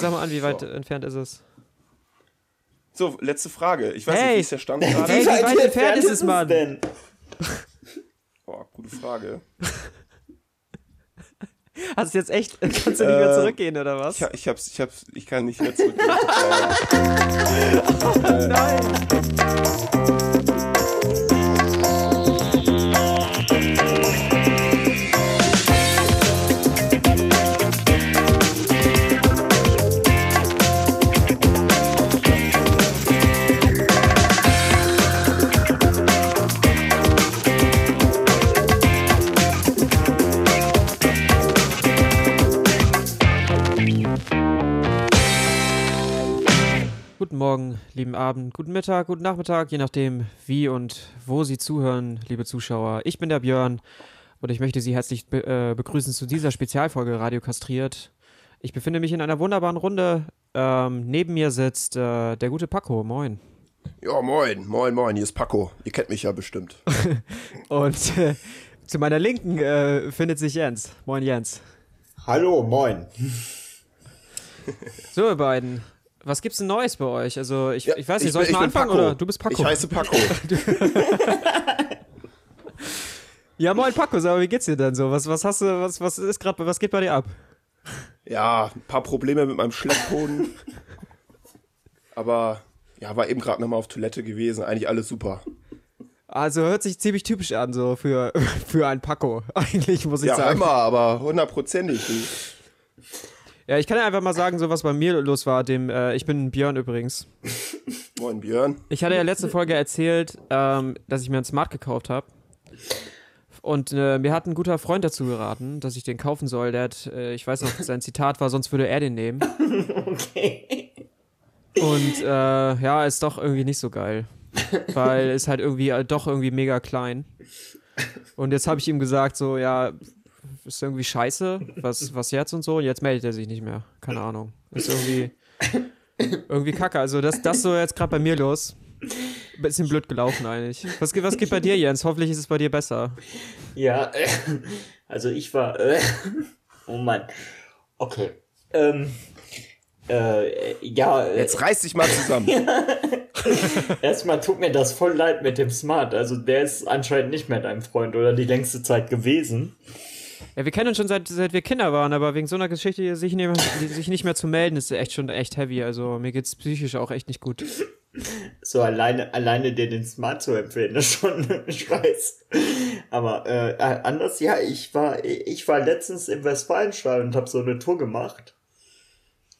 sag mal an, wie weit so. entfernt ist es? So, letzte Frage. Ich weiß hey. nicht, wie ist der Stand gerade? Hey, wie weit entfernt ist es, Mann? Denn? Boah, gute Frage. Hast du jetzt echt, kannst du nicht mehr äh, zurückgehen, oder was? Ich, ich, hab's, ich, hab's, ich kann nicht mehr zurückgehen. oh, nein! Morgen, lieben Abend, guten Mittag, guten Nachmittag, je nachdem, wie und wo Sie zuhören, liebe Zuschauer. Ich bin der Björn und ich möchte Sie herzlich be äh, begrüßen zu dieser Spezialfolge Radio Kastriert. Ich befinde mich in einer wunderbaren Runde. Ähm, neben mir sitzt äh, der gute Paco. Moin. Ja, moin, moin, moin. Hier ist Paco. Ihr kennt mich ja bestimmt. und äh, zu meiner Linken äh, findet sich Jens. Moin, Jens. Hallo, moin. So, ihr beiden. Was gibt's denn Neues bei euch? Also, ich, ja, ich weiß nicht, soll ich, ich mal anfangen Paco. oder du bist Paco? Ich heiße Paco. ja, moin Paco, aber wie geht's dir denn so? Was, was hast du, was, was ist gerade, was geht bei dir ab? Ja, ein paar Probleme mit meinem Schleppboden. aber ja, war eben gerade nochmal auf Toilette gewesen. Eigentlich alles super. Also hört sich ziemlich typisch an, so für, für ein Paco. Eigentlich muss ich ja, sagen. Ja, immer, aber hundertprozentig. Ja, ich kann ja einfach mal sagen, so was bei mir los war. Dem, äh, ich bin Björn übrigens. Moin Björn. Ich hatte ja letzte Folge erzählt, ähm, dass ich mir ein Smart gekauft habe. Und äh, mir hat ein guter Freund dazu geraten, dass ich den kaufen soll. Der hat, äh, ich weiß noch, sein Zitat war, sonst würde er den nehmen. Okay. Und äh, ja, ist doch irgendwie nicht so geil. Weil ist halt irgendwie äh, doch irgendwie mega klein. Und jetzt habe ich ihm gesagt, so, ja, ist irgendwie scheiße, was, was jetzt und so. Und jetzt meldet er sich nicht mehr. Keine Ahnung. Ist irgendwie, irgendwie kacke. Also das, das so jetzt gerade bei mir los. Bisschen blöd gelaufen eigentlich. Was, was geht bei dir, Jens? Hoffentlich ist es bei dir besser. Ja, äh, also ich war, äh, oh Mann. Okay. Ähm, äh, ja. Äh, Jetzt reiß dich mal zusammen. Erstmal tut mir das voll leid mit dem Smart. Also der ist anscheinend nicht mehr dein Freund oder die längste Zeit gewesen. Ja, wir kennen uns schon seit, seit wir Kinder waren, aber wegen so einer Geschichte sich nicht, mehr, sich nicht mehr zu melden, ist echt schon echt heavy. Also mir geht's psychisch auch echt nicht gut. So alleine, alleine dir den Smart zu empfehlen, ist schon, ich weiß. Aber äh, anders, ja, ich war, ich war letztens im Westfalenstadion und habe so eine Tour gemacht.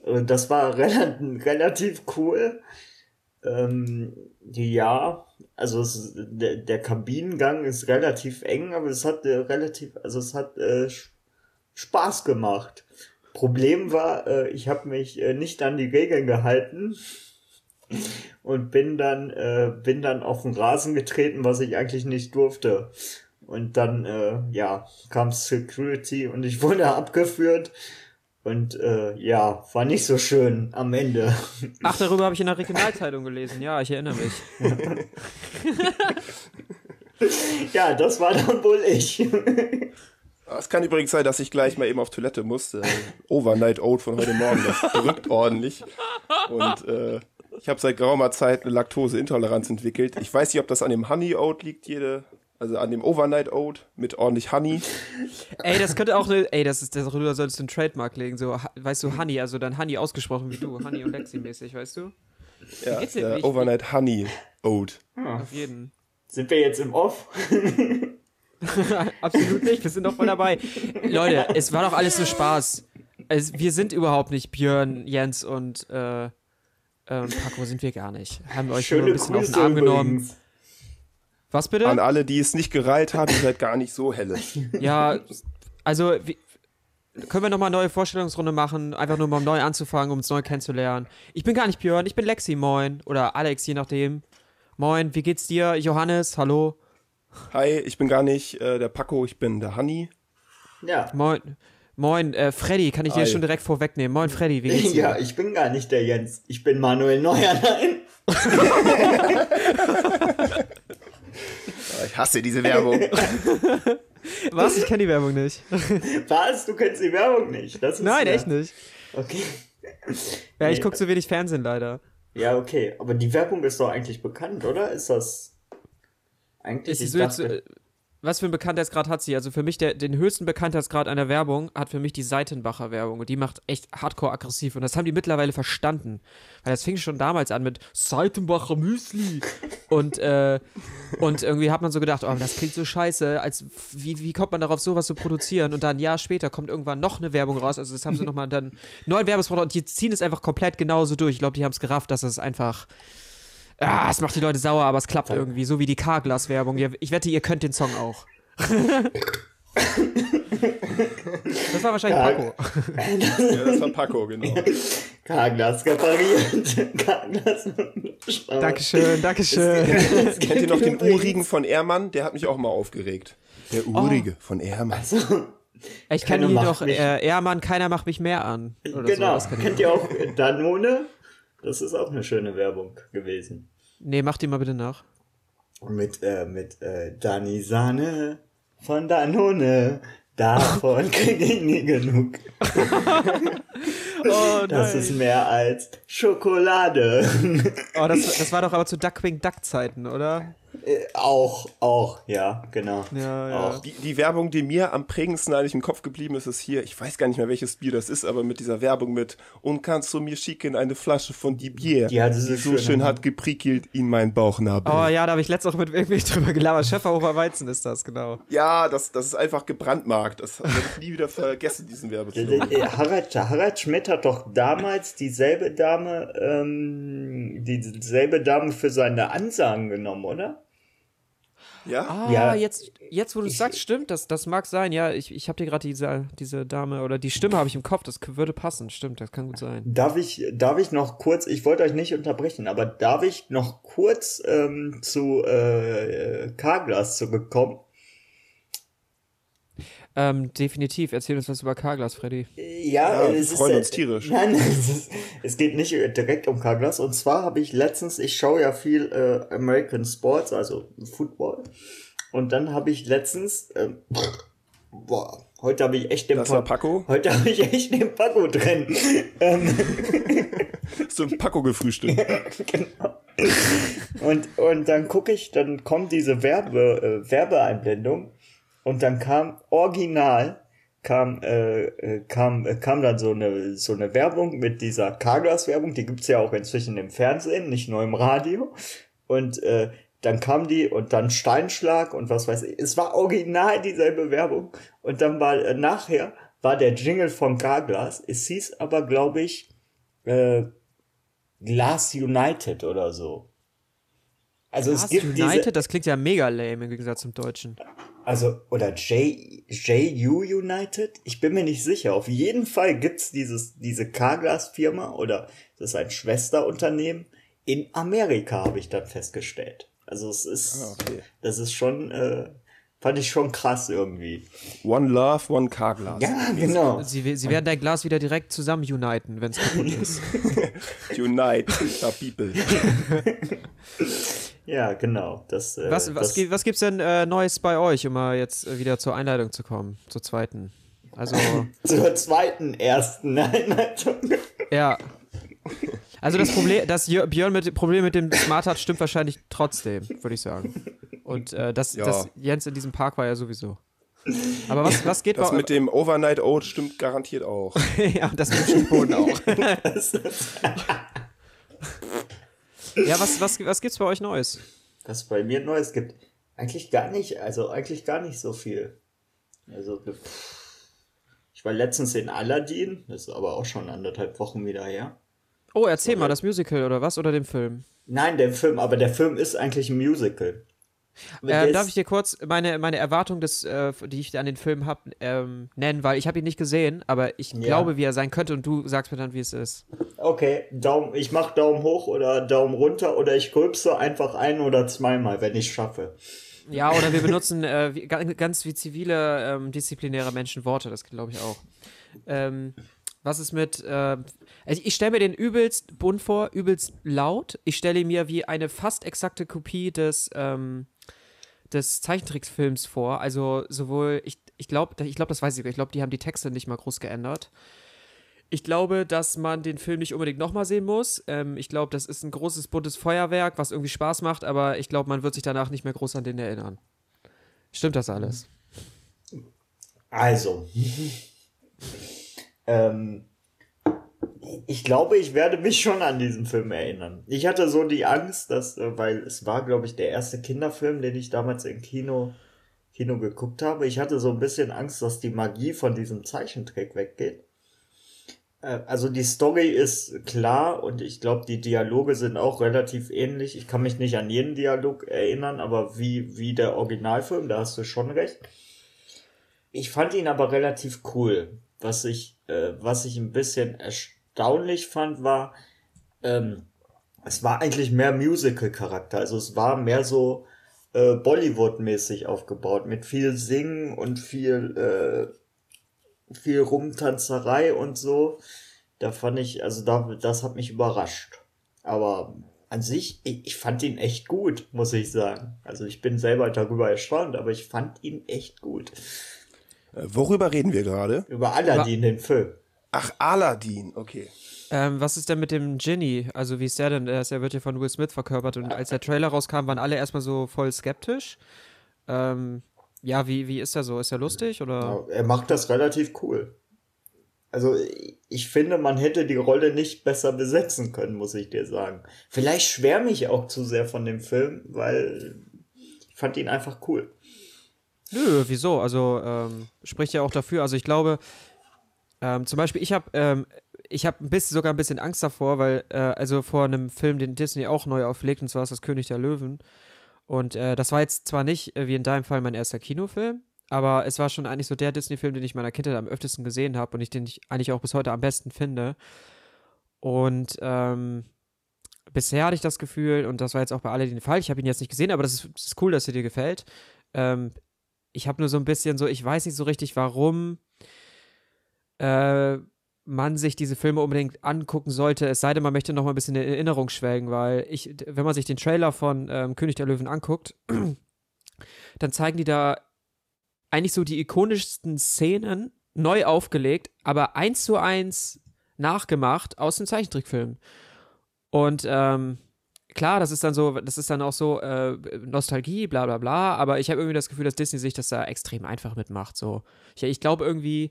Und das war relativ, relativ cool. Ähm, ja, also es, der, der Kabinengang ist relativ eng, aber es hat äh, relativ, also es hat äh, Spaß gemacht. Problem war, äh, ich habe mich äh, nicht an die Regeln gehalten und bin dann äh, bin dann auf den Rasen getreten, was ich eigentlich nicht durfte. Und dann äh, ja kam Security und ich wurde abgeführt und äh, ja, war nicht so schön am Ende. Ach, darüber habe ich in der Regionalzeitung gelesen. Ja, ich erinnere mich. ja, das war dann wohl ich. Es kann übrigens sein, dass ich gleich mal eben auf Toilette musste. Overnight Oat von heute Morgen, das drückt ordentlich. Und äh, ich habe seit geraumer Zeit eine Laktoseintoleranz entwickelt. Ich weiß nicht, ob das an dem Honey Oat liegt, jede also an dem Overnight Oat mit ordentlich Honey. Ey, das könnte auch eine, ey, das ist, darüber solltest du einen Trademark legen, so, weißt du, Honey, also dann Honey ausgesprochen wie du, Honey und Lexi mäßig, weißt du? Ja, der Overnight Honey Oat. Ah. Auf jeden. Sind wir jetzt im Off? Absolut nicht, wir sind doch voll dabei. Leute, es war doch alles nur Spaß. Also, wir sind überhaupt nicht Björn, Jens und äh, ähm, Paco sind wir gar nicht. Haben wir euch Schöne nur ein bisschen Grüße auf den Arm übrigens. genommen. Was bitte? An alle, die es nicht gereilt haben, ihr seid gar nicht so helle. Ja, also wie, können wir nochmal eine neue Vorstellungsrunde machen, einfach nur mal neu anzufangen, um es neu kennenzulernen. Ich bin gar nicht Björn, ich bin Lexi, moin. Oder Alex, je nachdem. Moin, wie geht's dir? Johannes, hallo. Hi, ich bin gar nicht äh, der Paco, ich bin der Honey. Ja. Moin. Moin, äh, Freddy, kann ich dir Hi. schon direkt vorwegnehmen. Moin, Freddy, wie geht's dir? Ja, ich bin gar nicht der Jens. Ich bin Manuel Neuerlein. Ich hasse diese Werbung. Was? Ich kenne die Werbung nicht. Was? Du kennst die Werbung nicht? Nein, echt nicht. Okay. Ja, ich Nee. gucke zu wenig Fernsehen leider. Ja, okay. Aber die Werbung ist doch eigentlich bekannt, oder? Ist das eigentlich? Ist ich so jetzt, dachte- äh, was für einen Bekanntheitsgrad hat sie? Also für mich, der, den höchsten Bekanntheitsgrad einer Werbung hat für mich die Seitenbacher Werbung. Und die macht echt hardcore aggressiv. Und das haben die mittlerweile verstanden. Weil das fing schon damals an mit Seitenbacher Müsli. und, äh, und irgendwie hat man so gedacht, oh, das klingt so scheiße. Als, wie, wie kommt man darauf, sowas zu produzieren? Und dann ein Jahr später kommt irgendwann noch eine Werbung raus. Also das haben sie nochmal dann neuen Werbespot und die ziehen es einfach komplett genauso durch. Ich glaube, die haben es gerafft, dass es einfach. Ah, es macht die Leute sauer, aber es klappt irgendwie, so wie die Carglass-Werbung. Ich wette, ihr könnt den Song auch. das war wahrscheinlich. Paco. Ja, das war Paco, genau. Karglas repariert. Karglas. Dankeschön, Dankeschön. Kennt ihr noch den Urigen von Ehrmann? Der hat mich auch mal aufgeregt. Der Urige von Ehrmann. Ich kenne noch mich- äh, Ehrmann, keiner macht mich mehr an. Oder Genau. So. Kennt ihr auch Danone? Das ist auch eine schöne Werbung gewesen. Nee, mach die mal bitte nach. Mit, äh, mit äh, Dani Sahne von Danone. Davon krieg ich nie genug. Oh, Das ist mehr als Schokolade. oh das, das war doch aber zu Duckwing Duck Zeiten, oder? Äh, auch, auch, ja, genau. Ja, ja. Auch. Die, die Werbung, die mir am prägendsten eigentlich im Kopf geblieben ist, ist hier, ich weiß gar nicht mehr, welches Bier das ist, aber mit dieser Werbung mit Und kannst du mir schicken eine Flasche von die Bier, Die hatte so so schöne- schön hat geprickelt in mein Bauchnabel. Oh ja, da habe ich letztens auch mit irgendwie drüber gelabert. Schäferhofer Weizen ist das, genau. Ja, das, das ist einfach gebrandmarkt. Das werde ich nie wieder vergessen, diesen Äh, Werbeslogan. äh, Harald, Harald Schmidt hat doch damals dieselbe Dame, ähm, dieselbe Dame für seine Ansagen genommen, oder? Ja? Ah, Ja. jetzt, jetzt wo du es sagst, stimmt, das, das mag sein. Ja, ich, ich habe dir gerade diese, diese Dame oder die Stimme habe ich im Kopf, das würde passen, stimmt, das kann gut sein. Darf ich, darf ich noch kurz, ich wollte euch nicht unterbrechen, aber darf ich noch kurz ähm, zu äh, Carglass zurückkommen? Ähm, definitiv, erzähl uns was über Carglass, Freddy. Ja, Ja, wir es freuen ist, uns tierisch. Nein, es, ist, es geht nicht direkt um Carglass. Und zwar habe ich letztens, ich schaue ja viel äh, American Sports, also Football. Und dann habe ich letztens, ähm, boah, heute habe ich echt den Das war Pa- Paco? Heute habe ich echt den Paco drin. ähm, Hast du ein Paco gefrühstückt? genau. Und, und dann gucke ich, dann kommt diese Werbe, äh, Werbeeinblendung und dann kam original kam äh, äh, kam äh, kam dann so eine so eine Werbung mit dieser Carglass Werbung, die gibt's ja auch inzwischen im Fernsehen, nicht nur im Radio und äh, dann kam die und dann Steinschlag und was weiß ich. Es war original dieselbe Werbung und dann war äh, nachher war der Jingle von Carglass. Es hieß aber glaube ich äh, Glass United oder so. Also es Glass gibt United, diese, das klingt ja mega lame im Gegensatz zum Deutschen. Also oder J, JU United, ich bin mir nicht sicher. Auf jeden Fall gibt's dieses diese Carglass Firma oder das ist ein Schwesterunternehmen in Amerika, habe ich dann festgestellt. Also es ist Ah, okay. das ist schon äh, fand ich schon krass irgendwie. One Love, One Carglass. Ja, genau. Sie, sie werden dein Glas wieder direkt zusammen uniten, wenn es kaputt ist. Unite the people. Ja, genau. Das, äh, Was, was, das, gibt, was gibt's denn äh, Neues bei euch, um mal jetzt äh, wieder zur Einleitung zu kommen, zur zweiten? Also, zur zweiten ersten Einleitung. ja. Also das Problem, dass Jör- Björn mit Problem mit dem Smart hat, stimmt wahrscheinlich trotzdem, würde ich sagen. Und äh, das, Ja. das Jens in diesem Park war ja sowieso. Aber was, was geht Das bei mit dem Overnight Oat stimmt garantiert auch. Ja, und das mit dem Schuhboden auch. ja, was, was, was gibt's bei euch Neues? was bei mir Neues gibt. Eigentlich gar nicht, also eigentlich gar nicht so viel. Also ich war letztens in Aladdin, das ist aber auch schon anderthalb Wochen wieder her. Oh, erzähl mal, das Musical oder was? Oder den Film? Nein, der Film, aber der Film ist eigentlich ein Musical. Ähm, darf ich dir kurz meine, meine Erwartung, des, äh, die ich an den Film habe, ähm, nennen? Weil ich habe ihn nicht gesehen, aber ich Ja. glaube, wie er sein könnte und du sagst mir dann, wie es ist. Okay, Daumen, ich mach Daumen hoch oder Daumen runter oder ich grübse einfach ein oder zweimal, wenn ich schaffe. Ja, oder wir benutzen äh, wie, ga- ganz wie zivile, ähm, disziplinäre Menschen Worte, das glaube ich auch. Ähm, was ist mit, äh, also ich stelle mir den übelst bunt vor, übelst laut. Ich stelle mir wie eine fast exakte Kopie des, ähm, des Zeichentricksfilms vor. Also sowohl, ich, ich glaube, ich glaube, das weiß ich, ich glaube, die haben die Texte nicht mal groß geändert. Ich glaube, dass man den Film nicht unbedingt nochmal sehen muss. Ähm, ich glaube, das ist ein großes, buntes Feuerwerk, was irgendwie Spaß macht, aber ich glaube, man wird sich danach nicht mehr groß an den erinnern. Stimmt das alles? Also, ähm, ich glaube, ich werde mich schon an diesen Film erinnern. Ich hatte so die Angst, dass, äh, weil es war, glaube ich, der erste Kinderfilm, den ich damals im Kino, Kino geguckt habe. Ich hatte so ein bisschen Angst, dass die Magie von diesem Zeichentrick weggeht. Äh, also die Story ist klar und ich glaube, die Dialoge sind auch relativ ähnlich. Ich kann mich nicht an jeden Dialog erinnern, aber wie, wie der Originalfilm, da hast du schon recht. Ich fand ihn aber relativ cool. Was ich, äh, was ich ein bisschen erstaunlich fand, war, ähm, es war eigentlich mehr Musical-Charakter. Also es war mehr so äh, Bollywood-mäßig aufgebaut, mit viel Singen und viel äh, viel Rumtanzerei und so. Da fand ich, also da, das hat mich überrascht. Aber an sich, ich, ich fand ihn echt gut, muss ich sagen. Also ich bin selber darüber erstaunt, aber ich fand ihn echt gut. Äh, worüber reden wir gerade? Über Aladdin, den Film. Ach, Aladdin, okay. Ähm, was ist denn mit dem Genie? Also wie ist der denn? Der, ist, der wird ja von Will Smith verkörpert und als der Trailer rauskam, waren alle erstmal so voll skeptisch. Ähm, ja, wie, wie ist er so? Ist er lustig oder? Ja, er macht das relativ cool. Also ich finde, man hätte die Rolle nicht besser besetzen können, muss ich dir sagen. Vielleicht schwärme ich auch zu sehr von dem Film, weil ich fand ihn einfach cool. Nö, wieso? Also ähm, spricht ja auch dafür. Also ich glaube, ähm, zum Beispiel, ich habe ähm, ich ein bisschen, sogar ein bisschen Angst davor, weil äh, also vor einem Film, den Disney auch neu auflegt, und zwar ist das König der Löwen. Und äh, das war jetzt zwar nicht, äh, wie in deinem Fall, mein erster Kinofilm, aber es war schon eigentlich so der Disney-Film, den ich meiner Kindheit am öftesten gesehen habe und ich den ich eigentlich auch bis heute am besten finde. Und ähm, bisher hatte ich das Gefühl, und das war jetzt auch bei Aladdin der Fall, ich habe ihn jetzt nicht gesehen, aber das ist, das ist cool, dass er dir gefällt. Ähm, ich habe nur so ein bisschen so, ich weiß nicht so richtig, warum äh, man sich diese Filme unbedingt angucken sollte, es sei denn, man möchte noch mal ein bisschen in Erinnerung schwelgen, weil ich, wenn man sich den Trailer von ähm, König der Löwen anguckt, dann zeigen die da eigentlich so die ikonischsten Szenen neu aufgelegt, aber eins zu eins nachgemacht aus dem Zeichentrickfilm. Und ähm, klar, das ist dann so, das ist dann auch so äh, Nostalgie, bla bla bla, aber ich habe irgendwie das Gefühl, dass Disney sich das da extrem einfach mitmacht. So. Ich, ich glaube irgendwie,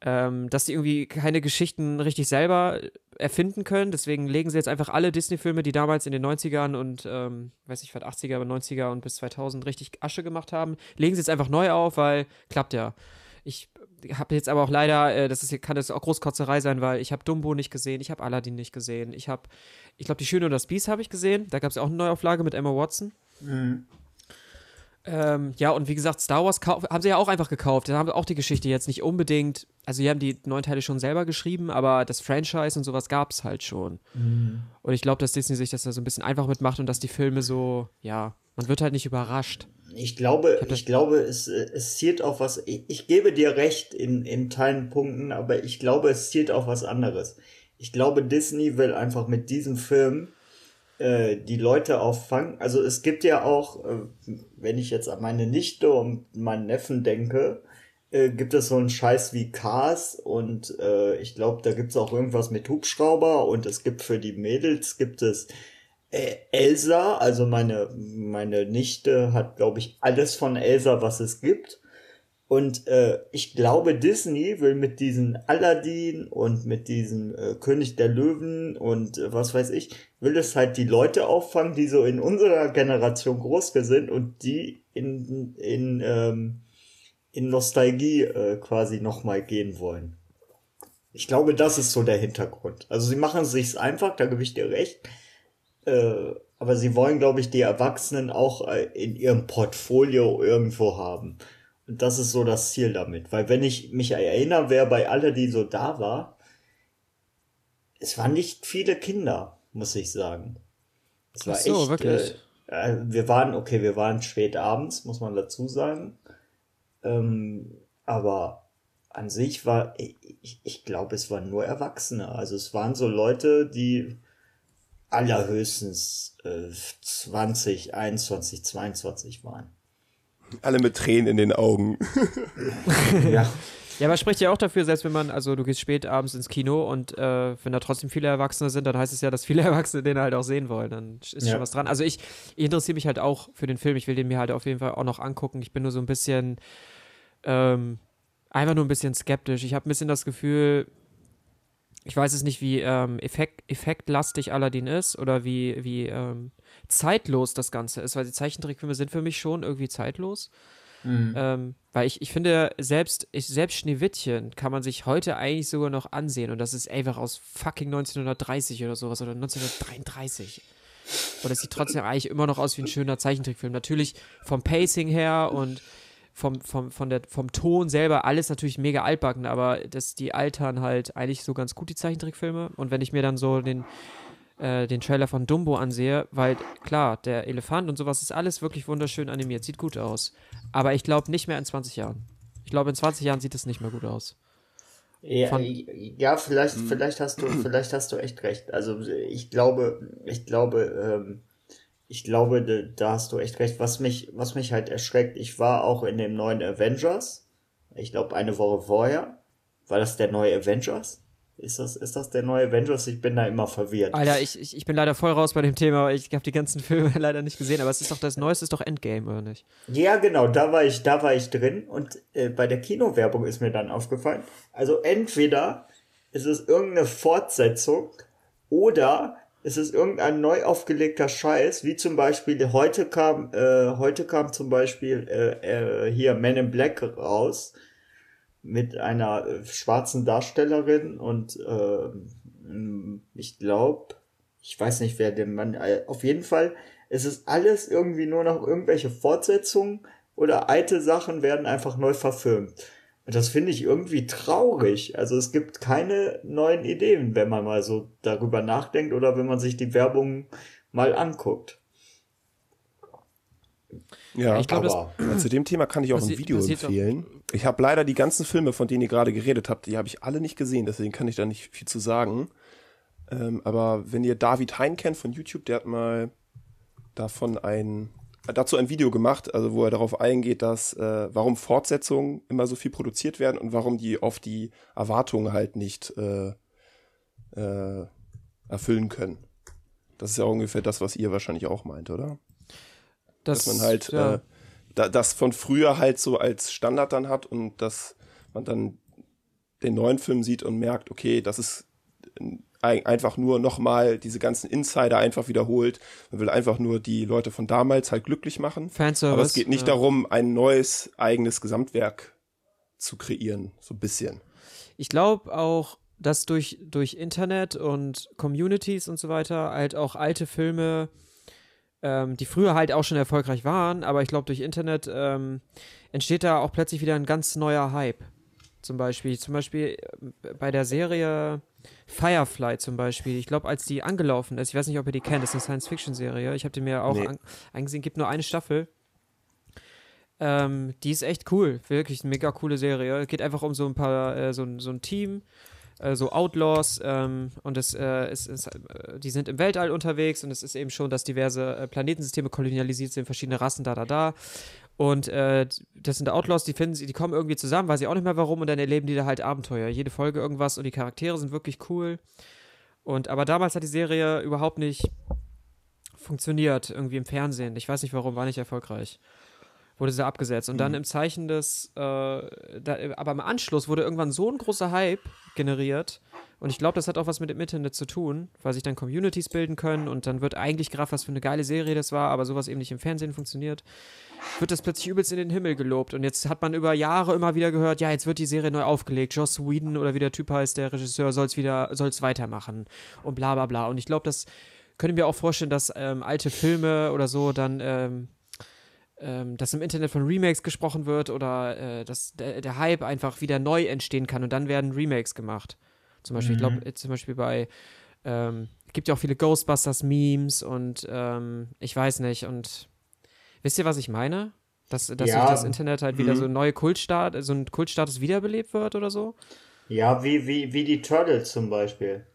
ähm, dass die irgendwie keine Geschichten richtig selber erfinden können. Deswegen legen sie jetzt einfach alle Disney-Filme, die damals in den 90ern und, ähm, weiß ich, was, 80er, 90er und bis 2000 richtig Asche gemacht haben, legen sie jetzt einfach neu auf, weil klappt ja. Ich habe jetzt aber auch leider, äh, das ist, kann jetzt auch Großkotzerei sein, weil ich habe Dumbo nicht gesehen, ich habe Aladdin nicht gesehen, ich habe, ich glaube, Die Schöne und das Biest habe ich gesehen. Da gab es ja auch eine Neuauflage mit Emma Watson. Mhm. Ähm, ja, und wie gesagt, Star Wars haben sie ja auch einfach gekauft. Da haben auch die Geschichte jetzt nicht unbedingt. Also, die haben die neun Teile schon selber geschrieben, aber das Franchise und sowas gab es halt schon. Mhm. Und ich glaube, dass Disney sich das da so ein bisschen einfach mitmacht und dass die Filme so, ja, man wird halt nicht überrascht. Ich glaube, ich, ich glaube, es, es zielt auf was. Ich, ich gebe dir recht in, in Teilen Punkten, aber ich glaube, es zielt auf was anderes. Ich glaube, Disney will einfach mit diesem Film äh, die Leute auffangen. Also es gibt ja auch, äh, wenn ich jetzt an meine Nichte und meinen Neffen denke, äh, gibt es so einen Scheiß wie Cars und äh, ich glaube, da gibt es auch irgendwas mit Hubschrauber und es gibt für die Mädels gibt es Elsa, also meine, meine Nichte hat, glaube ich, alles von Elsa, was es gibt. Und äh, ich glaube, Disney will mit diesen Aladdin und mit diesem äh, König der Löwen und äh, was weiß ich, will es halt die Leute auffangen, die so in unserer Generation groß sind und die in, in, ähm, in Nostalgie äh, quasi nochmal gehen wollen. Ich glaube, das ist so der Hintergrund. Also sie machen es sich einfach, da gebe ich dir recht. Äh, aber sie wollen, glaube ich, die Erwachsenen auch äh, in ihrem Portfolio irgendwo haben. Und das ist so das Ziel damit. Weil wenn ich mich erinnere, wer bei alle, die so da war, es waren nicht viele Kinder, muss ich sagen. Es war Ach so, echt. Wirklich? Äh, äh, wir waren, okay, wir waren spät abends, muss man dazu sagen. Ähm, aber an sich war, ich, ich glaube, es waren nur Erwachsene. Also es waren so Leute, die allerhöchstens äh, 20, 21, 22 waren. Alle mit Tränen in den Augen. ja. Ja, aber spricht ja auch dafür, selbst wenn man, also du gehst spät abends ins Kino und äh, wenn da trotzdem viele Erwachsene sind, dann heißt es ja, dass viele Erwachsene den halt auch sehen wollen. Dann ist ja. schon was dran. Also ich, ich interessiere mich halt auch für den Film. Ich will den mir halt auf jeden Fall auch noch angucken. Ich bin nur so ein bisschen, ähm, einfach nur ein bisschen skeptisch. Ich habe ein bisschen das Gefühl, ich weiß es nicht, wie ähm, effekt, effektlastig Aladdin ist oder wie, wie ähm, zeitlos das Ganze ist, weil die Zeichentrickfilme sind für mich schon irgendwie zeitlos. Mhm. Ähm, weil ich, ich finde, selbst, ich, selbst Schneewittchen kann man sich heute eigentlich sogar noch ansehen und das ist einfach aus fucking 1930 oder sowas oder 1933. Und es sieht trotzdem eigentlich immer noch aus wie ein schöner Zeichentrickfilm. Natürlich vom Pacing her und vom, vom, von der, vom Ton selber alles natürlich mega altbacken, aber das, die altern halt eigentlich so ganz gut, die Zeichentrickfilme. Und wenn ich mir dann so den, äh, den Trailer von Dumbo ansehe, weil klar, der Elefant und sowas ist alles wirklich wunderschön animiert, sieht gut aus. Aber ich glaube nicht mehr in 20 Jahren. Ich glaube, in 20 Jahren sieht es nicht mehr gut aus. Ja, ja, vielleicht, hm. vielleicht hast du, vielleicht hast du echt recht. Also ich glaube, ich glaube, ähm, ich glaube, da hast du echt recht. Was mich, was mich halt erschreckt, ich war auch in dem neuen Avengers. Ich glaube, eine Woche vorher. War das der neue Avengers? Ist das, ist das der neue Avengers? Ich bin da immer verwirrt. Alter, ich, ich, ich bin leider voll raus bei dem Thema. Ich habe die ganzen Filme leider nicht gesehen, aber es ist doch das Neueste, ist doch Endgame, oder nicht? Ja, genau, da war ich, da war ich drin und äh, bei der Kinowerbung ist mir dann aufgefallen. Also entweder ist es irgendeine Fortsetzung oder es ist irgendein neu aufgelegter Scheiß, wie zum Beispiel heute kam, äh, heute kam zum Beispiel äh, äh, hier Men in Black raus mit einer äh, schwarzen Darstellerin und äh, ich glaube, ich weiß nicht, wer den Mann, äh, auf jeden Fall, es ist alles irgendwie nur noch irgendwelche Fortsetzungen oder alte Sachen werden einfach neu verfilmt. Und das finde ich irgendwie traurig. Also es gibt keine neuen Ideen, wenn man mal so darüber nachdenkt oder wenn man sich die Werbung mal anguckt. Ja, ich glaube, zu dem Thema kann ich auch ein Video empfehlen. Ich habe leider die ganzen Filme, von denen ihr gerade geredet habt, die habe ich alle nicht gesehen, deswegen kann ich da nicht viel zu sagen. Ähm, aber wenn ihr David Hein kennt von YouTube, der hat mal davon ein dazu ein Video gemacht, also wo er darauf eingeht, dass äh, warum Fortsetzungen immer so viel produziert werden und warum die oft die Erwartungen halt nicht äh, äh, erfüllen können. Das ist ja ungefähr das, was ihr wahrscheinlich auch meint, oder? Das, dass man halt ja. äh, da, das von früher halt so als Standard dann hat und dass man dann den neuen Film sieht und merkt, okay, das ist einfach nur nochmal diese ganzen Insider einfach wiederholt. Man will einfach nur die Leute von damals halt glücklich machen. Fanservice. Aber es geht nicht ja. darum, ein neues eigenes Gesamtwerk zu kreieren, so ein bisschen. Ich glaube auch, dass durch, durch Internet und Communities und so weiter halt auch alte Filme ähm, die früher halt auch schon erfolgreich waren, aber ich glaube, durch Internet ähm, entsteht da auch plötzlich wieder ein ganz neuer Hype. Zum Beispiel, zum Beispiel äh, bei der Serie Firefly zum Beispiel. Ich glaube, als die angelaufen ist, ich weiß nicht, ob ihr die kennt, das ist eine Science-Fiction-Serie. Ich habe die mir auch nee. an, angesehen, gibt nur eine Staffel. Ähm, die ist echt cool, wirklich eine mega coole Serie. Geht einfach um so ein paar, äh, so, so ein Team äh, so Outlaws ähm, und es äh, ist, ist äh, die sind im Weltall unterwegs und es ist eben schon, dass diverse äh, Planetensysteme kolonialisiert sind, verschiedene Rassen, da, da, da. Und äh, das sind Outlaws, die finden sie, die kommen irgendwie zusammen, weiß ich auch nicht mehr warum, und dann erleben die da halt Abenteuer. Jede Folge irgendwas und die Charaktere sind wirklich cool. Und aber damals hat die Serie überhaupt nicht funktioniert, irgendwie im Fernsehen. Ich weiß nicht warum, war nicht erfolgreich wurde sie abgesetzt. Und dann mhm. im Zeichen des, äh, da, aber im Anschluss wurde irgendwann so ein großer Hype generiert. Und ich glaube, das hat auch was mit dem Internet zu tun, weil sich dann Communities bilden können und dann wird eigentlich gerafft, was für eine geile Serie das war, aber sowas eben nicht im Fernsehen funktioniert. Wird das plötzlich übelst in den Himmel gelobt. Und jetzt hat man über Jahre immer wieder gehört, ja, jetzt wird die Serie neu aufgelegt. Joss Whedon oder wie der Typ heißt, der Regisseur, soll es wieder, soll es weitermachen. Und bla bla bla. Und ich glaube, das könnte mir auch vorstellen, dass ähm, alte Filme oder so dann ähm, ähm, dass im Internet von Remakes gesprochen wird oder äh, dass der, der, Hype einfach wieder neu entstehen kann und dann werden Remakes gemacht. Zum Beispiel, mhm. ich glaube, zum Beispiel bei, ähm, gibt ja auch viele Ghostbusters-Memes und ähm, ich weiß nicht. Und wisst ihr, was ich meine? Dass, dass ja. durch das Internet halt wieder mhm. so ein neue Kultstaat, so ein Kultstatus wiederbelebt wird oder so? Ja, wie, wie, wie die Turtles zum Beispiel.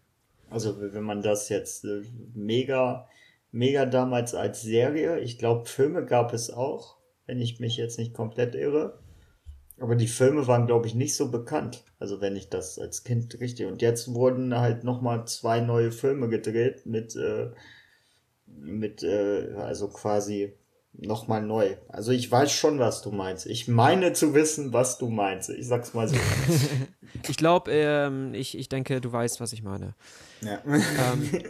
Also wenn man das jetzt äh, mega mega damals als Serie. Ich glaube, Filme gab es auch, wenn ich mich jetzt nicht komplett irre. Aber die Filme waren, glaube ich, nicht so bekannt. Also wenn ich das als Kind richtig. Und jetzt wurden halt nochmal zwei neue Filme gedreht mit, äh, mit, äh, also quasi nochmal neu. Also ich weiß schon, was du meinst. Ich meine zu wissen, was du meinst. Ich sag's mal so. ich glaube, ähm, ich, ich denke, du weißt, was ich meine. Ja. Ähm,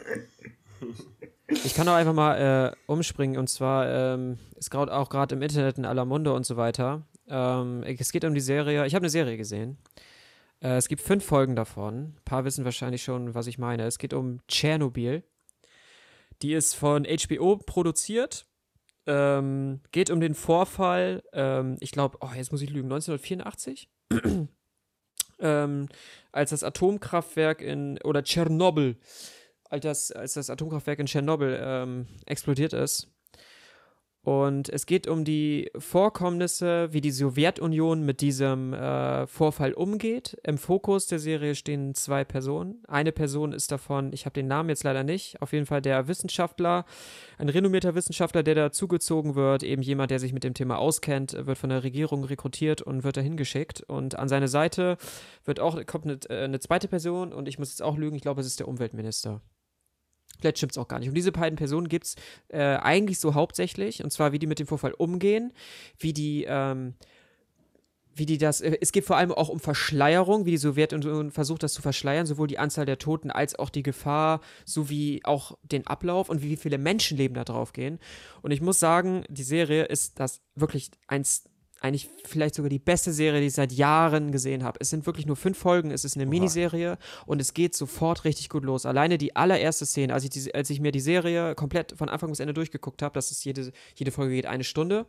ich kann auch einfach mal äh, umspringen und zwar ähm, ist gerade auch gerade im Internet in aller Munde und so weiter. Ähm, es geht um die Serie. Ich habe eine Serie gesehen. Äh, es gibt fünf Folgen davon. Ein paar wissen wahrscheinlich schon, was ich meine. Es geht um Tschernobyl. Die ist von HBO produziert ähm, geht um den Vorfall, ähm, ich glaube, oh, jetzt muss ich lügen, 1984? ähm, als das Atomkraftwerk in, oder Tschernobyl, als das, als das Atomkraftwerk in Tschernobyl ähm, explodiert ist. Und es geht um die Vorkommnisse, wie die Sowjetunion mit diesem äh, Vorfall umgeht. Im Fokus der Serie stehen zwei Personen. Eine Person ist davon, ich habe den Namen jetzt leider nicht, auf jeden Fall der Wissenschaftler, ein renommierter Wissenschaftler, der dazugezogen wird, eben jemand, der sich mit dem Thema auskennt, wird von der Regierung rekrutiert und wird dahin geschickt. Und an seine Seite wird auch, kommt eine, äh, eine zweite Person und ich muss jetzt auch lügen, ich glaube, es ist der Umweltminister. Vielleicht stimmt es auch gar nicht. Und diese beiden Personen gibt es äh, eigentlich so hauptsächlich, und zwar wie die mit dem Vorfall umgehen, wie die, ähm, wie die das, äh, es geht vor allem auch um Verschleierung, wie die Sowjetunion versucht, das zu verschleiern, sowohl die Anzahl der Toten als auch die Gefahr, sowie auch den Ablauf und wie viele Menschenleben da drauf gehen. Und ich muss sagen, die Serie ist das wirklich eins eigentlich vielleicht sogar die beste Serie, die ich seit Jahren gesehen habe. Es sind wirklich nur fünf Folgen, es ist eine Oha. Miniserie und es geht sofort richtig gut los. Alleine die allererste Szene, als ich, die, als ich mir die Serie komplett von Anfang bis Ende durchgeguckt habe, das ist jede, jede Folge geht eine Stunde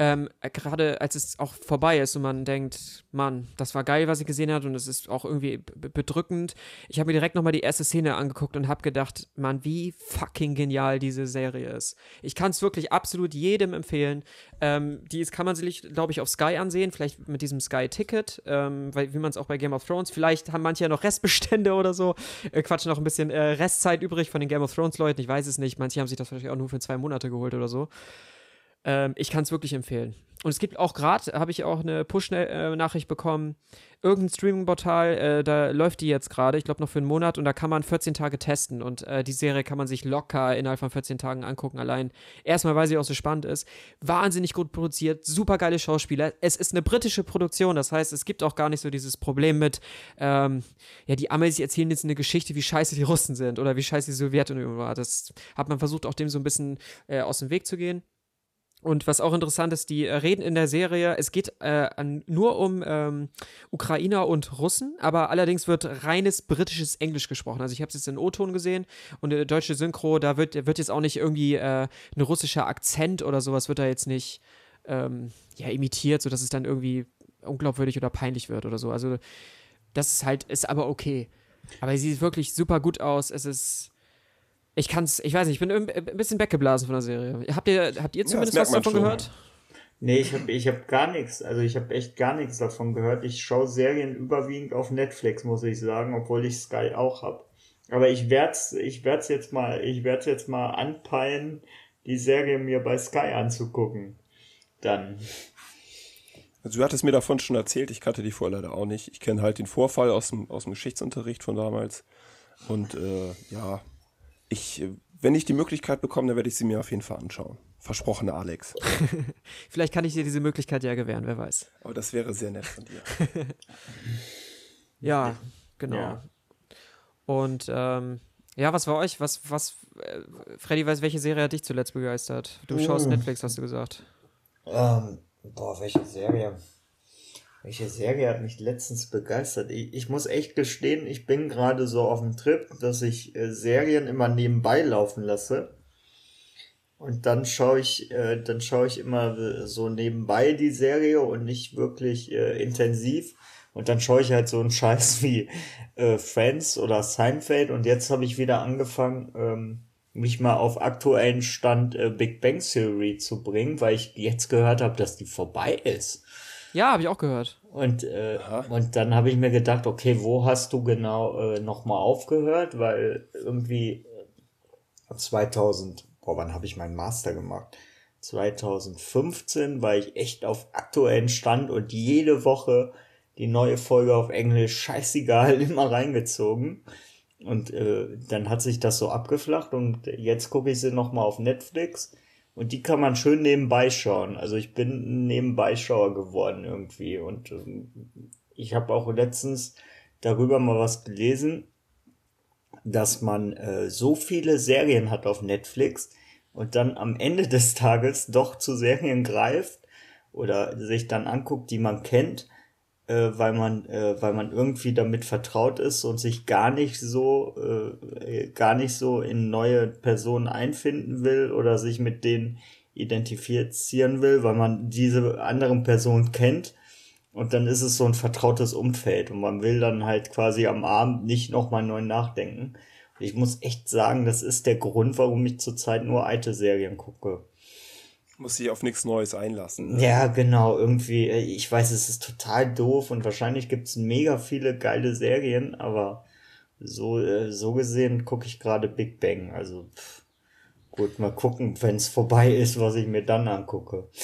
ähm, gerade als es auch vorbei ist und man denkt, Mann, das war geil, was ich gesehen habe und es ist auch irgendwie bedrückend. Ich habe mir direkt nochmal die erste Szene angeguckt und habe gedacht, Mann, wie fucking genial diese Serie ist. Ich kann es wirklich absolut jedem empfehlen. Ähm, die ist, kann man sich, glaube ich, auf Sky ansehen, vielleicht mit diesem Sky-Ticket, ähm, wie man es auch bei Game of Thrones, vielleicht haben manche ja noch Restbestände oder so, äh, quatschen noch ein bisschen äh, Restzeit übrig von den Game of Thrones-Leuten, ich weiß es nicht. Manche haben sich das wahrscheinlich auch nur für zwei Monate geholt oder so. Ähm, ich kann es wirklich empfehlen. Und es gibt auch gerade, habe ich auch eine Push-Nachricht bekommen, irgendein Streaming-Portal, äh, da läuft die jetzt gerade, ich glaube noch für einen Monat und da kann man 14 Tage testen und äh, die Serie kann man sich locker innerhalb von 14 Tagen angucken, allein. Erstmal, weil sie auch so spannend ist. Wahnsinnig gut produziert, super geile Schauspieler. Es ist eine britische Produktion, das heißt, es gibt auch gar nicht so dieses Problem mit, ähm, ja, die Amis erzählen jetzt eine Geschichte, wie scheiße die Russen sind oder wie scheiße die Sowjetunion war. Das hat man versucht, auch dem so ein bisschen äh, aus dem Weg zu gehen. Und was auch interessant ist, die äh, reden in der Serie, es geht äh, nur um ähm, Ukrainer und Russen, aber allerdings wird reines britisches Englisch gesprochen. Also ich habe es jetzt in O-Ton gesehen und der deutsche Synchro, da wird, wird jetzt auch nicht irgendwie äh, ein russischer Akzent oder sowas, wird da jetzt nicht ähm, ja, imitiert, sodass es dann irgendwie unglaubwürdig oder peinlich wird oder so. Also das ist halt, ist aber okay. Aber sie sieht wirklich super gut aus. Es ist ich kann's, ich weiß nicht, ich bin ein bisschen weggeblasen von der Serie. Habt ihr, habt ihr zumindest ja, was davon schon. gehört? Nee, ich habe ich hab gar nichts, also ich habe echt gar nichts davon gehört. Ich schaue Serien überwiegend auf Netflix, muss ich sagen, obwohl ich Sky auch hab. Aber ich werd's, ich werd's jetzt mal, ich werd's jetzt mal anpeilen, die Serie mir bei Sky anzugucken. Dann. Also du hattest mir davon schon erzählt, ich kannte die vorher leider auch nicht. Ich kenne halt den Vorfall aus dem, aus dem Geschichtsunterricht von damals. Und äh, ja, ich, wenn ich die Möglichkeit bekomme, dann werde ich sie mir auf jeden Fall anschauen. Versprochene Alex. Vielleicht kann ich dir diese Möglichkeit ja gewähren, wer weiß. Aber das wäre sehr nett von dir. ja, genau. Ja. Und ähm, ja, was war euch? Was, was, äh, Freddy weiß, welche Serie hat dich zuletzt begeistert? Du schaust uh. Netflix, hast du gesagt. Ähm, boah, welche Serie? Welche Serie hat mich letztens begeistert? Ich, ich muss echt gestehen, ich bin gerade so auf dem Trip, dass ich äh, Serien immer nebenbei laufen lasse. Und dann schaue ich, äh, dann schaue ich immer äh, so nebenbei die Serie und nicht wirklich äh, intensiv. Und dann schaue ich halt so einen Scheiß wie äh, Friends oder Seinfeld. Und jetzt habe ich wieder angefangen, ähm, mich mal auf aktuellen Stand äh, Big Bang Theory zu bringen, weil ich jetzt gehört habe, dass die vorbei ist. Ja, habe ich auch gehört. Und, äh, und dann habe ich mir gedacht, okay, wo hast du genau äh, nochmal aufgehört? Weil irgendwie 2000, äh, boah, wann habe ich meinen Master gemacht? 2015 war ich echt auf aktuellen Stand und jede Woche die neue Folge auf Englisch scheißegal immer reingezogen. Und äh, dann hat sich das so abgeflacht und jetzt gucke ich sie nochmal auf Netflix und die kann man schön nebenbei schauen. Also ich bin Nebenbeischauer geworden irgendwie und ähm, ich habe auch letztens darüber mal was gelesen, dass man äh, so viele Serien hat auf Netflix und dann am Ende des Tages doch zu Serien greift oder sich dann anguckt, die man kennt äh, weil man äh, weil man irgendwie damit vertraut ist und sich gar nicht so äh, gar nicht so in neue Personen einfinden will oder sich mit denen identifizieren will, weil man diese anderen Personen kennt und dann ist es so ein vertrautes Umfeld und man will dann halt quasi am Abend nicht nochmal neu nachdenken. ich muss echt sagen, das ist der Grund, warum ich zurzeit nur alte Serien gucke muss sich auf nichts Neues einlassen. Ne? Ja, genau, irgendwie, äh, ich weiß, es ist total doof und wahrscheinlich gibt's mega viele geile Serien, aber so, äh, so gesehen gucke ich gerade Big Bang. Also pff, gut, mal gucken, wenn's vorbei ist, was ich mir dann angucke.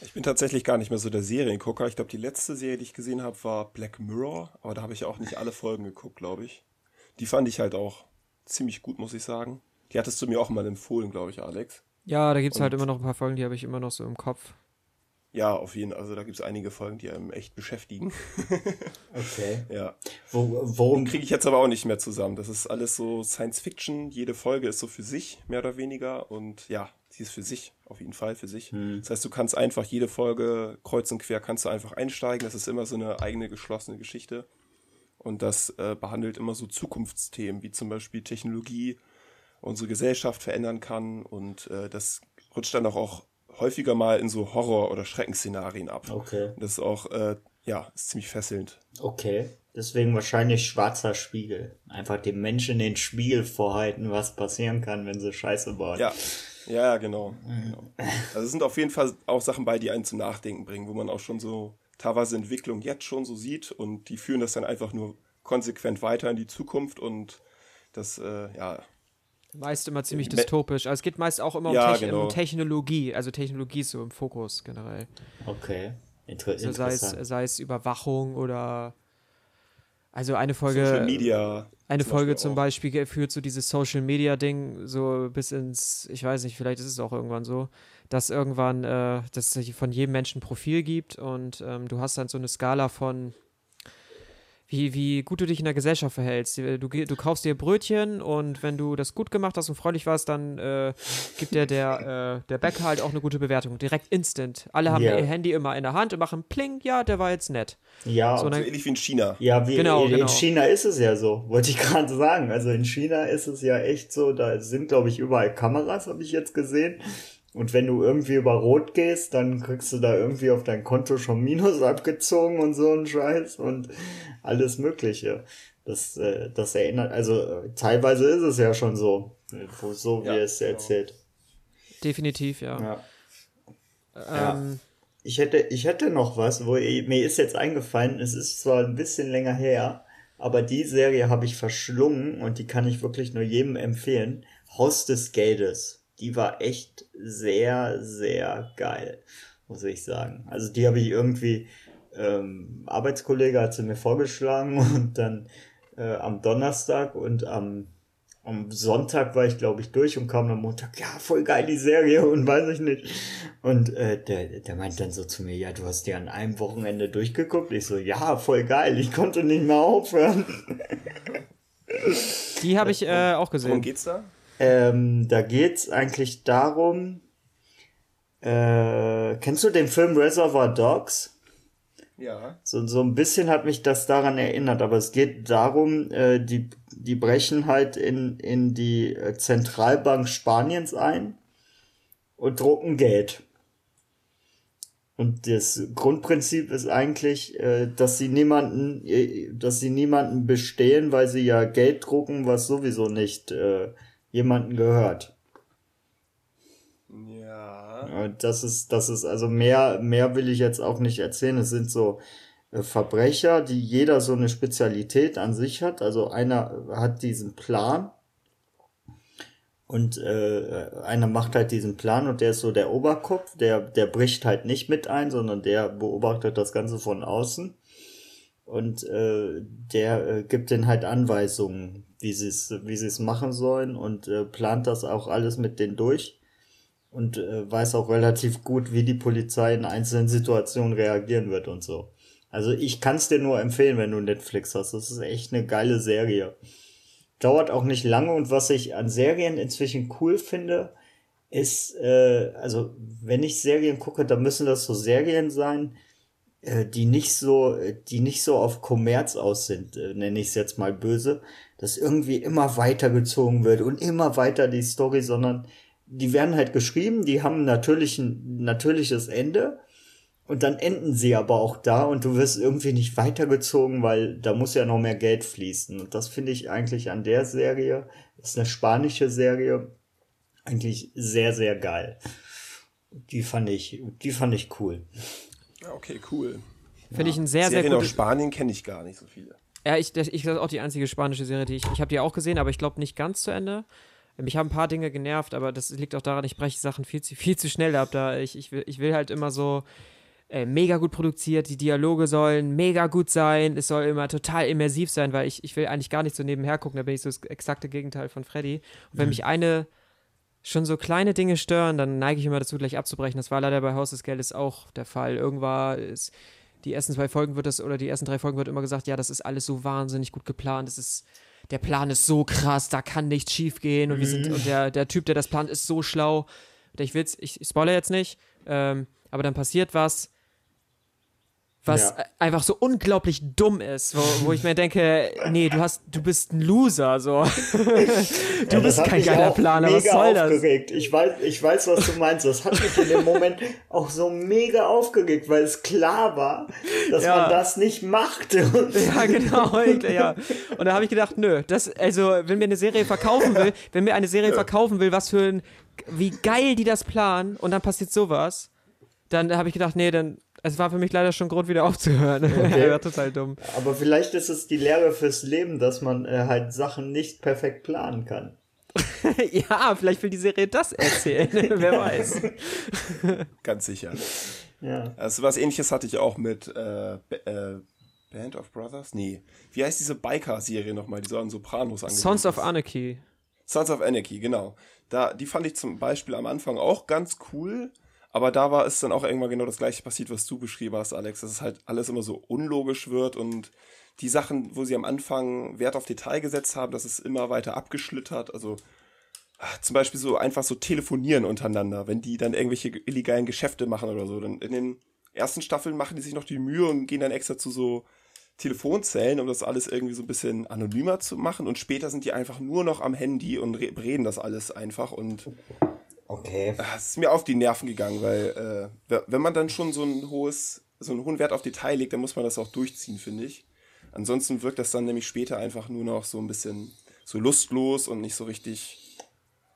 Ich bin tatsächlich gar nicht mehr so der Seriengucker. Ich glaube, die letzte Serie, die ich gesehen habe, war Black Mirror, aber da habe ich auch nicht alle Folgen geguckt, glaube ich. Die fand ich halt auch ziemlich gut, muss ich sagen. Die hattest du mir auch mal empfohlen, glaube ich, Alex. Ja, da gibt es halt immer noch ein paar Folgen, die habe ich immer noch so im Kopf. Ja, auf jeden Fall. Also da gibt es einige Folgen, die einem echt beschäftigen. okay. Ja. Wo, worum kriege ich jetzt aber auch nicht mehr zusammen? Das ist alles so Science Fiction. Jede Folge ist so für sich, mehr oder weniger. Und ja, sie ist für sich, auf jeden Fall für sich. Hm. Das heißt, du kannst einfach jede Folge kreuz und quer kannst du einfach einsteigen. Das ist immer so eine eigene geschlossene Geschichte. Und das äh, behandelt immer so Zukunftsthemen, wie zum Beispiel Technologie, unsere Gesellschaft verändern kann und äh, das rutscht dann auch, auch häufiger mal in so Horror- oder Schreckensszenarien ab. Okay. Das ist auch, äh, ja, ist ziemlich fesselnd. Okay. Deswegen wahrscheinlich schwarzer Spiegel. Einfach dem Menschen den Spiegel vorhalten, was passieren kann, wenn sie Scheiße bauen. Ja. Ja, genau. genau. Also es sind auf jeden Fall auch Sachen bei, die einen zum Nachdenken bringen, wo man auch schon so teilweise Entwicklung jetzt schon so sieht und die führen das dann einfach nur konsequent weiter in die Zukunft und das, äh, ja, Meist immer ziemlich dystopisch. Also es geht meist auch immer um, ja, Te genau. um, Technologie. Also Technologie ist so im Fokus generell. Okay. Inter also sei es, sei es Überwachung oder also eine Folge. Social Media. Eine zum Folge Beispiel zum Beispiel führt so dieses Social Media Ding so bis ins, ich weiß nicht, vielleicht ist es auch irgendwann so, dass irgendwann, äh, dass es von jedem Menschen ein Profil gibt und ähm, du hast dann so eine Skala von wie, wie gut du dich in der Gesellschaft verhältst. Du, du kaufst dir Brötchen und wenn du das gut gemacht hast und freundlich warst, dann äh, gibt dir der, äh, der Bäcker halt auch eine gute Bewertung. Direkt instant. Alle haben yeah. ihr Handy immer in der Hand und machen Pling, ja, der war jetzt nett. Ja, so, dann, so ähnlich wie in China. Ja, wie genau, in, genau. China ist es ja so, wollte ich gerade sagen. Also in China ist es ja echt so, da sind, glaube ich, überall Kameras, habe ich jetzt gesehen. Und wenn du irgendwie über Rot gehst, dann kriegst du da irgendwie auf dein Konto schon Minus abgezogen und so ein Scheiß und alles Mögliche. Das, äh, das erinnert, also äh, teilweise ist es ja schon so, so wie ja, es genau. erzählt. Definitiv, ja. ja. Ähm, Ich hätte, ich hätte noch was, wo mir ist jetzt eingefallen, es ist zwar ein bisschen länger her, aber die Serie habe ich verschlungen und die kann ich wirklich nur jedem empfehlen. Haus des Geldes die war echt sehr, sehr geil, muss ich sagen. Also die habe ich irgendwie, ähm, Arbeitskollege hat sie mir vorgeschlagen und dann äh, am Donnerstag und am, am Sonntag war ich, glaube ich, durch und kam am Montag, ja, voll geil die Serie und weiß ich nicht. Und äh, der, der meint dann so zu mir, ja, du hast die an einem Wochenende durchgeguckt. Ich so, ja, voll geil, ich konnte nicht mehr aufhören. Die habe ich äh, auch gesehen. Worum geht's da? Ähm, da geht's eigentlich darum, äh, kennst du den Film Reservoir Dogs? Ja. So, so ein bisschen hat mich das daran erinnert, aber es geht darum, äh, die, die brechen halt in, in die äh, Zentralbank Spaniens ein und drucken Geld. Und das Grundprinzip ist eigentlich, äh, dass sie niemanden, äh, dass sie niemanden bestehen, weil sie ja Geld drucken, was sowieso nicht äh, jemanden gehört. Ja. Das ist, das ist, also mehr, mehr will ich jetzt auch nicht erzählen. Es sind so äh, Verbrecher, die jeder so eine Spezialität an sich hat. Also einer hat diesen Plan Und äh, einer macht halt diesen Plan und der ist so der Oberkopf, der, der bricht halt nicht mit ein, sondern der beobachtet das Ganze von außen. Und äh, der äh, gibt denen halt Anweisungen, wie sie es wie sie es machen sollen und äh, plant das auch alles mit denen durch und äh, weiß auch relativ gut, wie die Polizei in einzelnen Situationen reagieren wird und so. Also ich kann es dir nur empfehlen, wenn du Netflix hast. Das ist echt eine geile Serie dauert auch nicht lange und was ich an Serien inzwischen cool finde, ist, äh, also wenn ich Serien gucke, dann müssen das so Serien sein, die nicht so, die nicht so auf Kommerz aus sind, äh, nenne ich es jetzt mal böse, dass irgendwie immer weitergezogen wird und immer weiter die Story, sondern die werden halt geschrieben, die haben natürlich ein natürliches Ende und dann enden sie aber auch da und du wirst irgendwie nicht weitergezogen, weil da muss ja noch mehr Geld fließen. Und das finde ich eigentlich an der Serie, ist eine spanische Serie, eigentlich sehr, sehr geil. Die fand ich, die fand ich cool. Okay, cool. Finde ja. ich ein sehr, Serien sehr gutes... aus Spanien kenne ich gar nicht so viele. Ja, ich, ich, das ist auch die einzige spanische Serie, die ich, ich habe die auch gesehen, aber ich glaube nicht ganz zu Ende. Mich haben ein paar Dinge genervt, aber das liegt auch daran, ich breche Sachen viel zu, viel zu schnell ab. Da ich, ich, will, ich will halt immer so, äh, mega gut produziert, die Dialoge sollen mega gut sein, es soll immer total immersiv sein, weil ich, ich will eigentlich gar nicht so nebenher gucken, da bin ich so das exakte Gegenteil von Freddy. Und wenn mhm. mich eine schon so kleine Dinge stören, dann neige ich immer dazu, gleich abzubrechen. Das war leider bei Haus des Geldes auch der Fall. Irgendwann ist die ersten zwei Folgen wird das, oder die ersten drei Folgen wird immer gesagt, ja, das ist alles so wahnsinnig gut geplant, das ist, der Plan ist so krass, da kann nichts schief gehen und, wir sind, und der, der Typ, der das plant, ist so schlau. Ich will's, ich, ich spoilere jetzt nicht, ähm, aber dann passiert was, was ja. einfach so unglaublich dumm ist, wo, wo ich mir denke, nee, du hast, du bist ein Loser, so. du ja, bist kein geiler Planer, was soll aufgeregt. das? Ich weiß, ich weiß, was du meinst. Das hat mich in dem Moment auch so mega aufgeregt, weil es klar war, dass ja. man das nicht machte. ja, genau, ja. Und da habe ich gedacht, nö, das, also, wenn mir eine Serie verkaufen will, wenn mir eine Serie verkaufen will, was für ein, wie geil die das planen, und dann passiert sowas, dann habe ich gedacht, nee, dann es war für mich leider schon Grund, wieder aufzuhören. Okay. war total dumm. Aber vielleicht ist es die Lehre fürs Leben, dass man äh, halt Sachen nicht perfekt planen kann. ja, vielleicht will die Serie das erzählen. Wer weiß. Ganz sicher. Ja. Also was ähnliches hatte ich auch mit äh, äh, Band of Brothers? Nee. Wie heißt diese Biker-Serie nochmal, die so an Sopranos angeht? Sons of Anarchy. Sons of Anarchy, genau. Da, die fand ich zum Beispiel am Anfang auch ganz cool aber da war es dann auch irgendwann genau das gleiche passiert, was du beschrieben hast, Alex, dass es halt alles immer so unlogisch wird und die Sachen, wo sie am Anfang Wert auf Detail gesetzt haben, dass es immer weiter abgeschlittert. Also ach, zum Beispiel so einfach so telefonieren untereinander, wenn die dann irgendwelche illegalen Geschäfte machen oder so. Dann in den ersten Staffeln machen die sich noch die Mühe und gehen dann extra zu so Telefonzellen, um das alles irgendwie so ein bisschen anonymer zu machen. Und später sind die einfach nur noch am Handy und reden das alles einfach und Okay. Es ist mir auf die Nerven gegangen, weil äh, wenn man dann schon so ein hohes, so einen hohen Wert auf Detail legt, dann muss man das auch durchziehen, finde ich. Ansonsten wirkt das dann nämlich später einfach nur noch so ein bisschen so lustlos und nicht so richtig,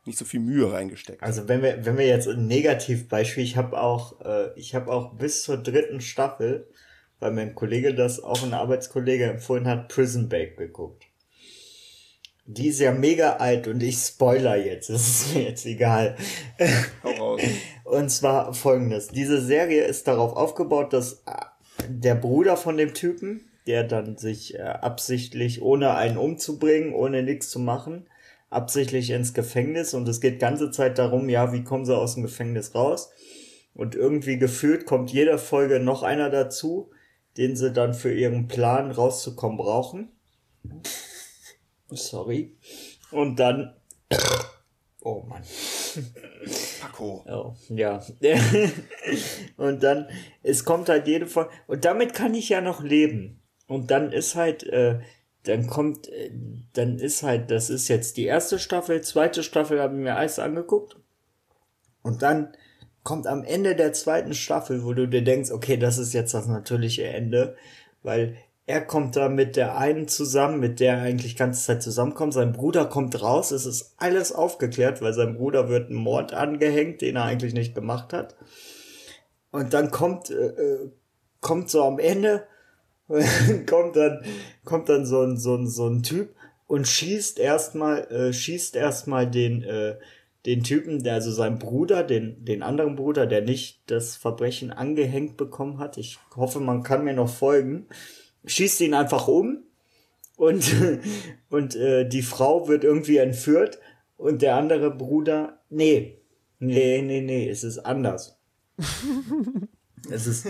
nicht so viel Mühe reingesteckt. Also wenn wir, wenn wir jetzt ein Negativbeispiel, ich habe auch, äh, ich habe auch bis zur dritten Staffel, weil mein Kollege das auch ein Arbeitskollege empfohlen hat, Prison Break geguckt. Die ist ja mega alt und ich spoiler jetzt, das ist mir jetzt egal. Und zwar folgendes. Diese Serie ist darauf aufgebaut, dass äh, der Bruder von dem Typen, der dann sich äh, absichtlich, ohne einen umzubringen, ohne nichts zu machen, absichtlich ins Gefängnis und es geht ganze Zeit darum, ja, wie kommen sie aus dem Gefängnis raus? Und irgendwie gefühlt kommt jeder Folge noch einer dazu, den sie dann für ihren Plan rauszukommen brauchen. Sorry. Und dann. Oh Mann. Paco. Oh, ja. und dann, es kommt halt jede Folge. Und damit kann ich ja noch leben. Und dann ist halt, äh, dann kommt, äh, dann ist halt, das ist jetzt die erste Staffel, zweite Staffel habe ich mir alles angeguckt. Und dann kommt am Ende der zweiten Staffel, wo du dir denkst, okay, das ist jetzt das natürliche Ende, weil er kommt da mit der einen zusammen, mit der er eigentlich ganze Zeit zusammenkommt. Sein Bruder kommt raus, es ist alles aufgeklärt, weil sein Bruder wird ein Mord angehängt, den er eigentlich nicht gemacht hat. Und dann kommt, äh, äh kommt so am Ende, kommt dann, kommt dann so ein, so ein, so ein Typ und schießt erstmal, äh, schießt erstmal den, äh, den Typen, der also seinen Bruder, den, den anderen Bruder, der nicht das Verbrechen angehängt bekommen hat. Ich hoffe, man kann mir noch folgen. Schießt ihn einfach um und, und äh, die Frau wird irgendwie entführt und der andere Bruder, nee, nee, nee, nee, es ist anders. es ist,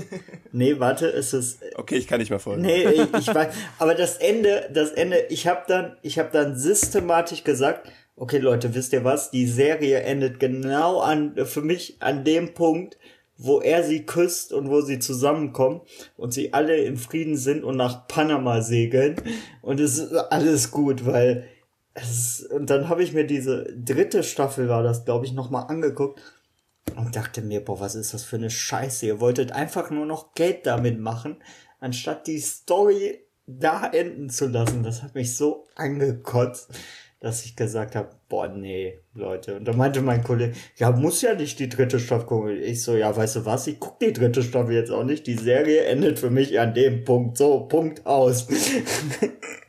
nee, warte, es ist. Okay, ich kann nicht mehr folgen. Nee, ich, ich weiß, aber das Ende, das Ende, ich habe dann, ich habe dann systematisch gesagt, okay Leute, wisst ihr was? Die Serie endet genau an, für mich an dem Punkt, wo er sie küsst und wo sie zusammenkommen und sie alle im Frieden sind und nach Panama segeln und es ist alles gut, weil es, und dann habe ich mir diese dritte Staffel war das, glaube ich, nochmal angeguckt und dachte mir, boah, was ist das für eine Scheiße? Ihr wolltet einfach nur noch Geld damit machen, anstatt die Story da enden zu lassen. Das hat mich so angekotzt dass ich gesagt habe, boah, nee, Leute. Und da meinte mein Kollege, ja, muss ja nicht die dritte Staffel gucken. Ich so, ja, weißt du was, ich guck die dritte Staffel jetzt auch nicht. Die Serie endet für mich an dem Punkt. So, Punkt aus.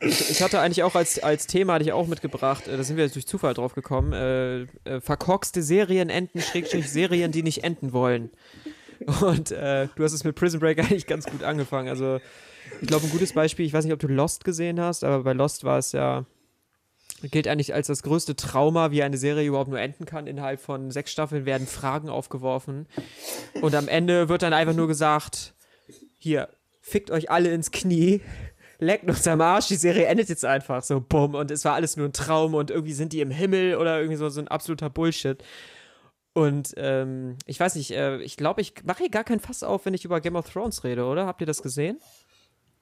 ich hatte eigentlich auch als, als Thema, hatte ich auch mitgebracht, äh, da sind wir jetzt durch Zufall drauf gekommen, äh, äh, verkorkste Serien enden, Schrägstrich Serien, die nicht enden wollen. Und äh, du hast es mit Prison Break eigentlich ganz gut angefangen. Also, ich glaube, ein gutes Beispiel, ich weiß nicht, ob du Lost gesehen hast, aber bei Lost war es ja gilt eigentlich als das größte Trauma, wie eine Serie überhaupt nur enden kann. Innerhalb von sechs Staffeln werden Fragen aufgeworfen. Und am Ende wird dann einfach nur gesagt: Hier, fickt euch alle ins Knie, leckt uns am Arsch, die Serie endet jetzt einfach so, bumm. Und es war alles nur ein Traum und irgendwie sind die im Himmel oder irgendwie so, so ein absoluter Bullshit. Und ähm, ich weiß nicht, äh, ich glaube, ich mache hier gar keinen Fass auf, wenn ich über Game of Thrones rede, oder? Habt ihr das gesehen?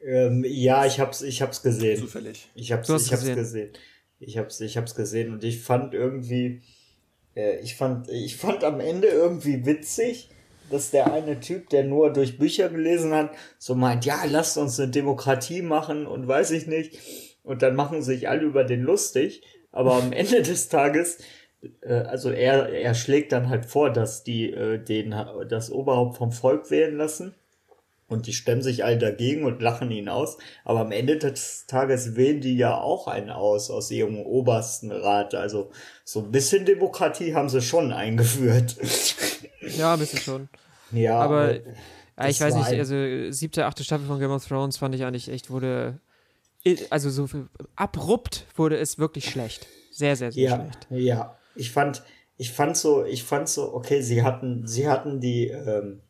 Ähm, ja, ich hab's, ich hab's gesehen. Zufällig. Ich hab's, ich hab's gesehen. Ich hab's, ich hab's gesehen und ich fand irgendwie, äh, ich fand, ich fand am Ende irgendwie witzig, dass der eine Typ, der nur durch Bücher gelesen hat, so meint, ja, lasst uns eine Demokratie machen und weiß ich nicht. Und dann machen sich alle über den lustig. Aber am Ende des Tages, äh, also er, er schlägt dann halt vor, dass die äh, den, das Oberhaupt vom Volk wählen lassen. Und die stemmen sich alle dagegen und lachen ihn aus. Aber am Ende des Tages wählen die ja auch einen aus, aus ihrem obersten Rat. Also so ein bisschen Demokratie haben sie schon eingeführt. Ja, ein bisschen schon. Ja, aber ich weiß nicht, also siebte, achte Staffel von Game of Thrones fand ich eigentlich echt, wurde, also so abrupt wurde es wirklich schlecht. Sehr, sehr, sehr ja, schlecht. Ja, ich fand, ich fand so, ich fand so, okay, sie hatten, sie hatten die, ähm,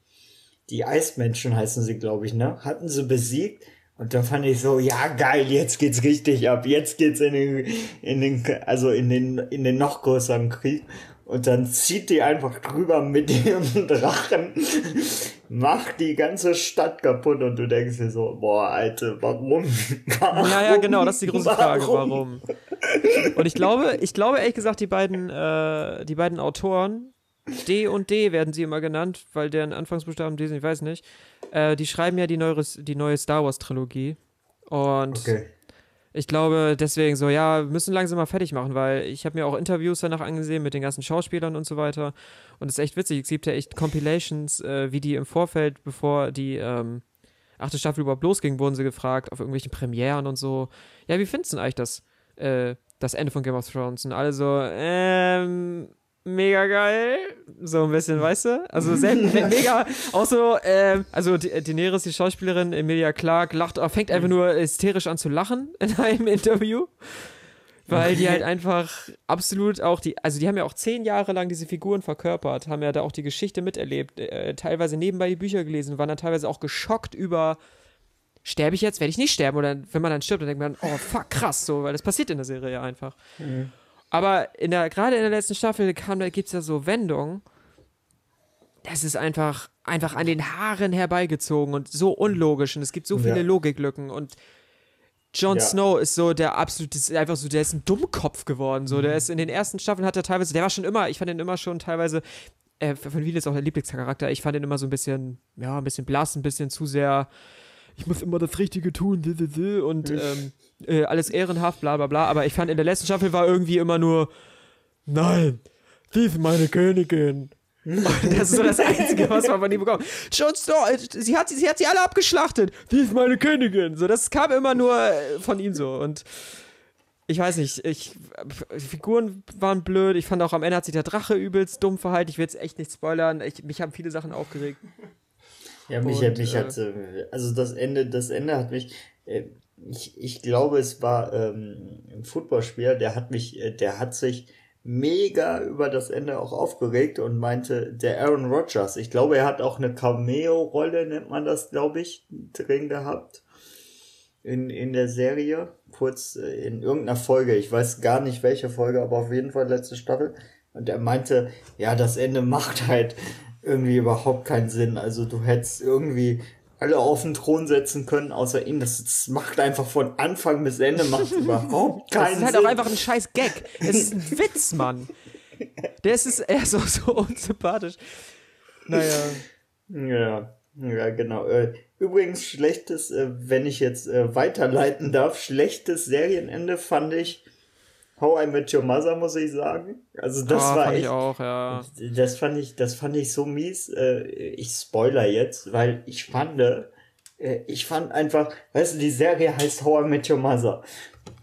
die Eismenschen heißen sie, glaube ich, ne? Hatten sie besiegt. Und dann fand ich so, ja geil, jetzt geht's richtig ab. Jetzt geht's in den, in den, also in den, in den noch größeren Krieg. Und dann zieht die einfach drüber mit ihrem Drachen, macht die ganze Stadt kaputt und du denkst dir so, boah, Alter, warum? warum? Ja, ja, genau, das ist die große Frage, warum? Und ich glaube, ich glaube ehrlich gesagt, die beiden, äh, die beiden Autoren, D und D werden sie immer genannt, weil deren Anfangsbuchstaben D sind, ich weiß nicht. Äh, die schreiben ja die neue, die neue Star Wars Trilogie. Und okay. ich glaube deswegen so, ja, wir müssen langsam mal fertig machen, weil ich habe mir auch Interviews danach angesehen mit den ganzen Schauspielern und so weiter. Und es ist echt witzig. Es gibt ja echt Compilations, äh, wie die im Vorfeld, bevor die ähm, achte Staffel überhaupt losging, wurden sie gefragt auf irgendwelchen Premieren und so. Ja, wie findest du denn eigentlich das, äh, das Ende von Game of Thrones? Und alle so, ähm, mega geil. So ein bisschen, weißt du? Also selbst, mega, auch so, äh, also Daenerys, die Schauspielerin, Emilia Clark, lacht, fängt einfach nur hysterisch an zu lachen in einem Interview. Weil die halt einfach absolut auch die, also die haben ja auch zehn Jahre lang diese Figuren verkörpert, haben ja da auch die Geschichte miterlebt, äh, teilweise nebenbei die Bücher gelesen, waren dann teilweise auch geschockt über, sterbe ich jetzt, werde ich nicht sterben? Oder wenn man dann stirbt, dann denkt man, oh fuck, krass, so, weil das passiert in der Serie ja einfach. Mhm. Aber in der, gerade in der letzten Staffel kam, da gibt es ja so Wendungen. Das ist einfach, einfach an den Haaren herbeigezogen und so unlogisch und es gibt so viele ja. Logiklücken und Jon ja. Snow ist so der absolute, ist einfach so, der ist ein Dummkopf geworden. So, der mhm. ist in den ersten Staffeln hat er teilweise, der war schon immer, ich fand ihn immer schon teilweise, äh, von vielen ist auch der Lieblingscharakter. Ich fand ihn immer so ein bisschen, ja, ein bisschen blass, ein bisschen zu sehr, ich muss immer das Richtige tun, und ähm, äh, alles ehrenhaft, bla bla bla. Aber ich fand in der letzten Staffel war irgendwie immer nur, nein, sie ist meine Königin. das ist so das Einzige, was man von ihm bekommt. Jon Snow, äh, sie hat, sie hat sie alle abgeschlachtet. Sie ist meine Königin. So, das kam immer nur äh, von ihm so. Und ich weiß nicht, ich, die Figuren waren blöd. Ich fand auch am Ende hat sich der Drache übelst dumm verhalten. Ich will jetzt echt nicht spoilern. Ich, mich haben viele Sachen aufgeregt. Ja, mich, und, mich äh, hat, also das Ende, das Ende hat mich, äh, ich, ich glaube, es war ähm, ein Footballspieler, der hat mich, äh, der hat sich mega über das Ende auch aufgeregt und meinte, der Aaron Rodgers, ich glaube, er hat auch eine Cameo-Rolle, nennt man das, glaube ich, drin gehabt in, in der Serie, kurz äh, in irgendeiner Folge, ich weiß gar nicht welche Folge, aber auf jeden Fall letzte Staffel. Und er meinte, ja, das Ende macht halt irgendwie überhaupt keinen Sinn. Also du hättest irgendwie alle auf den Thron setzen können, außer ihn. Das, das macht einfach von Anfang bis Ende macht überhaupt keinen Sinn. Das ist halt Sinn. auch einfach ein scheiß Gag. Es ist ein Witz, Mann. Der ist, er ist auch so unsympathisch. Naja. Ja, ja, genau. Äh, Übrigens, schlechtes, äh, wenn ich jetzt äh, weiterleiten darf, schlechtes Serienende fand ich How I Met Your Mother, muss ich sagen. Also das oh, war fand echt. Ich auch, ja. Das fand ich, das fand ich so mies. Äh, ich spoiler jetzt, weil ich fand, äh, ich fand einfach, weißt du, die Serie heißt How I Met Your Mother.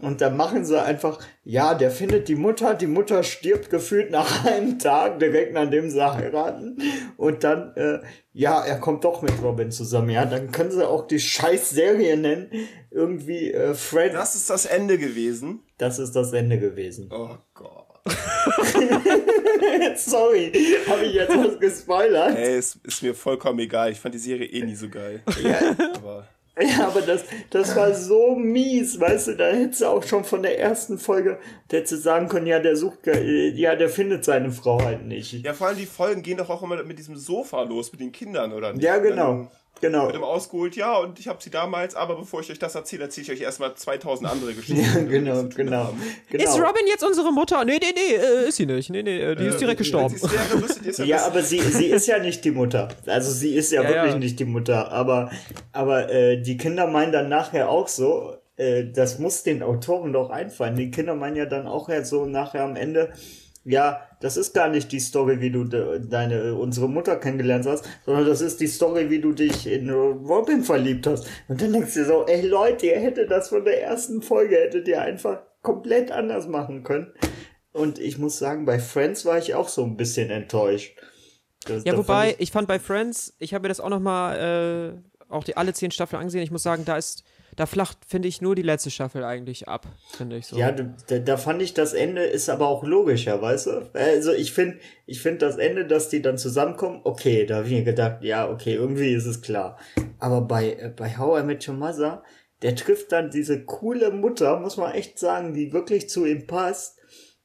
Und da machen sie einfach, ja, der findet die Mutter, die Mutter stirbt gefühlt nach einem Tag, direkt nachdem sie heiraten. Und dann, äh, ja, er kommt doch mit Robin zusammen. Ja, dann können sie auch die scheiß Serie nennen. Irgendwie, äh, Fred. Das ist das Ende gewesen. Das ist das Ende gewesen. Oh Gott. Sorry, habe ich jetzt was gespoilert? Ey, es ist mir vollkommen egal. Ich fand die Serie eh nie so geil. Ja. Aber Ja, aber das, das war so mies, weißt du, da hättest du auch schon von der ersten Folge, der zu sagen können, ja, der sucht, ja, der findet seine Frau halt nicht. Ja, vor allem die Folgen gehen doch auch immer mit diesem Sofa los, mit den Kindern, oder nicht? Ja, genau. Genau. Mit dem ausgeholt, ja, und ich habe sie damals, aber bevor ich euch das erzähle, erzähle ich euch erstmal 2000 andere Geschichten. ja, genau, genau, genau. Ist Robin jetzt unsere Mutter? Nee, nee, nee, äh, ist sie nicht. Nee, nee, äh, die äh, ist direkt gestorben. Ist ja, ja aber sie, sie ist ja nicht die Mutter. Also sie ist ja, ja wirklich ja. nicht die Mutter. Aber, aber äh, die Kinder meinen dann nachher auch so, äh, das muss den Autoren doch einfallen. Die Kinder meinen ja dann auch so nachher am Ende, ja, das ist gar nicht die Story, wie du de, deine, unsere Mutter kennengelernt hast, sondern das ist die Story, wie du dich in Robin verliebt hast. Und dann denkst du dir so, ey Leute, ihr hättet das von der ersten Folge, hättet ihr einfach komplett anders machen können. Und ich muss sagen, bei Friends war ich auch so ein bisschen enttäuscht. Das, ja, wobei, ich, ich, fand bei Friends, ich habe mir das auch nochmal, äh, auch die alle zehn Staffeln angesehen, ich muss sagen, da ist da flacht, finde ich, nur die letzte Staffel eigentlich ab, finde ich so. Ja, da, da, fand ich das Ende ist aber auch logischer, weißt du? Also ich finde, ich finde das Ende, dass die dann zusammenkommen, okay, da habe ich mir gedacht, ja, okay, irgendwie ist es klar. Aber bei, äh, bei How I Met Your Mother, der trifft dann diese coole Mutter, muss man echt sagen, die wirklich zu ihm passt.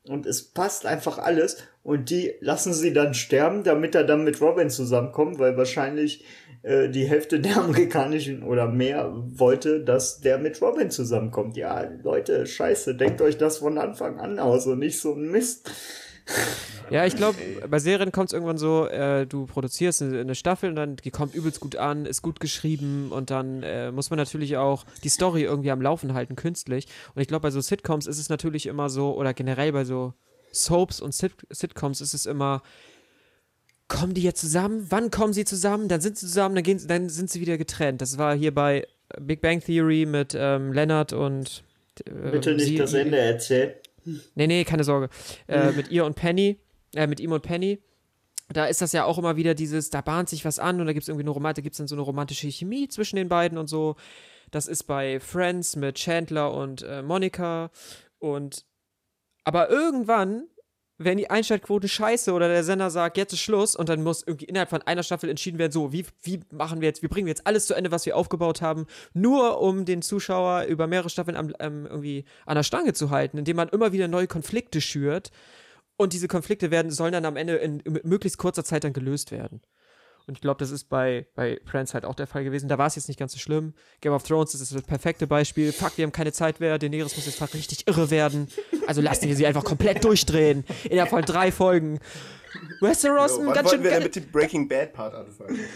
Und es passt einfach alles. Und die lassen sie dann sterben, damit er dann mit Robin zusammenkommt, weil wahrscheinlich äh, die Hälfte der amerikanischen oder mehr wollte, dass der mit Robin zusammenkommt. Ja, Leute, scheiße, denkt euch das von Anfang an aus und nicht so ein Mist. Ja, ich glaube, bei Serien kommt es irgendwann so, äh, du produzierst eine, eine, Staffel und dann die kommt übelst gut an, ist gut geschrieben und dann äh, muss man natürlich auch die Story irgendwie am Laufen halten, künstlich. Und ich glaube, bei so Sitcoms ist es natürlich immer so, oder generell bei so Soaps und Sit Sitcoms ist es immer, kommen die jetzt zusammen? Wann kommen sie zusammen? Dann sind sie zusammen, dann, gehen, dann sind sie wieder getrennt. Das war hier bei Big Bang Theory mit ähm, Leonard und. Äh, Bitte nicht sie, das Ende erzählen. Nee, nee, keine Sorge. Äh, mit ihr und Penny, äh, mit ihm und Penny. Da ist das ja auch immer wieder dieses, da bahnt sich was an und da gibt es irgendwie eine Romantik, gibt es dann so eine romantische Chemie zwischen den beiden und so. Das ist bei Friends mit Chandler und äh, Monica. Und aber irgendwann wenn die Einschaltquote scheiße oder der Sender sagt, jetzt ist Schluss und dann muss irgendwie innerhalb von einer Staffel entschieden werden, so, wie, wie machen wir jetzt, wie bringen wir jetzt alles zu Ende, was wir aufgebaut haben, nur um den Zuschauer über mehrere Staffeln am, ähm, irgendwie an der Stange zu halten, indem man immer wieder neue Konflikte schürt und diese Konflikte werden, sollen dann am Ende in, in möglichst kurzer Zeit dann gelöst werden. Und ich glaube, das ist bei, bei Friends halt auch der Fall gewesen. Da war es jetzt nicht ganz so schlimm. Game of Thrones das ist das perfekte Beispiel. Fuck, wir haben keine Zeit mehr. Daenerys muss jetzt richtig irre werden. Also lassen wir sie einfach komplett durchdrehen. Innerhalb von drei Folgen. Westeros, ein ganz schön. wir denn mit dem Breaking Bad Part anfangen?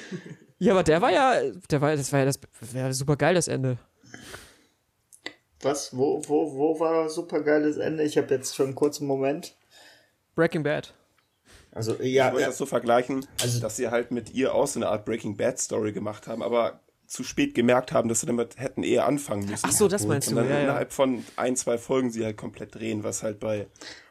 Ja, aber der war ja, der war, das war ja das, wäre super geil, das Ende. Was? Wo, wo, wo war super geiles Ende? Ich habe jetzt schon einen kurzen Moment. Breaking Bad. Also, ja. Ich wollte das so vergleichen, also, dass sie halt mit ihr auch so eine Art Breaking Bad Story gemacht haben, aber zu spät gemerkt haben, dass sie damit hätten eher anfangen müssen. Ach so, das gut. meinst Und du, dann ja, ja. innerhalb von ein, zwei Folgen sie halt komplett drehen, was halt bei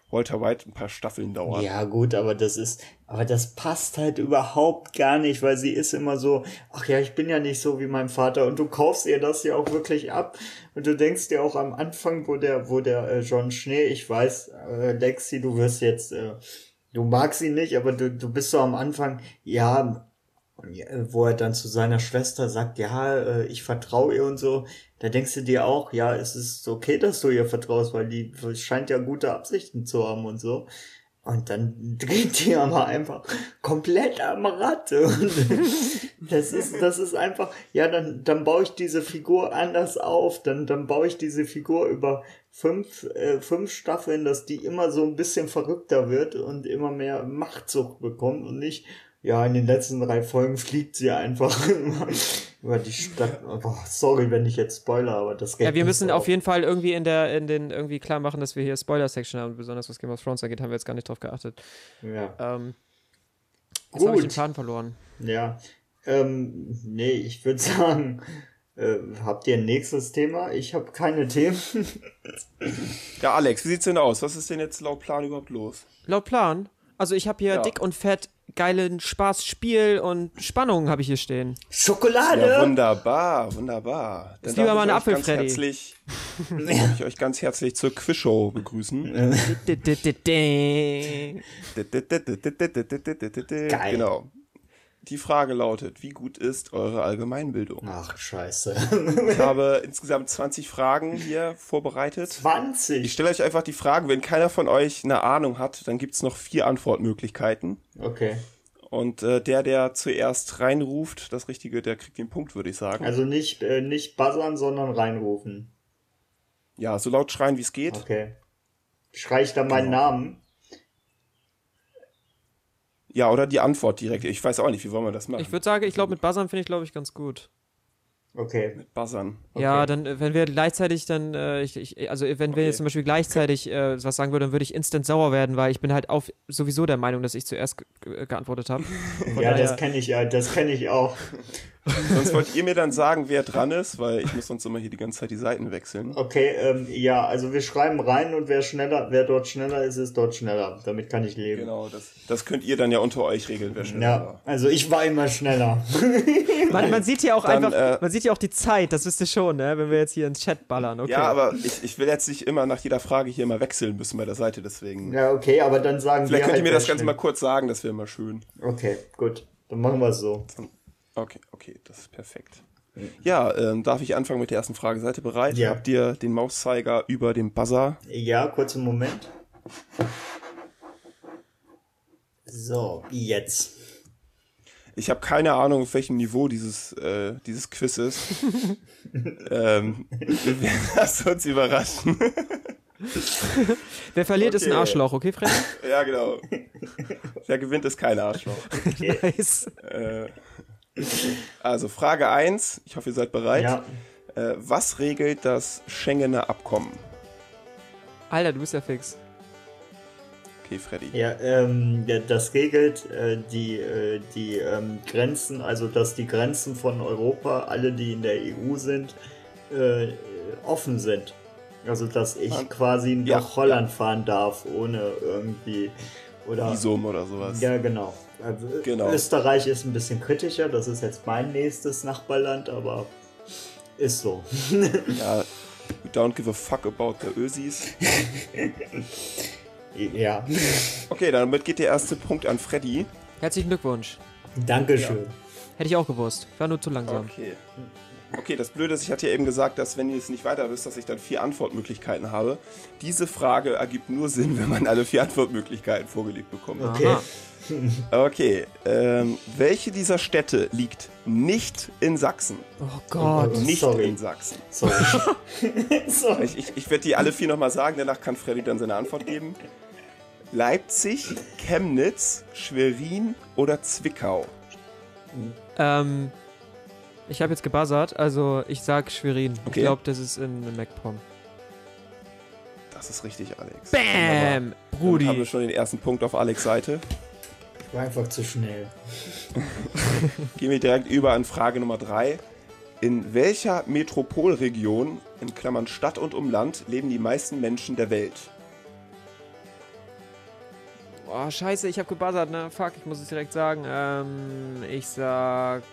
Walter White ein paar Staffeln dauert. Ja, gut, aber das ist, aber das passt halt überhaupt gar nicht, weil sie ist immer so, ach ja, ich bin ja nicht so wie mein Vater und du kaufst ihr das ja auch wirklich ab und du denkst dir auch am Anfang, wo der, wo der äh, John Schnee, ich weiß, äh, Lexi, du wirst jetzt, äh, du magst ihn nicht, aber du, du bist so am Anfang, ja, ja, wo er dann zu seiner Schwester sagt, ja, äh, ich vertraue ihr und so, da denkst du dir auch, ja, es ist okay, dass du ihr vertraust, weil die scheint ja gute Absichten zu haben und so. Und dann dreht die aber einfach komplett am Rad. Und das ist, das ist einfach, ja, dann, dann baue ich diese Figur anders auf. Dann, dann baue ich diese Figur über fünf, äh, fünf Staffeln, dass die immer so ein bisschen verrückter wird und immer mehr Machtsucht bekommt und nicht, ja, in den letzten drei Folgen fliegt sie einfach über die Stadt. Boah, sorry, wenn ich jetzt spoiler, aber das geht Ja, wir müssen so auf jeden Fall irgendwie in der, in den, irgendwie klar machen, dass wir hier Spoiler-Section haben. Besonders was Game of Thrones angeht, haben wir jetzt gar nicht drauf geachtet. Ja. Ähm, jetzt habe ich den. Faden verloren. Ja, ähm, nee, ich würde sagen, äh, habt ihr ein nächstes Thema? Ich habe keine Themen. Ja, Alex, wie sieht's denn aus? Was ist denn jetzt laut Plan überhaupt los? Laut Plan. Also ich habe hier Ja. dick und fett geilen Spaß, Spiel und Spannung habe ich hier stehen. Schokolade! Ja, wunderbar, wunderbar. Dann Ist lieber mal ich ein euch Apfel, ganz Freddy. herzlich, darf ich euch ganz herzlich zur Quizshow begrüßen. Geil. Genau. Die Frage lautet, wie gut ist eure Allgemeinbildung? Ach, scheiße. Ich habe insgesamt 20 Fragen hier vorbereitet. Ich 20. stelle euch einfach die Fragen, wenn keiner von euch eine Ahnung hat, dann gibt's noch vier Antwortmöglichkeiten. Okay. Und äh, der, der zuerst reinruft, das Richtige, der kriegt den Punkt, würde ich sagen. Also nicht, äh, nicht buzzern, sondern reinrufen. ja, so laut schreien, wie es geht. Okay. Schrei ich da meinen Genau. Namen? Ja, oder die Antwort direkt. Ich weiß auch nicht, wie wollen wir das machen? Ich würde sagen, ich glaube, mit Buzzern finde ich, glaube ich, ganz gut. Okay. Buzzern. Ja, dann, äh, wenn wir gleichzeitig dann, äh, ich, ich, also wenn wir Okay. jetzt zum Beispiel gleichzeitig äh, was sagen würden, dann würde ich instant sauer werden, weil ich bin halt auf sowieso der Meinung, dass ich zuerst ge ge geantwortet habe. Ja, daher- das kenne ich ja, das kenne ich auch. Sonst wollt ihr mir dann sagen, wer dran ist, weil ich muss sonst immer hier die ganze Zeit die Seiten wechseln. Okay, ähm, ja, also wir schreiben rein und wer schneller, wer dort schneller ist, ist dort schneller. Damit kann ich leben. Genau, das, das könnt ihr dann ja unter euch regeln, wer schneller Ja, war. also ich war immer schneller. man, man sieht ja auch Dann, einfach, äh, man sieht ja auch die Zeit, das wisst ihr schon, ne? wenn wir jetzt hier ins Chat ballern. Okay. Ja, aber ich, ich will jetzt nicht immer nach jeder Frage hier mal wechseln müssen bei der Seite, deswegen. Ja, okay, aber dann sagen Vielleicht wir könnt halt, ihr mir das Ganze schnell- mal kurz sagen, das wäre mal schön. Okay, gut. Dann machen wir es so. Okay, okay, das ist perfekt. Ja, ähm, darf ich anfangen mit der ersten Frage? Seid ihr bereit? Ja. Habt ihr den Mauszeiger über dem Buzzer? Ja, kurzen Moment. So, jetzt. Ich habe keine Ahnung, auf welchem Niveau dieses, äh, dieses Quiz ist. ähm, wir werden das uns überraschen. Wer verliert, ist ein Okay. Arschloch, okay, Fred? ja, genau. Wer gewinnt, ist kein Arschloch. nice. Äh, also Frage 1, ich hoffe, ihr seid bereit. Ja, Äh, was regelt das Schengener Abkommen? Alter, du bist ja fix. Okay, Freddy. ja, ähm, ja, das regelt äh, die, äh, die ähm, Grenzen, also dass die Grenzen von Europa, alle die in der EU sind, äh, offen sind. Also dass ich Ah, quasi ja, nach Holland fahren darf, ohne irgendwie oder Visum oder sowas. Ja, genau. Also, Genau. Österreich ist ein bisschen kritischer, das ist jetzt mein nächstes Nachbarland, aber ist so. Ja, we don't give a fuck about the Ösis. ja, Okay, damit geht der erste Punkt an Freddy. Herzlichen Glückwunsch. Dankeschön. Hätte ich auch gewusst. War nur zu langsam. Okay. Okay, das Blöde ist, ich hatte ja eben gesagt, dass wenn ihr es nicht weiter wisst, dass ich dann vier Antwortmöglichkeiten habe. Diese Frage ergibt nur Sinn, wenn man alle vier Antwortmöglichkeiten vorgelegt bekommt. Okay. Aha. Okay, ähm, welche dieser Städte liegt nicht in Sachsen? Oh Gott. Nicht sorry. in Sachsen. Sorry. Sorry. Ich, ich, ich werde die alle vier nochmal sagen, danach kann Freddy dann seine Antwort geben. Leipzig, Chemnitz, Schwerin oder Zwickau? Ähm, ich habe jetzt gebuzzert, also ich sag Schwerin. Okay. Ich glaube, das ist in MacPom. Das ist richtig, Alex. Bam! Damit haben wir Brudi. schon den ersten Punkt auf Alex Seite. War einfach zu schnell. Gehen wir direkt über an Frage Nummer drei. In welcher Metropolregion, in Klammern Stadt und Umland, leben die meisten Menschen der Welt? Oh, scheiße, ich hab gebuzzert, ne? Fuck, ich muss es direkt sagen. Ähm, ich sag.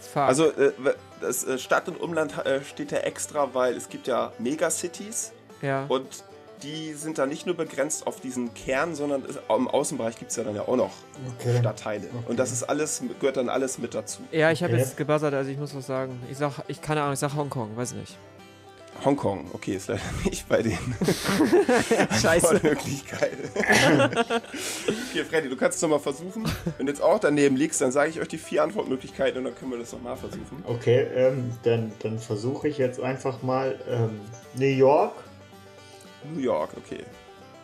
Fuck. Also, äh, das äh, Stadt und Umland äh, steht da extra, weil es gibt ja Megacities ja. und die sind da nicht nur begrenzt auf diesen Kern, sondern im Außenbereich gibt es ja dann ja auch noch Okay. Stadtteile. Und das ist alles, gehört dann alles mit dazu. Ja, ich habe Okay. jetzt gebuzzert, also ich muss was sagen. Ich sag, ich keine Ahnung, ich sag Hongkong, weiß nicht. Hongkong, okay, ist leider nicht bei den Scheiße. Möglichkeiten. okay, Freddy, du kannst es nochmal versuchen. Wenn du jetzt auch daneben liegst, dann sage ich euch die vier Antwortmöglichkeiten und dann können wir das nochmal versuchen. Okay, ähm, dann, dann versuche ich jetzt einfach mal ähm, New York. New York, okay.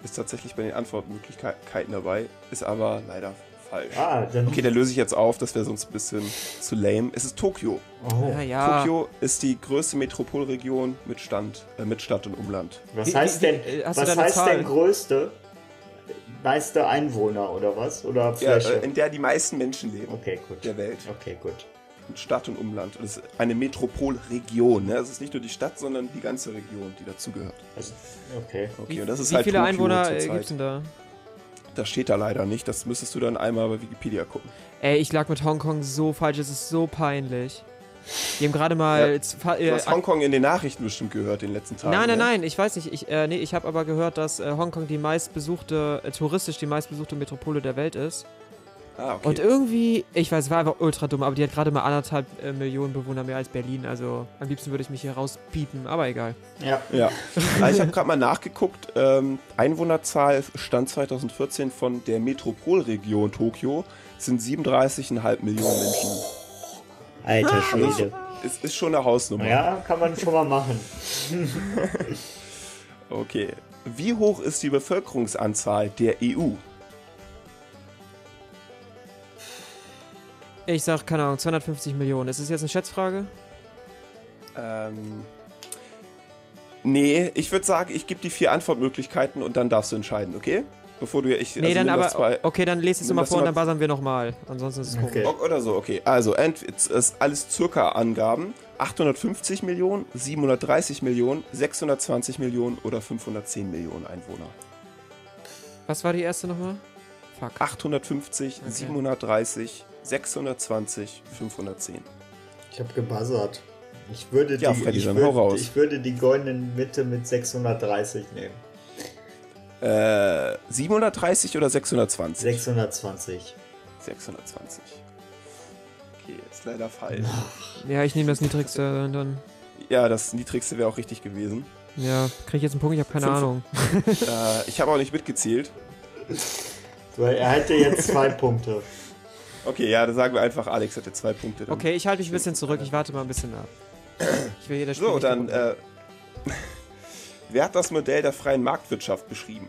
Ist tatsächlich bei den Antwortmöglichkeiten dabei, ist aber leider falsch. Ah, dann. Okay, dann löse ich jetzt auf, das wäre sonst ein bisschen zu lame. Es ist Tokio. Oh. Ja, ja. Tokio ist die größte Metropolregion mit, Stand, äh, mit Stadt und Umland. Was heißt denn, äh, hast was heißt Zahl? denn größte? Meiste Einwohner oder was? Oder Ja, Fläche? äh, in der die meisten Menschen leben. okay, gut. Der Welt. Okay, gut. Stadt und Umland. Und es ist eine Metropolregion. Ne? Es ist nicht nur die Stadt, sondern die ganze Region, die dazugehört. Also, okay. Okay, Wie, und das ist wie halt viele Tokio Einwohner äh, zurzeit. gibt's denn da? Das steht da leider nicht. Das müsstest du dann einmal bei Wikipedia gucken. Ey, ich lag mit Hongkong so falsch, es ist so peinlich. Die haben gerade mal. Ja, Du äh, hast Hongkong in den Nachrichten bestimmt gehört in den letzten Tagen. Nein, nein, ne? nein, ich weiß nicht. Ich, äh, nee, ich habe aber gehört, dass äh, Hongkong die meistbesuchte, äh, touristisch die meistbesuchte Metropole der Welt ist. Ah, okay. Und irgendwie, ich weiß, es war einfach ultra dumm, aber die hat gerade mal anderthalb äh, Millionen Bewohner mehr als Berlin. Also am liebsten würde ich mich hier rauspiepen, aber egal. Ja. Ja, Also ich habe gerade mal nachgeguckt. Ähm, Einwohnerzahl stand 2014 von der Metropolregion Tokio sind 37,5 Millionen Menschen. Alter Schwede. Es ist schon eine Hausnummer. Ja, kann man schon mal machen. Okay. Wie hoch ist die Bevölkerungsanzahl der EU? Ich sag, keine Ahnung, 250 Millionen. Ist es jetzt eine Schätzfrage? Ähm, nee, ich würde sagen, ich gebe die vier Antwortmöglichkeiten und dann darfst du entscheiden, okay? Bevor du ich Nee, also dann das aber. zwei- Okay, dann lest es immer das vor und dann buzzern wir nochmal. Ansonsten ist es komisch. Okay. O- Oder so, okay. Also, es ist alles circa Angaben. 850 Millionen, 730 Millionen, 620 Millionen oder 510 Millionen Einwohner. Was war die erste nochmal? Fuck. 850, Okay. 730, 620, 510. Ich habe gebuzzert. Ich würde, Ja, die, Freddy, ich, würde, ich würde die goldenen Mitte mit 630 nehmen. Äh, 730 oder 620? 620. 620. Okay, ist leider falsch. Ja, ich nehme das niedrigste und dann. Ja, das niedrigste wäre auch richtig gewesen. Ja, krieg ich jetzt einen Punkt? Ich habe keine Fünf- Ahnung. äh, ich habe auch nicht mitgezählt. Er hätte jetzt zwei Punkte. Okay, ja, dann sagen wir einfach, Alex hatte zwei Punkte. Dann. Okay, ich halte mich ein bisschen zurück. Ich warte mal ein bisschen ab. Ich will hier das Spiel So, dann, äh, wer hat das Modell der freien Marktwirtschaft beschrieben?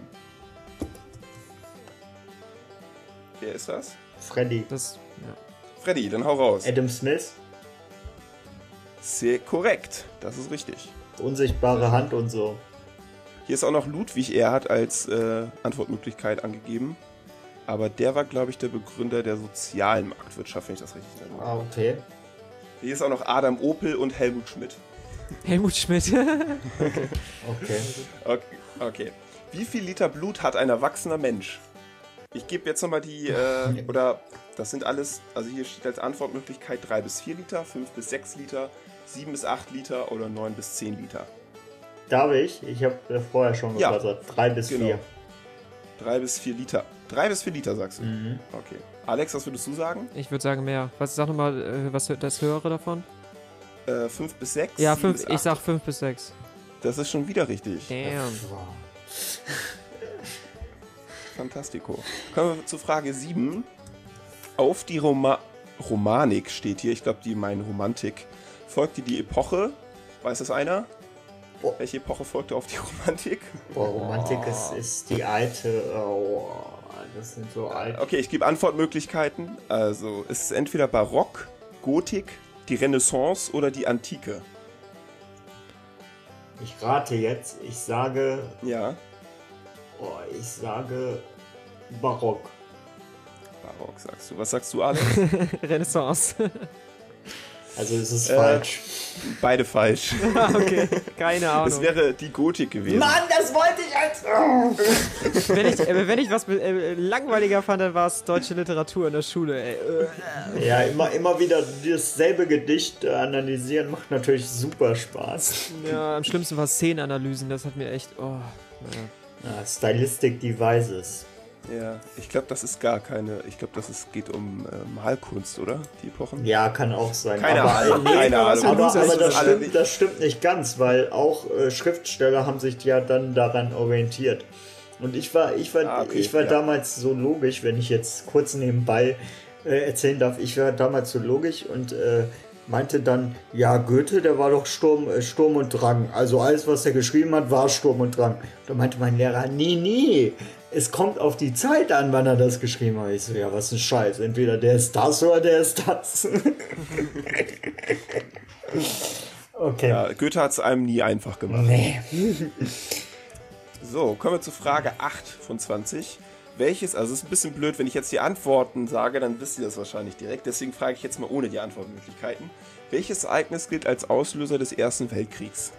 Wer ist das? Freddy. Das, ja. Freddy, dann hau raus. Adam Smith. Sehr korrekt, das ist richtig. Unsichtbare Hand und so. Hier ist auch noch Ludwig Erhard als äh, Antwortmöglichkeit angegeben. Aber der war, glaube ich, der Begründer der sozialen Marktwirtschaft, wenn ich das richtig nenne. Ah, okay. Hier ist auch noch Adam Opel und Helmut Schmidt. Helmut Schmidt. Okay. Okay. okay. Wie viel Liter Blut hat ein erwachsener Mensch? Ich gebe jetzt nochmal die, äh, oder das sind alles, also hier steht als Antwortmöglichkeit 3 bis 4 Liter, 5 bis 6 Liter, 7 bis 8 Liter oder 9 bis 10 Liter. Darf ich? Ich habe äh, vorher schon Ja. gebuzzert. Drei bis Genau. vier. 3 bis 4 Liter. 3 bis 4 Liter sagst du. Mhm. Okay. Alex, was würdest du sagen? Ich würde sagen mehr. Was sag nochmal, äh, was das höhere davon? Äh, 5 bis 6? Ja, 7 fünf, bis ich 8? sag 5 bis 6. Das ist schon wieder richtig. Damn. Fantastico. Kommen wir zu Frage 7. Auf die Roma Romanik steht hier, ich glaube, die meinen Romantik, folgte die Epoche. Weiß das einer? Boah. Welche Epoche folgte auf die Romantik? Boah, Romantik ist, ist die alte. Oh, das sind so alte. Okay, ich gebe Antwortmöglichkeiten. Also, es ist entweder Barock, Gotik, die Renaissance oder die Antike. Ich rate jetzt. Ich sage. Ja, Oh, ich sage Barock. Barock sagst du. Was sagst du, Alex? Renaissance. Also es ist Äh, falsch. Beide falsch. okay, keine Es Ahnung. wäre die Gotik gewesen. Mann, das wollte ich als. Oh. Wenn ich, äh, wenn ich was äh, langweiliger fand, dann war es deutsche Literatur in der Schule. Ey. Ja, immer, immer wieder dasselbe Gedicht äh, analysieren macht natürlich super Spaß. Ja, am schlimmsten war Szenenanalysen, das hat mir echt. Oh, naja. Ja, Stylistic Devices. Ja, ich glaube, das ist gar keine. Ich glaube, das ist, geht um äh, Malkunst, oder? Die Epochen? Ja, kann auch sein. Keine Ahnung, nee, keine Ahnung. aber, das, stimmt, nicht. das stimmt nicht ganz, weil auch äh, Schriftsteller haben sich ja dann daran orientiert. Und ich war, ich war, Ah, okay, ich war ja. damals so logisch, wenn ich jetzt kurz nebenbei äh, erzählen darf, ich war damals so logisch und äh, meinte dann, ja, Goethe, der war doch Sturm, äh, Sturm und Drang. Also alles, was er geschrieben hat, war Sturm und Drang. Da meinte mein Lehrer, nee, nee, es kommt auf die Zeit an, wann er das geschrieben hat. Ich so, ja, was ein Scheiß. Entweder der ist das oder der ist das. okay. Ja, Goethe hat es einem nie einfach gemacht. Nee. So, kommen wir zu Frage 8 von 20. Welches, also es ist ein bisschen blöd, wenn ich jetzt die Antworten sage, dann wisst ihr das wahrscheinlich direkt. Deswegen frage ich jetzt mal ohne die Antwortmöglichkeiten. Welches Ereignis gilt als Auslöser des Ersten Weltkriegs?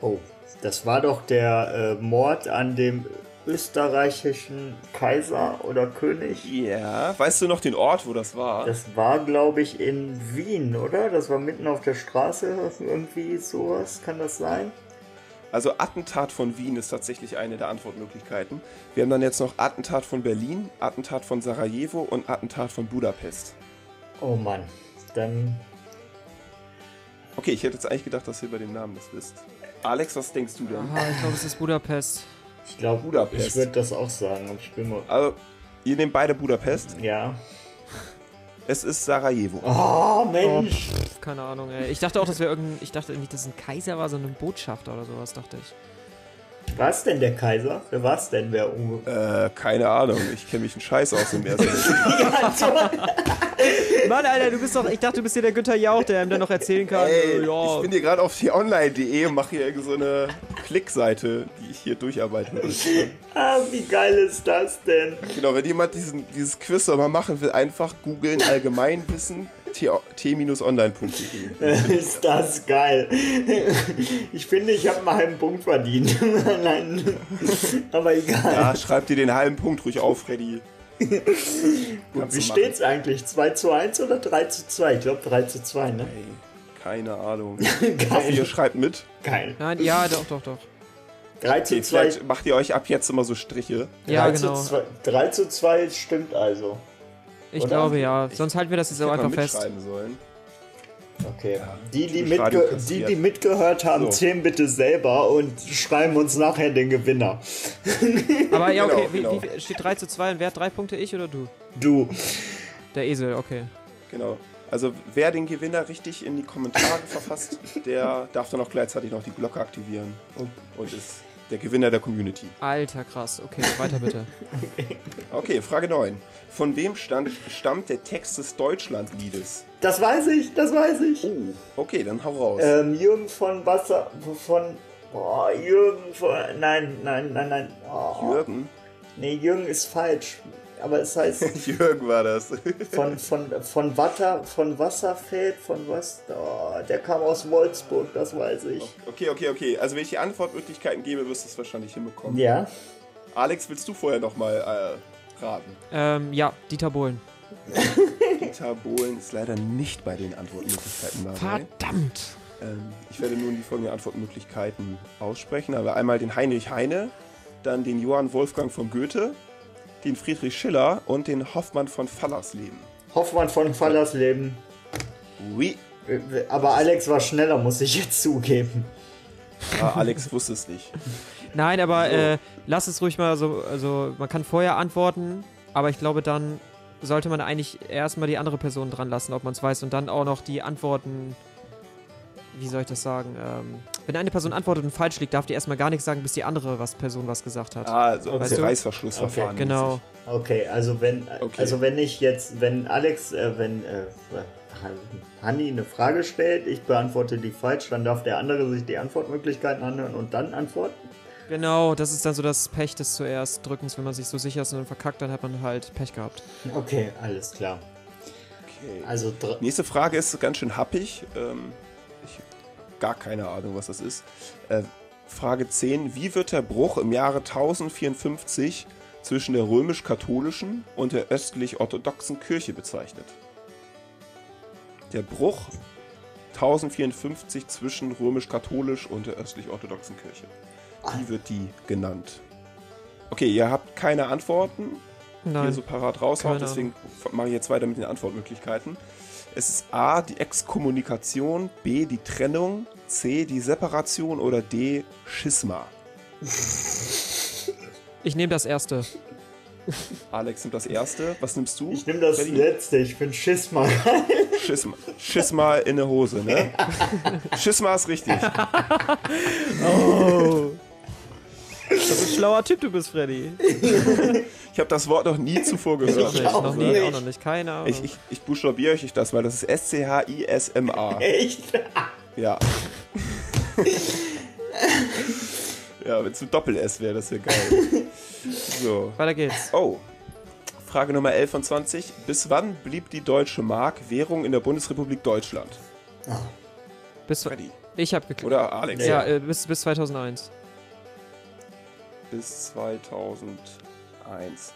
Oh, das war doch der äh, Mord an dem österreichischen Kaiser oder König. Ja, weißt du noch den Ort, wo das war? Das war, glaube ich, in Wien, oder? Das war mitten auf der Straße, irgendwie sowas. Kann das sein? Also Attentat von Wien ist tatsächlich eine der Antwortmöglichkeiten. Wir haben dann jetzt noch Attentat von Berlin, Attentat von Sarajevo und Attentat von Budapest. Oh Mann. Dann. Okay, ich hätte jetzt eigentlich gedacht, dass ihr bei den Namen das wisst. Alex, was denkst du denn? Ah, ich glaube, es ist Budapest. Ich glaube, Budapest. ich würde das auch sagen. aber Ich bin mal. Also, ihr nehmt beide Budapest. Ja. Es ist Sarajevo. Oh, Oh, Mensch. pff, keine Ahnung, ey. Ich dachte auch, das wäre irgendein. Ich dachte nicht, dass es ein Kaiser war, sondern ein Botschafter oder sowas, dachte ich. War es denn der Kaiser? Wer war es denn? Wer unge Äh, keine Ahnung. Ich kenne mich einen Scheiß aus im ersten. Mann, Alter, du bist doch. Ich dachte, du bist hier der Günther Jauch, der ihm dann noch erzählen kann. Ey, äh, ja. ich bin hier gerade auf die online.de und mache hier so eine Klickseite, die ich hier durcharbeiten will. Ah, wie geil ist das denn? Genau, wenn jemand diesen, dieses Quiz mal machen will, einfach googeln Allgemeinwissen t-online.de. Ist das geil. Ich finde, ich habe mal einen Punkt verdient. Nein, aber egal. Ja, schreib dir den halben Punkt ruhig auf, Freddy. Gut, wie steht's eigentlich? 2 zu 1 oder 3 zu 2? Ich glaube 3 zu 2, ne? Ey, keine Ahnung. Ich hoffe, ihr schreibt mit. Geil. Nein, ja, doch, doch, doch. 3 zu Okay, 2. vielleicht macht ihr euch ab jetzt immer so Striche. Ja, 3 genau. Zu 2, 3 zu 2 stimmt also. Ich Oder? glaube ja. Sonst halten wir das jetzt auch einfach fest. sollen. Okay. Die, die, Radio mitge die, die mitgehört haben, So. zählen bitte selber und schreiben uns nachher den Gewinner. Aber ja, Genau, okay. Wie, genau. wie steht 3 zu 2 und wer hat drei Punkte? Ich oder du? Du. Der Esel, okay. Genau. Also wer den Gewinner richtig in die Kommentare verfasst, der darf dann auch gleichzeitig noch die Glocke aktivieren und ist der Gewinner der Community. Alter, krass. Okay, weiter bitte. Okay, Frage 9. Von wem stand, stammt der Text des Deutschlandliedes? Das weiß ich, das weiß ich. Oh, okay, dann hau raus. Ähm, Jürgen von Wasser. Von. Boah, Jürgen von. Nein, nein, nein, nein. Oh, Jürgen? Nee, Jürgen ist falsch. Aber es heißt Jürgen war das. von, von, von, Watter, von Wasserfeld, von was? Oh, der kam aus Wolfsburg, das weiß ich. Okay, okay, okay. Also wenn ich die Antwortmöglichkeiten gebe, wirst du es wahrscheinlich hinbekommen. Ja. Alex, willst du vorher nochmal äh, raten? ähm, ja, Dieter Bohlen. Dieter Bohlen ist leider nicht bei den Antwortmöglichkeiten dabei. Verdammt. Ähm, ich werde nun die folgenden Antwortmöglichkeiten aussprechen. Aber einmal den Heinrich Heine, dann den Johann Wolfgang von Goethe, den Friedrich Schiller und den Hoffmann von Fallersleben. Hoffmann von Fallersleben. Oui. Aber Alex war schneller, muss ich jetzt zugeben. Ah, Alex wusste es nicht. Nein, aber So. äh, lass es ruhig mal so, also man kann vorher antworten, aber ich glaube, dann sollte man eigentlich erstmal die andere Person dran lassen, ob man es weiß, und dann auch noch die Antworten, wie soll ich das sagen, ähm, wenn eine Person antwortet und falsch liegt, darf die erstmal gar nichts sagen, bis die andere was Person was gesagt hat. Ah, so okay. du? Reißverschlussverfahren. genau. Okay, also wenn, Okay. also wenn ich jetzt, wenn Alex, äh, wenn äh, Hanni eine Frage stellt, ich beantworte die falsch, dann darf der andere sich die Antwortmöglichkeiten anhören und dann antworten. Genau, das ist dann so das Pech des zuerst Drückens, wenn man sich so sicher ist und dann verkackt, dann hat man halt Pech gehabt. Okay, alles klar. Okay. Also Nächste Frage ist ganz schön happig. Ähm, gar keine Ahnung, was das ist. Äh, Frage 10. Wie wird der Bruch im Jahre 1054 zwischen der römisch-katholischen und der östlich-orthodoxen Kirche bezeichnet? Der Bruch 1054 zwischen römisch-katholisch und der östlich-orthodoxen Kirche. Wie wird die genannt? Okay, ihr habt keine Antworten hier Nein. so parat raushaut, deswegen mache ich jetzt weiter mit den Antwortmöglichkeiten. Es ist A, die Exkommunikation, B, die Trennung, C, die Separation oder D, Schisma. Ich nehme das erste. Alex nimmt das erste. Was nimmst du? ich nehme das Freddy? letzte, ich bin Schisma. Schisma. Schisma in der Hose, ne? Schisma ist richtig. Oh. Das ist ein schlauer Typ, du bist, Freddy. Ich habe das Wort noch nie zuvor gehört. Nicht, auch noch nie, nicht. auch noch nicht. Keine Ahnung. Ich, ich, ich buchstabiere euch das mal. Das ist S-C-H-I-S-M-A. Echt? Ja. ja, wenn es ein Doppel-S wäre, das wäre geil. So. Weiter geht's. Oh. Frage Nummer 11 von 20. Bis wann blieb die deutsche Mark Währung in der Bundesrepublik Deutschland? Bis, Freddy. ich habe geklickt. Oder Alex? Ja, äh, bis, bis 2001. Bis 2001.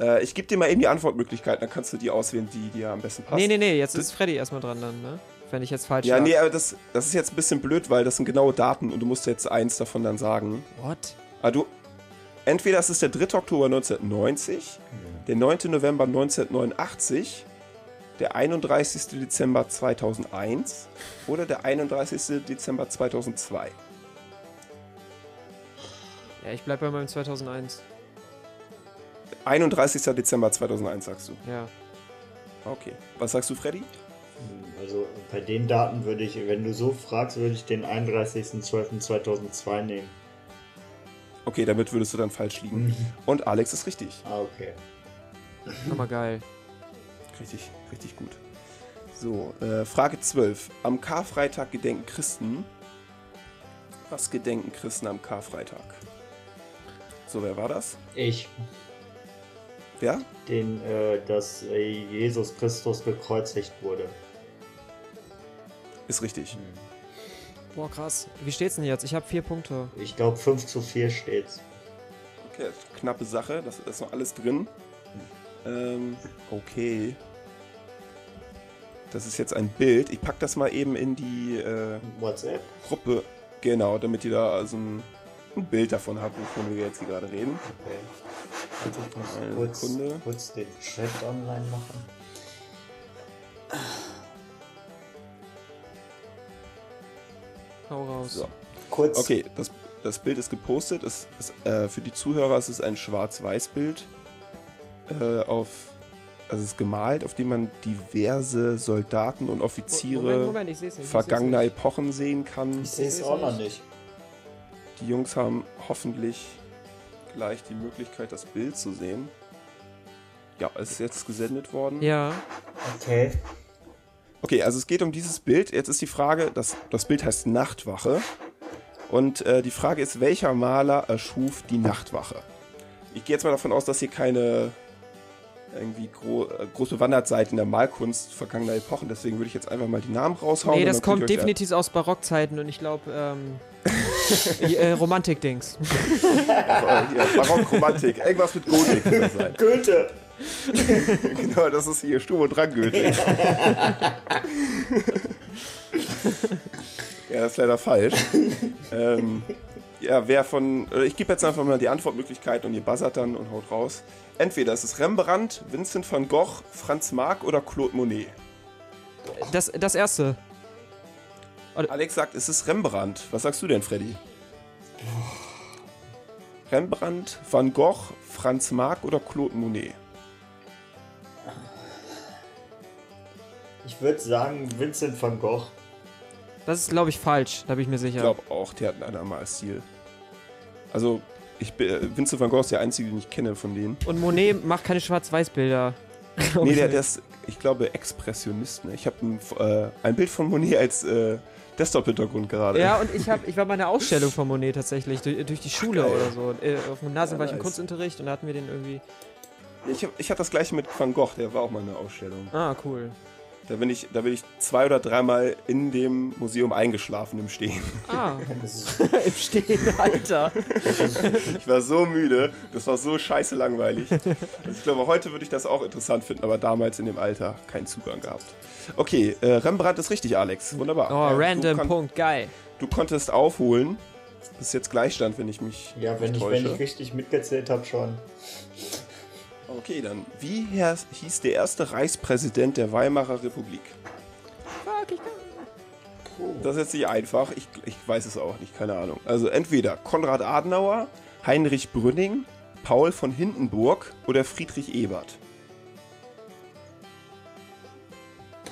Äh, ich gebe dir mal eben die Antwortmöglichkeiten, dann kannst du die auswählen, die dir am besten passt. Nee, nee, nee, jetzt ist Freddy erstmal dran dann, ne? Wenn ich jetzt falsch Ja, lag. nee, aber das, das ist jetzt ein bisschen blöd, weil das sind genaue Daten und du musst jetzt eins davon dann sagen. What? Aber du, entweder es ist der 3. Oktober 1990, der 9. November 1989, der 31. Dezember 2001 oder der 31. Dezember 2002. Ja, ich bleib bei meinem 2001. 31. Dezember 2001 sagst du. Ja. Okay. Was sagst du, Freddy? Also bei den Daten würde ich, wenn du so fragst, würde ich den 31.12.2002 nehmen. Okay, damit würdest du dann falsch liegen. Und Alex ist richtig. Ah, okay. Hammer geil. Richtig, richtig gut. So, äh, Frage 12. Am Karfreitag gedenken Christen. Was gedenken Christen am Karfreitag? So, wer war das? Ich, Wer? den, äh, dass äh, Jesus Christus gekreuzigt wurde. Ist richtig. Boah, krass. Wie steht's denn jetzt? Ich habe vier Punkte. Ich glaube 5 zu 4 steht's. Okay, knappe Sache. Das ist noch alles drin. Ähm, okay. Das ist jetzt ein Bild. Ich pack das mal eben in die äh, WhatsApp? Gruppe. Genau, damit ihr da so ein, ein Bild davon habt, wovon wir jetzt hier gerade reden. Okay. Also ich muss kurz, kurz den Chat online machen. Hau raus. So. Kurz. Okay, das, das Bild ist gepostet. Es ist, äh, für die Zuhörer ist es ein Schwarz-Weiß-Bild. Äh, auf, also es ist gemalt, auf dem man diverse Soldaten und Offiziere Moment, Moment, ich seh's nicht. ich vergangener. Epochen sehen kann. Ich sehe es auch noch nicht. Die Jungs haben hoffentlich gleich die Möglichkeit, das Bild zu sehen. Ja, es ist jetzt gesendet worden. Ja. Okay. Okay, also es geht um dieses Bild. Jetzt ist die Frage, das, das Bild heißt Nachtwache. Und äh, die Frage ist, welcher Maler erschuf die Nachtwache? Ich gehe jetzt mal davon aus, dass hier keine irgendwie gro äh, groß bewandert seid in der Malkunst vergangener Epochen. Deswegen würde ich jetzt einfach mal die Namen raushauen. Nee, das kommt definitiv aus Barockzeiten und ich glaube, ähm, äh, Romantik-Dings. Barockromantik. Irgendwas mit Gotik sein. Goethe! genau, das ist hier Sturm und Drang Goethe. ja, das ist leider falsch. ähm, ja, wer von. äh, Ich gebe jetzt einfach mal die Antwortmöglichkeiten und ihr buzzert dann und haut raus. Entweder es ist Rembrandt, Vincent van Gogh, Franz Marc oder Claude Monet. Das, das erste. Alex sagt, es ist Rembrandt. Was sagst du denn, Freddy? Rembrandt, Van Gogh, Franz Marc oder Claude Monet? Ich würde sagen Vincent van Gogh. Das ist, glaube ich, falsch. Da bin ich mir Ich sicher. glaube auch, der hat einen anderen Stil. Also, ich bin, äh, Vincent van Gogh ist der einzige, den ich kenne von denen. Und Monet macht keine Schwarz-Weiß-Bilder. Nee, ich der, der ist, ich glaube, Expressionist. Ne? Ich habe ein, äh, ein Bild von Monet als äh, Desktop-Hintergrund gerade. Ja, und ich, hab, ich war bei einer Ausstellung von Monet tatsächlich, durch, durch die Schule geil. oder so. Äh, Auf dem Gymnasium Ja, war ich im. Kunstunterricht und da hatten wir den irgendwie. Ich, ich hatte das gleiche mit Van Gogh, der war auch mal in einer Ausstellung. Ah, cool. Da bin ich, da bin ich zwei oder dreimal in dem Museum eingeschlafen im Stehen. Ah, im Stehen, Alter. Ich war so müde, das war so scheiße langweilig. Also ich glaube, heute würde ich das auch interessant finden, aber damals in dem Alter keinen Zugang gehabt. Okay, äh, Rembrandt ist richtig, Alex. Wunderbar. Oh, Äh, random Punkt, geil. du konntest aufholen. Das ist jetzt Gleichstand, wenn ich mich ja, wenn ich, wenn ich richtig mitgezählt habe, schon. Okay, dann. Wie hieß der erste Reichspräsident der Weimarer Republik? Das ist jetzt nicht einfach. Ich, ich weiß es auch nicht, keine Ahnung. Also entweder Konrad Adenauer, Heinrich Brünning, Paul von Hindenburg oder Friedrich Ebert.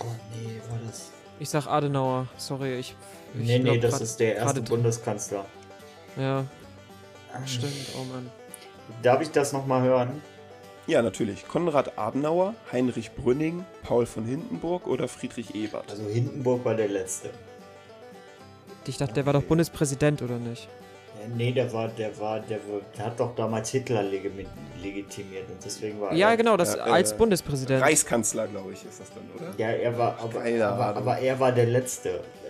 Oh, nee, war das. Ich sag Adenauer, sorry, ich. ich Nee, nee, glaub das grad- ist der erste Bundeskanzler. Ja, stimmt, oh Mann. Darf ich das nochmal hören? Ja, natürlich. Konrad Adenauer, Heinrich Brünning, Paul von Hindenburg oder Friedrich Ebert. Also Hindenburg war der letzte. Ich dachte, der war doch Bundespräsident, oder nicht? Ja, nee, der war, der war, der, war, der hat doch damals Hitler legitimiert und deswegen war Ja, er. genau, das Ja, äh, als Bundespräsident. Reichskanzler, glaube ich, ist das dann, oder? Ja, er war, aber, aber, aber er war der letzte.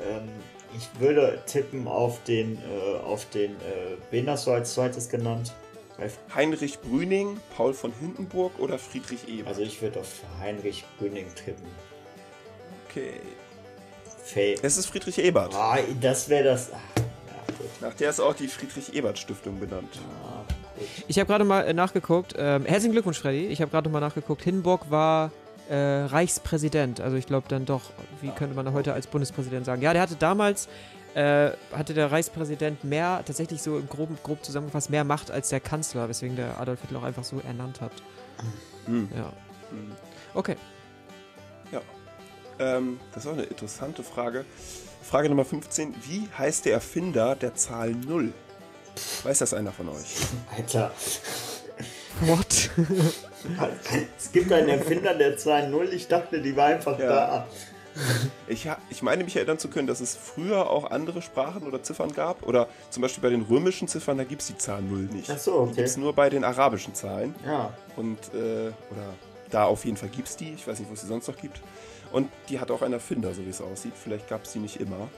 Ähm, ich würde tippen auf den, äh, auf den, äh, wen hast du als zweites genannt? Heinrich Brüning, Paul von Hindenburg oder Friedrich Ebert. Also ich würde auf Heinrich Brüning tippen. okay. Fail. Es ist Friedrich Ebert. Ah, das wäre das. Ah, ja, gut. Nach der ist auch die Friedrich-Ebert-Stiftung benannt. Ah. Ich habe gerade mal äh, nachgeguckt. Ähm, herzlichen Glückwunsch, Freddy. Ich habe gerade mal nachgeguckt. Hindenburg war äh, Reichspräsident. Also ich glaube dann doch, wie könnte man heute als Bundespräsident sagen? Ja, der hatte damals, äh, hatte der Reichspräsident mehr, tatsächlich so im groben, grob zusammengefasst, mehr Macht als der Kanzler, weswegen der Adolf Hitler auch einfach so ernannt hat. Hm. Ja. Hm. Okay. Ähm, das ist auch eine interessante Frage. Frage Nummer 15. Wie heißt der Erfinder der Zahl 0? Weiß das einer von euch? Alter. What? es gibt einen Erfinder der 2.0. Ich dachte, die war einfach Ja. da. Ich, ich meine mich erinnern zu können, dass es früher auch andere Sprachen oder Ziffern gab. Oder zum Beispiel bei den römischen Ziffern, da gibt es die Zahl 0 nicht. Ach so, Die okay. gibt es nur bei den arabischen Zahlen. Ja. Und, äh, oder da auf jeden Fall gibt es die. Ich weiß nicht, wo es sie sonst noch gibt. Und die hat auch einen Erfinder, so wie es aussieht. Vielleicht gab es die nicht immer.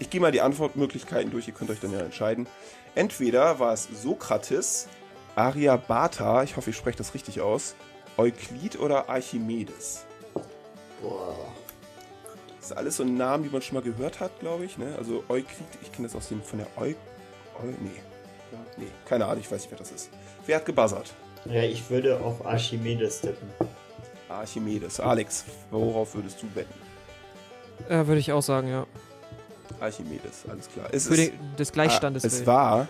Ich gehe mal die Antwortmöglichkeiten durch, ihr könnt euch dann ja entscheiden. Entweder war es Sokrates, Aryabhata, ich hoffe, ich spreche das richtig aus, Euklid oder Archimedes. Boah. Das ist alles so Namen, die man schon mal gehört hat, glaube ich. Ne? Also Euklid, ich kenne das aus dem von der Eu... Eu nee. Ja, nee, keine Ahnung, ich weiß nicht, wer das ist. Wer hat gebuzzert? Ja, ich würde auf Archimedes tippen. Archimedes. Alex, worauf würdest du wetten? Äh, Würde ich auch sagen, ja. Archimedes, alles klar. Es, Für ist, den, des Gleichstandes. ah, es war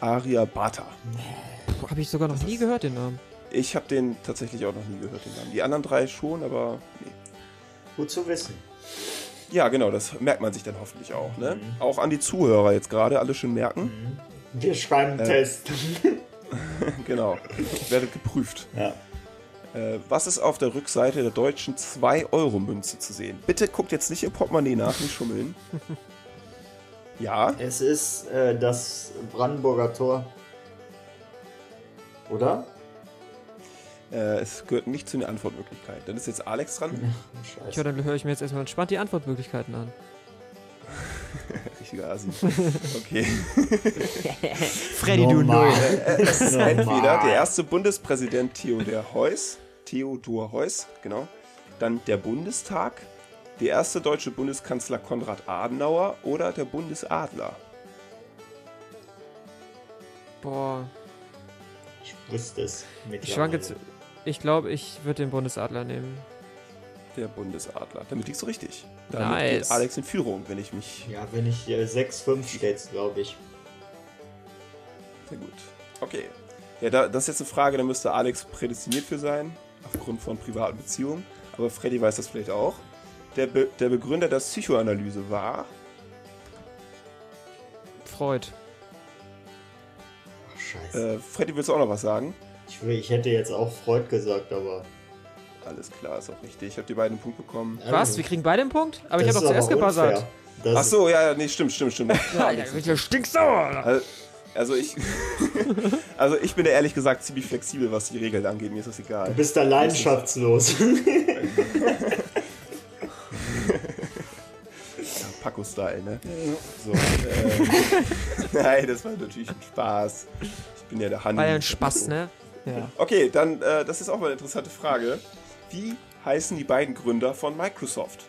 Aryabhata. Habe ich sogar noch nie gehört, den Namen. Ich habe den tatsächlich auch noch nie gehört, den Namen. Die anderen drei schon, aber nee. Gut zu wissen. Ja, genau, das merkt man sich dann hoffentlich auch. Ne? Mhm. Auch an die Zuhörer jetzt gerade, alle schön merken. Wir schreiben einen Äh. Test. Genau, werdet geprüft. Ja. Äh, was ist auf der Rückseite der deutschen 2-Euro-Münze zu sehen? Bitte guckt jetzt nicht im Portemonnaie nach, nicht schummeln. Ja, Es ist äh, das Brandenburger Tor. Oder? Äh, es gehört nicht zu den Antwortmöglichkeiten. Dann ist jetzt Alex dran. Ja, Scheiße. dann höre ich mir jetzt erstmal entspannt die Antwortmöglichkeiten an. Richtiger Asi. Okay. Freddy, du Normal. Null. Es ist Normal. entweder der erste Bundespräsident Theodor Heuss, Theodor Heuss, genau, dann der Bundestag, der erste deutsche Bundeskanzler Konrad Adenauer oder der Bundesadler. Boah. Ich wusste es. Ich schwanke jetzt. Ich glaube, ich würde den Bundesadler nehmen. Der Bundesadler. Damit liegst du richtig. Damit Nice. geht Alex in Führung, wenn ich mich. Ja, wenn ich äh, 6-5 steht's, glaube ich. Sehr gut. Okay. Ja, da, das ist jetzt eine Frage, da müsste Alex prädestiniert für sein, aufgrund von privaten Beziehungen. Aber Freddy weiß das vielleicht auch. Der, Be der Begründer der Psychoanalyse war. Freud. Ach, scheiße. Äh, Freddy, willst du auch noch was sagen? Ich, ich hätte jetzt auch Freud gesagt, aber. Alles klar, ist auch richtig. Ich habe die beiden Punkte bekommen. Was? Wir kriegen beide einen Punkt? Aber ich Das habe doch zuerst gebuzzert. Ach so, ja, ja, nee, stimmt, stimmt, stimmt. Ja, ja, ja, stinksauer. Also, also ich, also ich bin da ehrlich gesagt ziemlich flexibel, was die Regeln angeht. Mir ist das egal. Du bist da leidenschaftslos. Marco-Style, ne? So, äh, Nein, das war natürlich ein Spaß. Ich bin ja der Hanni. War ja ein Spaß, ne? Ja. Okay, dann, äh, das ist auch mal eine interessante Frage. Wie heißen die beiden Gründer von Microsoft?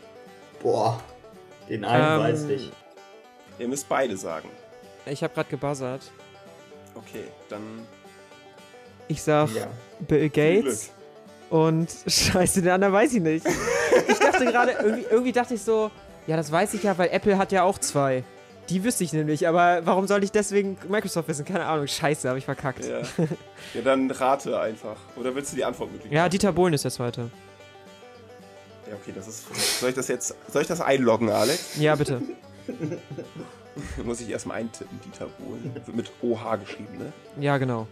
Boah, den einen Ähm, weiß ich. Ihr müsst beide sagen. Ich habe gerade gebuzzert. Okay, dann Ich sag Ja. Bill Gates und scheiße, den anderen weiß ich nicht. Ich dachte gerade, irgendwie, irgendwie dachte ich so, ja, das weiß ich ja, weil Apple hat ja auch zwei. Die wüsste ich nämlich, aber warum soll ich deswegen Microsoft wissen? Keine Ahnung, scheiße, habe ich verkackt. Ja, Ja. ja, dann rate einfach. Oder willst du die Antwort möglich? Dieter Bohlen ist der zweite. Ja, okay, das ist. Soll ich das jetzt. Soll ich das einloggen, Alex? Ja, bitte. Muss ich erstmal eintippen, Dieter Bohlen. Wird mit OH geschrieben, ne? Ja, genau.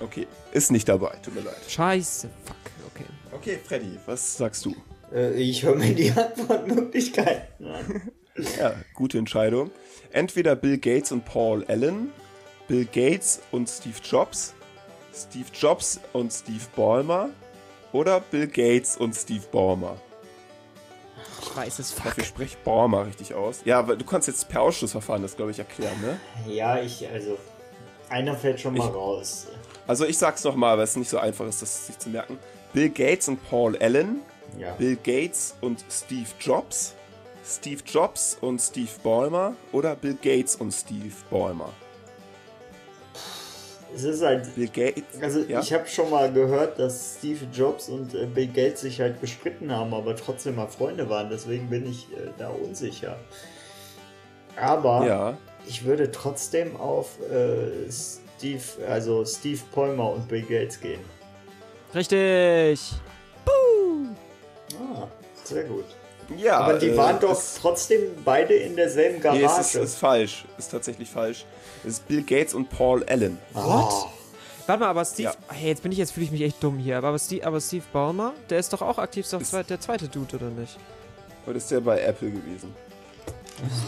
Okay. Ist nicht dabei, tut mir leid. Scheiße, fuck, okay. Okay, Freddy, was sagst du? Äh, ich höre mir die Antwortmöglichkeiten an. Ja, gute Entscheidung. Entweder Bill Gates und Paul Allen, Bill Gates und Steve Jobs, Steve Jobs und Steve Ballmer oder Bill Gates und Steve Ballmer. Ich weiß es, fuck. ich spreche Ballmer richtig aus. Ja, aber du kannst jetzt per Ausschlussverfahren das, glaube ich, erklären, ne? Ja, ich, also, einer fällt schon mal Ich- raus. Also ich sag's nochmal, weil es nicht so einfach ist, das sich zu merken. Bill Gates und Paul Allen, Ja. Bill Gates und Steve Jobs, Steve Jobs und Steve Ballmer oder Bill Gates und Steve Ballmer. Es ist halt, Bill Gates. also ja? ich habe schon mal gehört, dass Steve Jobs und äh, Bill Gates sich halt gestritten haben, aber trotzdem mal Freunde waren. Deswegen bin ich äh, da unsicher. Aber ja. ich würde trotzdem auf äh, Steve, also Steve Ballmer und Bill Gates gehen. Richtig. Ah, sehr gut. Ja, aber die äh, waren doch trotzdem beide in derselben Nee, Garage. es ist, ist falsch. Ist tatsächlich falsch. Es ist Bill Gates und Paul Allen. What? Warte mal, aber Steve. Ja. Hey, jetzt bin ich, jetzt fühle ich mich echt dumm hier. Aber Steve, aber Steve Ballmer, der ist doch auch aktiv, ist doch Ist- zwei- der zweite Dude, oder nicht? Oder ist der bei Apple gewesen?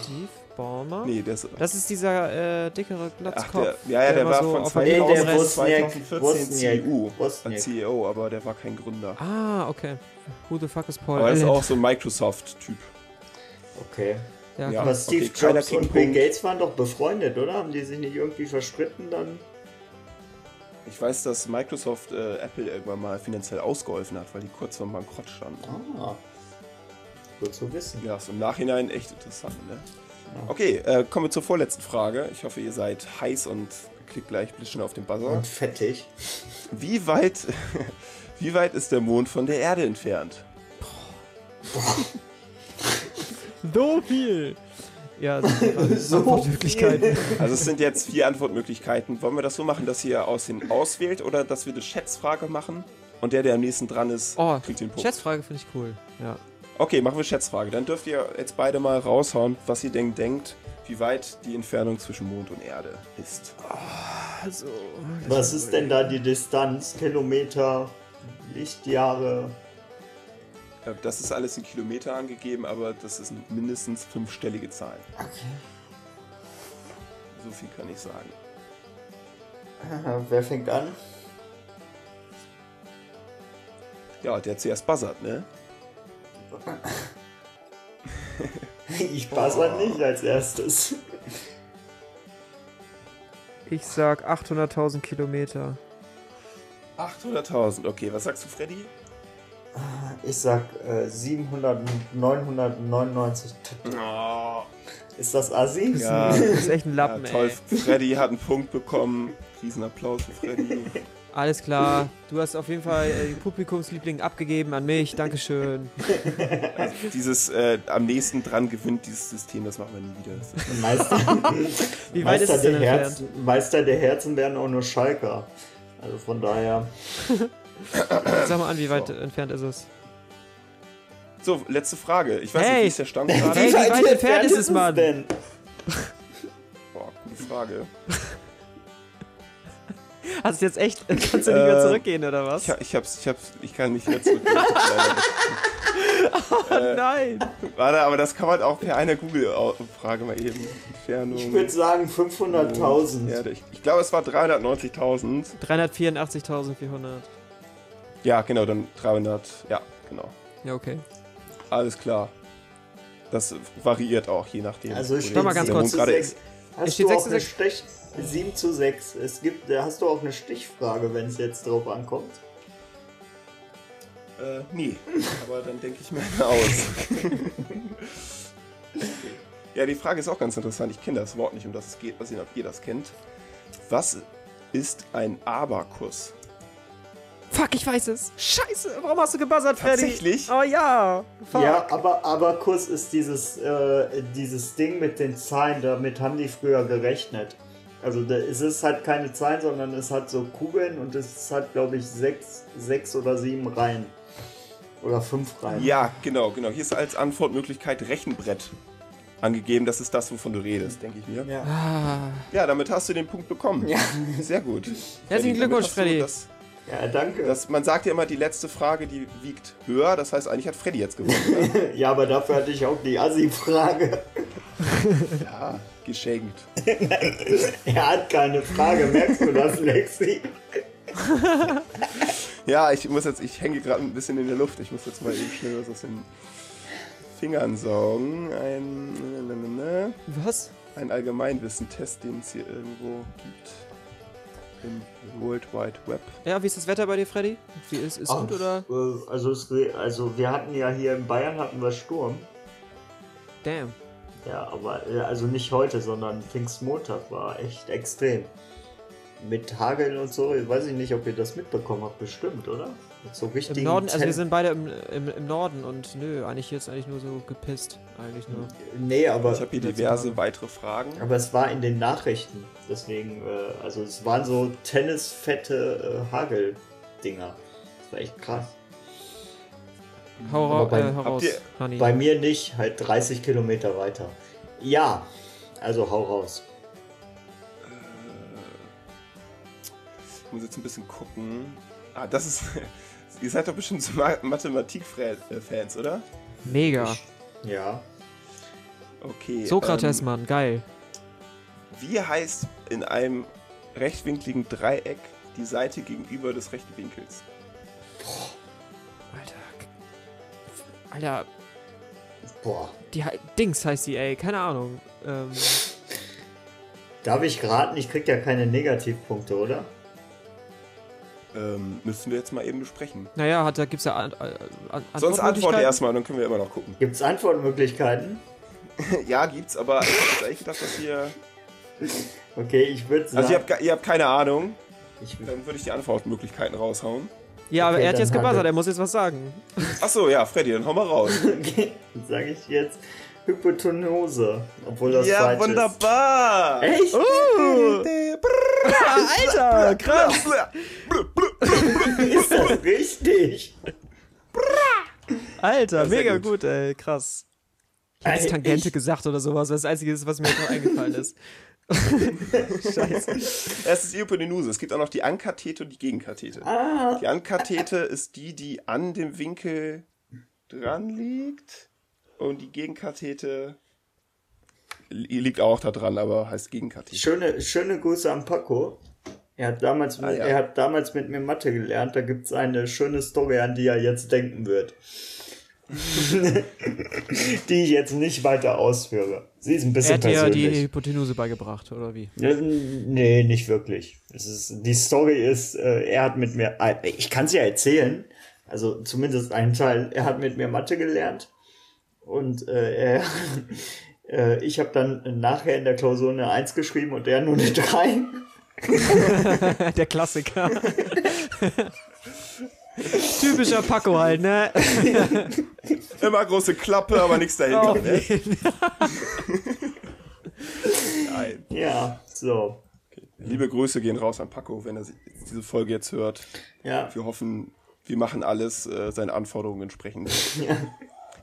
Steve Ballmer? Nee, der ist. Das ist dieser äh, dickere Ach, Glatzkopf. der, ja, ja, der, immer war so von auf der Nee, der 2000 bis Wozniak- 2014 Wozniak- CEO, aber der war kein Gründer. Ah, okay. Who the fuck is Paul Aber er ist auch so ein Microsoft-Typ. Okay. Ja, Ja. Aber. Steve okay, keiner Jobs und Bill. Gates waren doch befreundet, oder? Haben die sich nicht irgendwie verstritten dann? Ich weiß, dass Microsoft äh, Apple irgendwann mal finanziell ausgeholfen hat, weil die kurz vor Bankrott standen. Ah. Gut zu wissen. Ja, ist im Nachhinein echt interessant, ne? Okay, äh, kommen wir zur vorletzten Frage. Ich hoffe, ihr seid heiß und klickt gleich schon auf den Buzzer. Und fettig. Wie weit, wie weit ist der Mond von der Erde entfernt? So viel! Ja, so So Möglichkeiten. Also es sind jetzt vier Antwortmöglichkeiten. Wollen wir das so machen, dass ihr aus den auswählt oder dass wir eine Schätzfrage machen? Und der, der am nächsten dran ist, Oh, kriegt den Punkt. Schätzfrage finde ich cool. Ja. Okay, machen wir Schätzfrage. Dann dürft ihr jetzt beide mal raushauen, was ihr denn denkt, wie weit die Entfernung zwischen Mond und Erde ist. Also. Was ist denn da die Distanz? Kilometer, Lichtjahre? Äh, Das ist alles in Kilometer angegeben, aber das sind mindestens fünfstellige Zahlen. Okay. So viel kann ich sagen. Wer fängt an? Ja, der zuerst buzzert, ne? Ich buzzer nicht als erstes. Ich sag 800.000 Kilometer. 800.000. Okay, was sagst du, Freddy? Ich sag äh, 700, 999. Oh, Ist das Assi? ja, Das ist echt ein ja, Lappen, toll. ey. Freddy hat einen Punkt bekommen. Riesenapplaus für Freddy. Alles klar. Du hast auf jeden Fall äh, Publikumsliebling abgegeben an mich. Dankeschön. Dieses äh, am nächsten dran gewinnt dieses System, das machen wir nie wieder. Ist- Meister, Wie weit ist Meister, denn der entfernt? Herzen, Meister der Herzen wären auch nur Schalker. Also von daher. Sag mal an, wie weit entfernt ist es? So, letzte Frage. Ich weiß Hey! nicht, wie ist der Stand gerade? Hey, wie weit entfernt ist es, Mann? denn? Boah, gute Frage. Hast du jetzt echt. Kannst du nicht mehr Äh, zurückgehen, oder was? Ich, ich hab's, ich hab's, ich kann nicht mehr zurück. Leider. Nein! Warte, aber das kann man auch per einer Google-Frage mal eben. Entfernung. Ich würde sagen 500.000. Erde. Ich, ich glaube, es war 390.000. 384.400. Ja, genau, dann 300. Ja, genau. Ja, okay. Alles klar. Das variiert auch, je nachdem. Also die steht mal ganz 7 kurz. zu gerade 6. ist. Es Hast steht du 6 auch eine 6. Stich 7 zu 6. Es gibt, da hast du auch eine Stichfrage, wenn es jetzt drauf ankommt. Äh, nee, aber dann denke ich mir eine aus. ja, die Frage ist auch ganz interessant. Ich kenne das Wort nicht, um das es geht. Weiß nicht, ob ihr das kennt. Was ist ein Aberkuss? Fuck, ich weiß es. Scheiße, warum hast du gebuzzert, Freddy? Tatsächlich? Oh ja. Fuck. Ja, aber Abakus ist dieses, äh, dieses Ding mit den Zahlen, damit haben die früher gerechnet. Also da, es ist halt keine Zahlen, sondern es hat so Kugeln und es hat, glaube ich, sechs, sechs oder sieben Reihen. Oder fünf Reihen. Ja, genau, genau. Hier ist als Antwortmöglichkeit Rechenbrett angegeben. Das ist das, wovon du redest, denke ich mir. Ja. Ah. Ja, damit hast du den Punkt bekommen. Ja. Sehr gut. Herzlichen Glückwunsch, Freddy. Das, Ja, danke. das, man sagt ja immer, die letzte Frage, die wiegt höher. Das heißt, eigentlich hat Freddy jetzt gewonnen. Oder? ja, aber dafür hatte ich auch die Assi-Frage. ja, geschenkt. er hat keine Frage, merkst du das, Lexi? Ja, ich muss jetzt, ich hänge gerade ein bisschen in der Luft. Ich muss jetzt mal eben schnell was aus den Fingern saugen. Ein, ne, ne, ne, Was? ein Allgemeinwissen-Test, den es hier irgendwo gibt. Im World Wide Web. Ja, wie ist das Wetter bei dir, Freddy? Wie ist, ist gut oder? Äh, Also, es, re- also wir hatten ja hier in Bayern hatten wir Sturm. Damn. Ja, aber äh, also nicht heute, sondern Pfingstmontag war echt extrem. Mit Hageln und so, ich weiß ich nicht, ob ihr das mitbekommen habt, bestimmt, oder? Mit so richtigen Im Norden, also wir Ten- sind beide im, im, im Norden und nö, eigentlich jetzt eigentlich nur so gepisst. Eigentlich nur. Nee, aber, Ich habe hier diverse weitere Fragen. aber es war in den Nachrichten. Deswegen, äh, also es waren so tennisfette äh, Hageldinger. Das war echt krass. Hau, bei- äh, hau habt raus, ihr- Honey. Bei mir nicht, halt 30 Kilometer weiter. Ja, also hau raus. Ich muss jetzt ein bisschen gucken. Ah, das ist. Ihr seid doch bestimmt so Ma Mathematik-Fans, oder? Mega. Ja. Okay. Sokrates, ähm, Mann, geil. Wie heißt in einem rechtwinkligen Dreieck die Seite gegenüber des rechten Winkels? Alter. Alter, Boah. die Dings heißt die, ey, keine Ahnung. Ähm, Darf ich raten? Ich krieg ja keine Negativpunkte, oder? Ähm, müssen wir jetzt mal eben besprechen. naja, hat, da gibt's ja an, an, an Sonst antworte erstmal, dann können wir immer noch gucken. Gibt's Antwortmöglichkeiten? ja, gibt's, aber ich hab eigentlich gedacht, dass ihr. Okay, ich würde sagen. Also, ihr habt, ihr habt keine Ahnung. ich, Dann würde ich die Antwortmöglichkeiten raushauen. Ja, aber Okay, er hat jetzt gebuzzert, er- muss jetzt was sagen. Achso, ja, Freddy, dann hau mal raus. okay, dann sage ich jetzt Hypotenuse. Obwohl das ja, falsch wunderbar! ist. Echt? Uh, Alter, krass. Ist das richtig? Alter, sehr mega gut. gut. ey, krass. Ich hab jetzt Ey, Tangente ich- gesagt oder sowas, das Einzige ist, was mir jetzt noch eingefallen ist. Scheiße. Es ist die Hypotenuse. Es gibt auch noch die Ankathete und die Gegenkathete. Ah, Die Ankathete ist die, die an dem Winkel dran liegt. Und die Gegenkathete li- liegt auch da dran, aber heißt Gegenkathete. schöne, schöne Grüße an Paco. Er hat, damals, Ah, ja. er hat damals mit mir Mathe gelernt. Da gibt's eine schöne Story, an die er jetzt denken wird. die ich jetzt nicht weiter ausführe. Sie ist ein Er bisschen hat dir ja die persönlich. Hypotenuse beigebracht, oder wie? Nee, nicht wirklich. Es ist, die Story ist, äh, er hat mit mir, ich kann es ja erzählen, also zumindest einen Teil, er hat mit mir Mathe gelernt und äh, er, äh, ich habe dann nachher in der Klausur eine 1 geschrieben und er nur eine 3. Der Klassiker. Typischer Paco halt, ne? Immer große Klappe, aber nichts dahinter. Auf Ne? Nein. Ja, so. Liebe Grüße gehen raus an Paco, wenn er diese Folge jetzt hört. Ja, Wir hoffen, wir machen alles äh, seinen Anforderungen entsprechend. ja.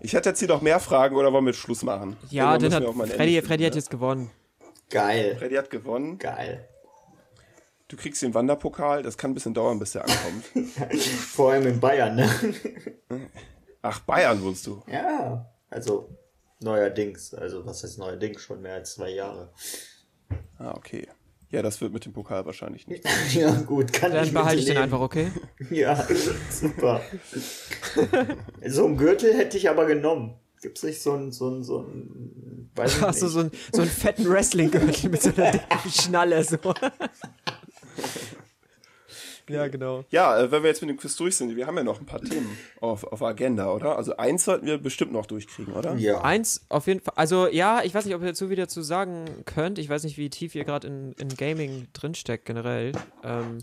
Ich hätte jetzt hier noch mehr Fragen oder wollen wir Schluss machen? Ja, dann hat Freddy, finden, Freddy hat ne? jetzt gewonnen. Geil, Freddy hat gewonnen. geil. Du kriegst den Wanderpokal. Das kann ein bisschen dauern, bis der ankommt. Vor allem in Bayern, ne? Ach, Bayern wohnst du. Ja, also neuerdings, also was heißt neuerdings, schon mehr als zwei Jahre. Ah, okay. Ja, das wird mit dem Pokal wahrscheinlich nicht. Ja, gut, kann Dann ich behalte ich den einfach, okay? Ja, super. so einen Gürtel hätte ich aber genommen. Gibt es nicht so ein, so ein, so ein, weiß Hast du so, ein, so einen fetten Wrestling-Gürtel mit so einer dicken Schnalle, so. Ja, genau. Ja, äh, wenn wir jetzt mit dem Quiz durch sind, wir haben ja noch ein paar Themen auf, auf Agenda, oder? Also eins sollten wir bestimmt noch durchkriegen, oder? Ja. Eins auf jeden Fall. Also ja, ich weiß nicht, ob ihr dazu wieder zu sagen könnt. Ich weiß nicht, wie tief ihr gerade in, in Gaming drinsteckt generell. Ähm,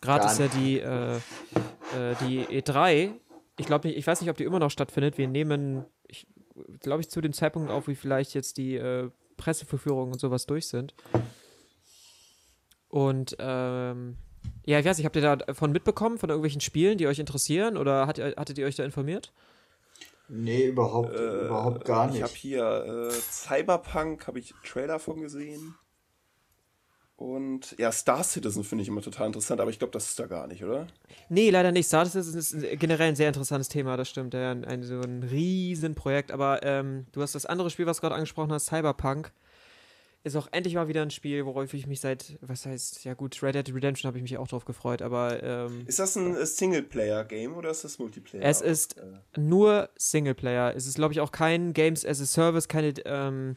gerade ist ja die, äh, äh, die E3. Ich glaube ich weiß nicht, ob die immer noch stattfindet. Wir nehmen, ich glaube ich, zu dem Zeitpunkt auf, wie vielleicht jetzt die äh, Presseverführungen und sowas durch sind. Und ähm, ja, ich weiß nicht, habt ihr davon mitbekommen, von irgendwelchen Spielen, die euch interessieren? Oder hat, hattet ihr euch da informiert? Nee, überhaupt, äh, überhaupt gar nicht. Ich habe hier äh, Cyberpunk, habe ich Trailer von gesehen. Und ja, Star Citizen finde ich immer total interessant, aber ich glaube, das ist da gar nicht, oder? Nee, leider nicht. Star Citizen ist generell ein sehr interessantes Thema, das stimmt. Ja, ein, ein so ein Riesenprojekt. Aber ähm, du hast das andere Spiel, was du gerade angesprochen hast, Cyberpunk ist auch endlich mal wieder ein Spiel, worauf ich mich seit, was heißt, ja gut, Red Dead Redemption habe ich mich auch drauf gefreut, aber. Ähm, ist das ein Singleplayer-Game oder ist das Multiplayer? Es ist äh, nur Singleplayer. Es ist, glaube ich, auch kein Games as a Service, keine, ähm,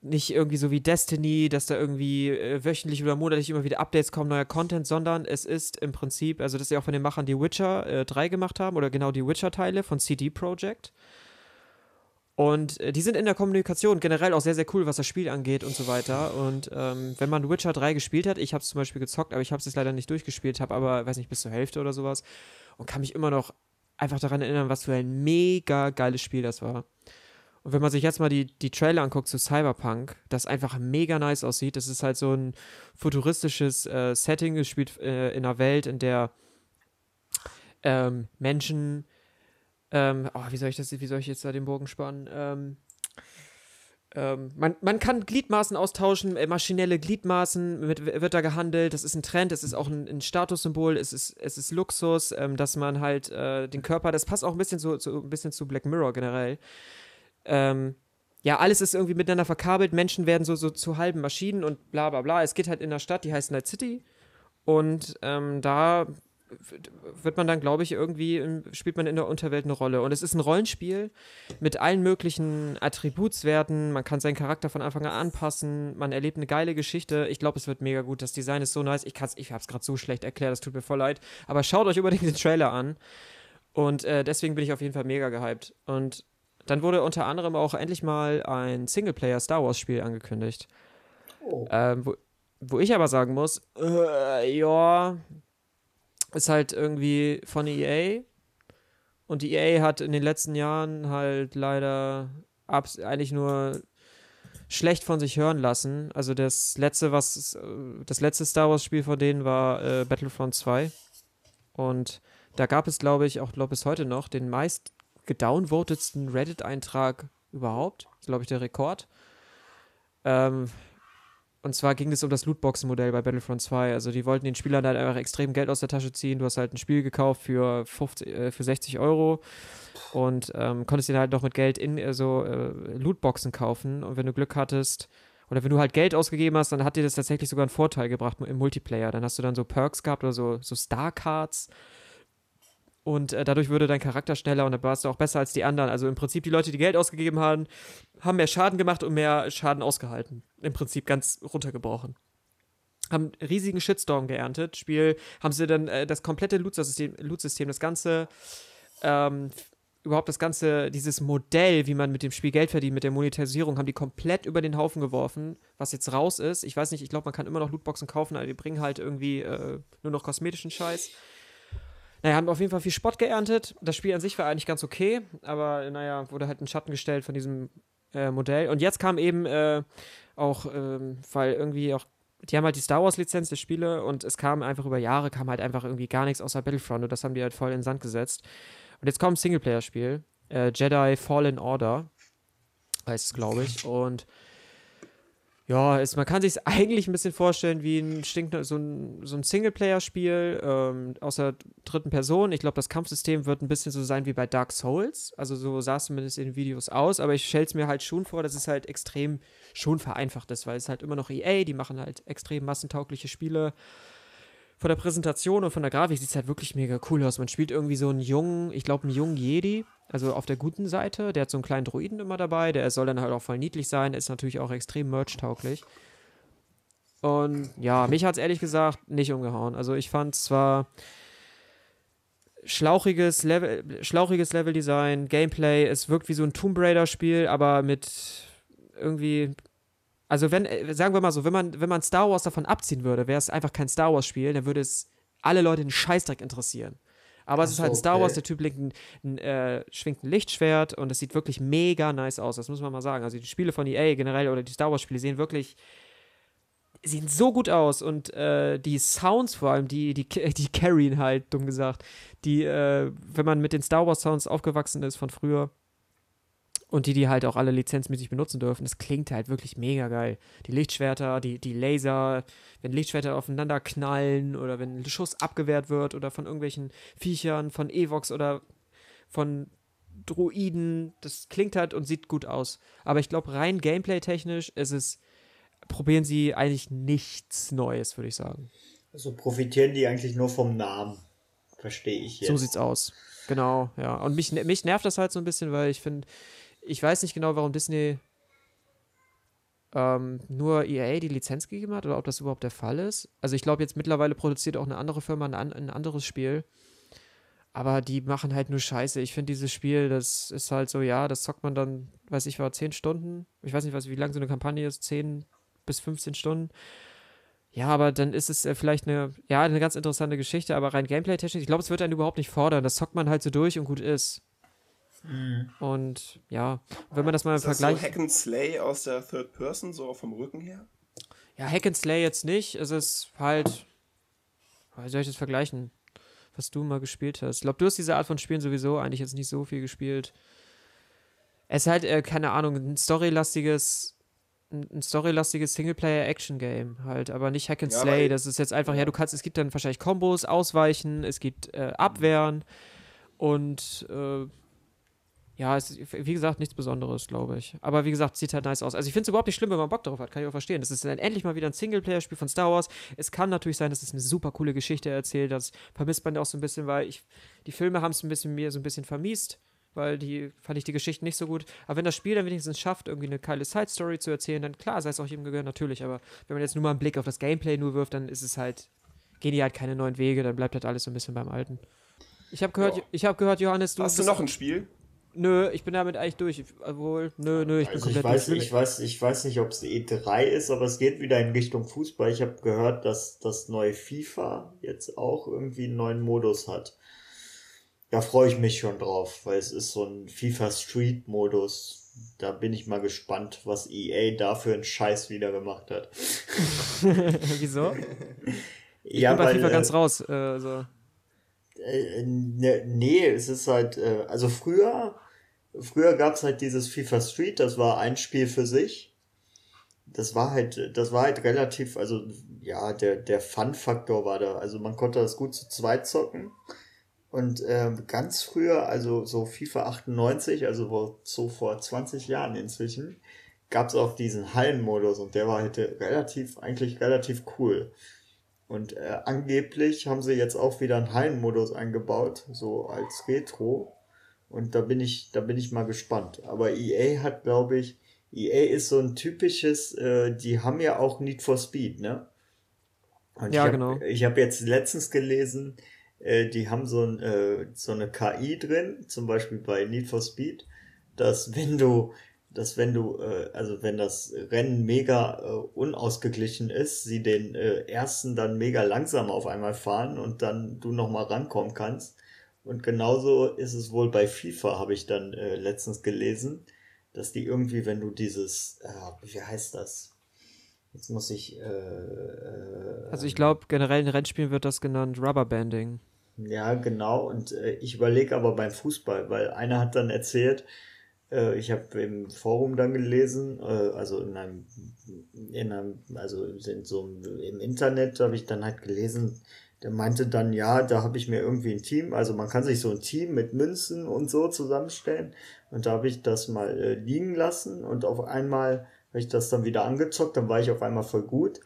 nicht irgendwie so wie Destiny, dass da irgendwie äh, wöchentlich oder monatlich immer wieder Updates kommen, neuer Content, sondern es ist im Prinzip, also das ist ja auch von den Machern, die Witcher äh, 3 gemacht haben, oder genau die Witcher-Teile von CD Projekt. Und äh, die sind in der Kommunikation generell auch sehr, sehr cool, was das Spiel angeht und so weiter. Und ähm, wenn man Witcher 3 gespielt hat, ich habe es zum Beispiel gezockt, aber ich habe es jetzt leider nicht durchgespielt, habe aber, weiß nicht, bis zur Hälfte oder sowas und kann mich immer noch einfach daran erinnern, was für ein mega geiles Spiel das war. Und wenn man sich jetzt mal die, die Trailer anguckt zu Cyberpunk, das einfach mega nice aussieht, das ist halt so ein futuristisches äh, Setting, es spielt äh, in einer Welt, in der ähm, Menschen ähm, oh, wie soll ich das, wie soll ich jetzt da den Bogen spannen? Ähm, ähm, man, man kann Gliedmaßen austauschen, äh, maschinelle Gliedmaßen mit, wird da gehandelt. Das ist ein Trend, es ist auch ein, ein Statussymbol, es ist, es ist Luxus, ähm, dass man halt äh, den Körper, das passt auch ein bisschen zu, zu, ein bisschen zu Black Mirror generell. Ähm, ja, alles ist irgendwie miteinander verkabelt, Menschen werden so, so zu halben Maschinen und bla bla bla. Es geht halt in einer Stadt, die heißt Night City. Und ähm, da wird man dann, glaube ich, irgendwie, spielt man in der Unterwelt eine Rolle. Und es ist ein Rollenspiel mit allen möglichen Attributswerten. Man kann seinen Charakter von Anfang an anpassen. Man erlebt eine geile Geschichte. Ich glaube, es wird mega gut. Das Design ist so nice. Ich, ich habe es gerade so schlecht erklärt, das tut mir voll leid. Aber schaut euch unbedingt den Trailer an. Und äh, deswegen bin ich auf jeden Fall mega gehypt. Und dann wurde unter anderem auch endlich mal ein Singleplayer-Star Wars-Spiel angekündigt. Oh. Ähm, wo, wo ich aber sagen muss, äh, ja, ist halt irgendwie von EA. Und die EA hat in den letzten Jahren halt leider eigentlich nur schlecht von sich hören lassen. Also das letzte, was das letzte Star Wars Spiel von denen war äh, Battlefront 2. Und da gab es, glaube ich, auch glaub bis heute noch den meist gedownvotedsten Reddit-Eintrag überhaupt. Das ist, glaube ich, der Rekord. Ähm, und zwar ging es um das Lootbox-Modell bei Battlefront 2. Also die wollten den Spielern halt einfach extrem Geld aus der Tasche ziehen. Du hast halt ein Spiel gekauft für, 50, äh, für 60 Euro und ähm, konntest dir halt noch mit Geld in also, äh, Lootboxen kaufen. Und wenn du Glück hattest, oder wenn du halt Geld ausgegeben hast, dann hat dir das tatsächlich sogar einen Vorteil gebracht im Multiplayer. Dann hast du dann so Perks gehabt oder so, so Star-Cards und äh, dadurch würde dein Charakter schneller und dann warst du auch besser als die anderen. Also im Prinzip die Leute, die Geld ausgegeben haben, haben mehr Schaden gemacht und mehr Schaden ausgehalten. Im Prinzip ganz runtergebrochen. Haben riesigen Shitstorm geerntet. Spiel haben sie dann äh, das komplette Loot-System, Loot das ganze, ähm, überhaupt das ganze, dieses Modell, wie man mit dem Spiel Geld verdient, mit der Monetisierung, haben die komplett über den Haufen geworfen, was jetzt raus ist. Ich weiß nicht, ich glaube, man kann immer noch Lootboxen kaufen, aber die bringen halt irgendwie äh, nur noch kosmetischen Scheiß. Naja, haben auf jeden Fall viel Spott geerntet. Das Spiel an sich war eigentlich ganz okay, aber naja, wurde halt in Schatten gestellt von diesem äh, Modell. Und jetzt kam eben äh, auch, ähm, weil irgendwie auch, die haben halt die Star Wars-Lizenz der Spiele und es kam einfach über Jahre, kam halt einfach irgendwie gar nichts außer Battlefront und das haben die halt voll in den Sand gesetzt. Und jetzt kommt ein Singleplayer-Spiel, äh, Jedi Fallen Order, heißt es, glaube ich. Und ja, ist, man kann sich eigentlich ein bisschen vorstellen wie ein, Stink, so ein, so ein Singleplayer-Spiel ähm, aus der dritten Person. Ich glaube, das Kampfsystem wird ein bisschen so sein wie bei Dark Souls. Also so sah es zumindest in den Videos aus. Aber ich stelle es mir halt schon vor, dass es halt extrem schon vereinfacht ist, weil es halt immer noch EA, die machen halt extrem massentaugliche Spiele von der Präsentation und von der Grafik sieht es halt wirklich mega cool aus. Man spielt irgendwie so einen jungen, ich glaube, einen jungen Jedi, also auf der guten Seite. Der hat so einen kleinen Druiden immer dabei. Der soll dann halt auch voll niedlich sein. Ist natürlich auch extrem merch-tauglich. Und ja, mich hat es ehrlich gesagt nicht umgehauen. Also ich fand zwar schlauchiges Level, schlauchiges Leveldesign, Gameplay, es wirkt wie so ein Tomb Raider-Spiel, aber mit irgendwie. Also wenn, äh, sagen wir mal so, wenn man, wenn man Star Wars davon abziehen würde, wäre es einfach kein Star Wars-Spiel, dann würde es alle Leute den Scheißdreck interessieren. Aber Ach es ist halt ein Star Wars, der Typ ein, ein, äh, schwingt ein Lichtschwert und es sieht wirklich mega nice aus, das muss man mal sagen. Also die Spiele von EA generell oder die Star Wars-Spiele sehen wirklich sehen so gut aus und äh, die Sounds vor allem, die, die, die carryen halt, dumm gesagt. Die, äh, wenn man mit den Star Wars Sounds aufgewachsen ist von früher und die, die halt auch alle lizenzmäßig benutzen dürfen, das klingt halt wirklich mega geil. Die Lichtschwerter, die, die Laser, wenn Lichtschwerter aufeinander knallen oder wenn ein Schuss abgewehrt wird oder von irgendwelchen Viechern, von Evox oder von Druiden, das klingt halt und sieht gut aus. Aber ich glaube, rein gameplay-technisch ist es probieren sie eigentlich nichts Neues, würde ich sagen. Also profitieren die eigentlich nur vom Namen. Verstehe ich jetzt. So sieht's aus. Genau, ja. Und mich, mich nervt das halt so ein bisschen, weil ich finde, ich weiß nicht genau, warum Disney ähm, nur EA die Lizenz gegeben hat oder ob das überhaupt der Fall ist. Also ich glaube, jetzt mittlerweile produziert auch eine andere Firma ein, ein anderes Spiel. Aber die machen halt nur Scheiße. Ich finde dieses Spiel, das ist halt so, ja, das zockt man dann, weiß ich, war 10 Stunden. Ich weiß nicht, was, wie lang so eine Kampagne ist, 10, bis 15 Stunden. Ja, aber dann ist es äh, vielleicht eine, ja, eine ganz interessante Geschichte, aber rein Gameplay-technisch, ich glaube, es wird einen überhaupt nicht fordern. Das zockt man halt so durch und gut ist. Mhm. Und ja, wenn man das mal im Vergleich. So Hack and Slay aus der Third Person, so vom Rücken her? Ja, Hack and Slay jetzt nicht. Es ist halt. Wie soll ich das vergleichen? Was du mal gespielt hast. Ich glaube, du hast diese Art von Spielen sowieso eigentlich jetzt nicht so viel gespielt. Es ist halt, äh, keine Ahnung, ein storylastiges ein, storylastiges Singleplayer-Action-Game halt, aber nicht Hack and ja, Slay. Das ist jetzt einfach, ja. ja. du kannst, es gibt dann wahrscheinlich Kombos, Ausweichen, es gibt äh, Abwehren und äh, ja, es ist, wie gesagt, nichts Besonderes, glaube ich. Aber wie gesagt, sieht halt nice aus. Also ich finde es überhaupt nicht schlimm, wenn man Bock darauf hat, kann ich auch verstehen. Das ist dann endlich mal wieder ein Singleplayer-Spiel von Star Wars. Es kann natürlich sein, dass es eine super coole Geschichte erzählt. Das vermisst man auch so ein bisschen, weil ich, die Filme haben es ein bisschen mir so ein bisschen vermisst weil die fand ich die Geschichten nicht so gut. Aber wenn das Spiel dann wenigstens schafft, irgendwie eine geile Side-Story zu erzählen, dann klar, sei es auch jedem gegönnt, natürlich. Aber wenn man jetzt nur mal einen Blick auf das Gameplay nur wirft, dann ist es halt, gehen die halt keine neuen Wege, dann bleibt halt alles so ein bisschen beim Alten. Ich habe gehört, ja. hab gehört, Johannes, du. Hast du noch ein Spiel? Nö, ich bin damit eigentlich durch. Obwohl, nö, nö, ich also bin komplett ich weiß, durch. Ich weiß, ich weiß nicht, ob es E3 ist, aber es geht wieder in Richtung Fußball. Ich habe gehört, dass das neue FIFA jetzt auch irgendwie einen neuen Modus hat. Da freue ich mich schon drauf, weil es ist so ein FIFA Street Modus. Da bin ich mal gespannt, was EA da für einen Scheiß wieder gemacht hat. Wieso? Ich ja, bin bei weil, FIFA ganz äh, raus. Äh, so. äh, ne, nee, es ist halt, äh, also früher, früher gab es halt dieses FIFA Street, das war ein Spiel für sich. Das war halt, das war halt relativ, also ja, der, der Fun-Faktor war da. Also man konnte das gut zu zweit zocken. Und äh, ganz früher, also so FIFA 98, also so vor 20 Jahren inzwischen, gab es auch diesen Hallenmodus und der war halt relativ, eigentlich relativ cool. Und äh, angeblich haben sie jetzt auch wieder einen Hallenmodus eingebaut, so als Retro. Und da bin ich, da bin ich mal gespannt. Aber EA hat, glaube ich, EA ist so ein typisches, äh, die haben ja auch Need for Speed, ne? Und ja, ich hab, genau. Ich habe jetzt letztens gelesen, äh, die haben so, ein, äh, so eine KI drin, zum Beispiel bei Need for Speed, dass wenn du, dass wenn du, äh, also wenn das Rennen mega äh, unausgeglichen ist, sie den äh, ersten dann mega langsam auf einmal fahren und dann du nochmal rankommen kannst. Und genauso ist es wohl bei FIFA, habe ich dann äh, letztens gelesen, dass die irgendwie, wenn du dieses, äh, wie heißt das? Jetzt muss ich. Äh, äh, also ich glaube, generell in Rennspielen wird das genannt Rubberbanding. Ja, genau. Und äh, ich überlege aber beim Fußball, weil einer hat dann erzählt, äh, ich habe im Forum dann gelesen, äh, also in einem, in einem, also in so im Internet habe ich dann halt gelesen, der meinte dann, ja, da habe ich mir irgendwie ein Team, also man kann sich so ein Team mit Münzen und so zusammenstellen. Und da habe ich das mal äh, liegen lassen und auf einmal habe ich das dann wieder angezockt, dann war ich auf einmal voll gut.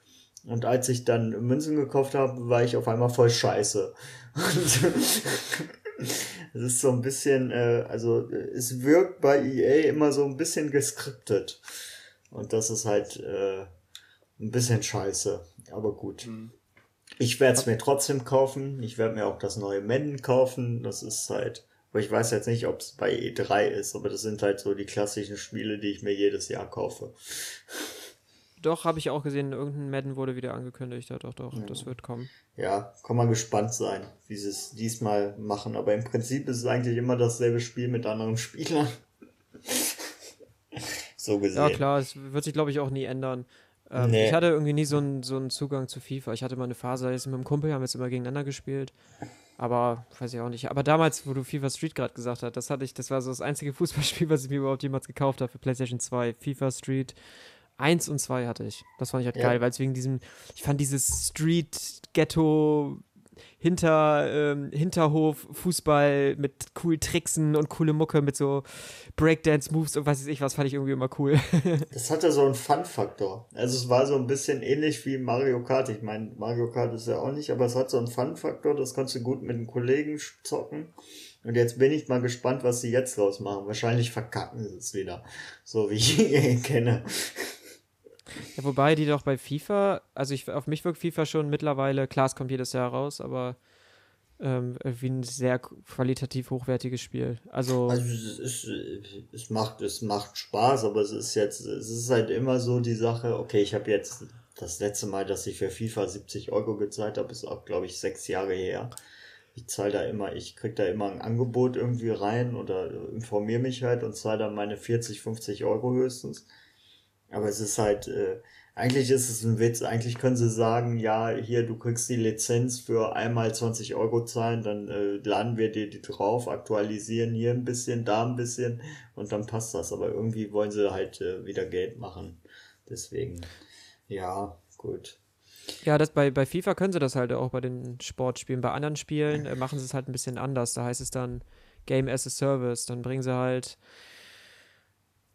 Und als ich dann Münzen gekauft habe, war ich auf einmal voll scheiße. Es ist so ein bisschen, äh, also es wirkt bei EA immer so ein bisschen geskriptet. Und das ist halt äh, ein bisschen scheiße. Aber gut. Mhm. Ich werde es mir trotzdem kaufen. Ich werde mir auch das neue Madden kaufen. Das ist halt. Aber ich weiß jetzt nicht, ob es bei E3 ist, aber das sind halt so die klassischen Spiele, die ich mir jedes Jahr kaufe. Doch, habe ich auch gesehen, irgendein Madden wurde wieder angekündigt. Ja, doch, doch, ja. das wird kommen. Ja, kann man gespannt sein, wie sie es diesmal machen. Aber im Prinzip ist es eigentlich immer dasselbe Spiel mit anderen Spielern. so gesehen. Ja, klar, es wird sich, glaube ich, auch nie ändern. Ähm, nee. Ich hatte irgendwie nie so einen, so einen Zugang zu FIFA. Ich hatte mal eine Phase, jetzt mit dem Kumpel haben wir jetzt immer gegeneinander gespielt. Aber weiß ich auch nicht. Aber damals, wo du FIFA Street gerade gesagt hast, das hatte ich, das war so das einzige Fußballspiel, was ich mir überhaupt jemals gekauft habe für PlayStation 2. FIFA Street 1 und 2 hatte ich. Das fand ich halt ja. geil, weil es wegen diesem, ich fand dieses Street Ghetto hinter, ähm, Hinterhof, Fußball mit coolen Tricksen und coole Mucke mit so Breakdance-Moves und was weiß ich was, fand ich irgendwie immer cool. das hatte so einen Fun-Faktor. Also es war so ein bisschen ähnlich wie Mario Kart. Ich meine, Mario Kart ist ja auch nicht, aber es hat so einen Fun-Faktor, das kannst du gut mit einem Kollegen zocken. Und jetzt bin ich mal gespannt, was sie jetzt draus machen. Wahrscheinlich verkacken sie es wieder. So wie ich ihn kenne. Ja, wobei die doch bei FIFA, also ich, auf mich wirkt FIFA schon mittlerweile, klar, es kommt jedes Jahr raus, aber ähm, wie ein sehr qualitativ hochwertiges Spiel. Also, also es, es, macht, es macht Spaß, aber es ist jetzt, es ist halt immer so die Sache, okay, ich habe jetzt das letzte Mal, dass ich für FIFA 70 Euro gezahlt habe, ist auch, glaube ich, sechs Jahre her. Ich zahle da immer, ich krieg da immer ein Angebot irgendwie rein oder informiere mich halt und zahle dann meine 40, 50 Euro höchstens. Aber es ist halt, äh, eigentlich ist es ein Witz. Eigentlich können sie sagen, ja, hier, du kriegst die Lizenz für einmal 20 Euro zahlen, dann äh, laden wir dir die drauf, aktualisieren hier ein bisschen, da ein bisschen und dann passt das. Aber irgendwie wollen sie halt äh, wieder Geld machen. Deswegen, ja, gut. Ja, das bei, bei FIFA können sie das halt auch bei den Sportspielen. Bei anderen Spielen äh, machen sie es halt ein bisschen anders. Da heißt es dann Game as a Service. Dann bringen sie halt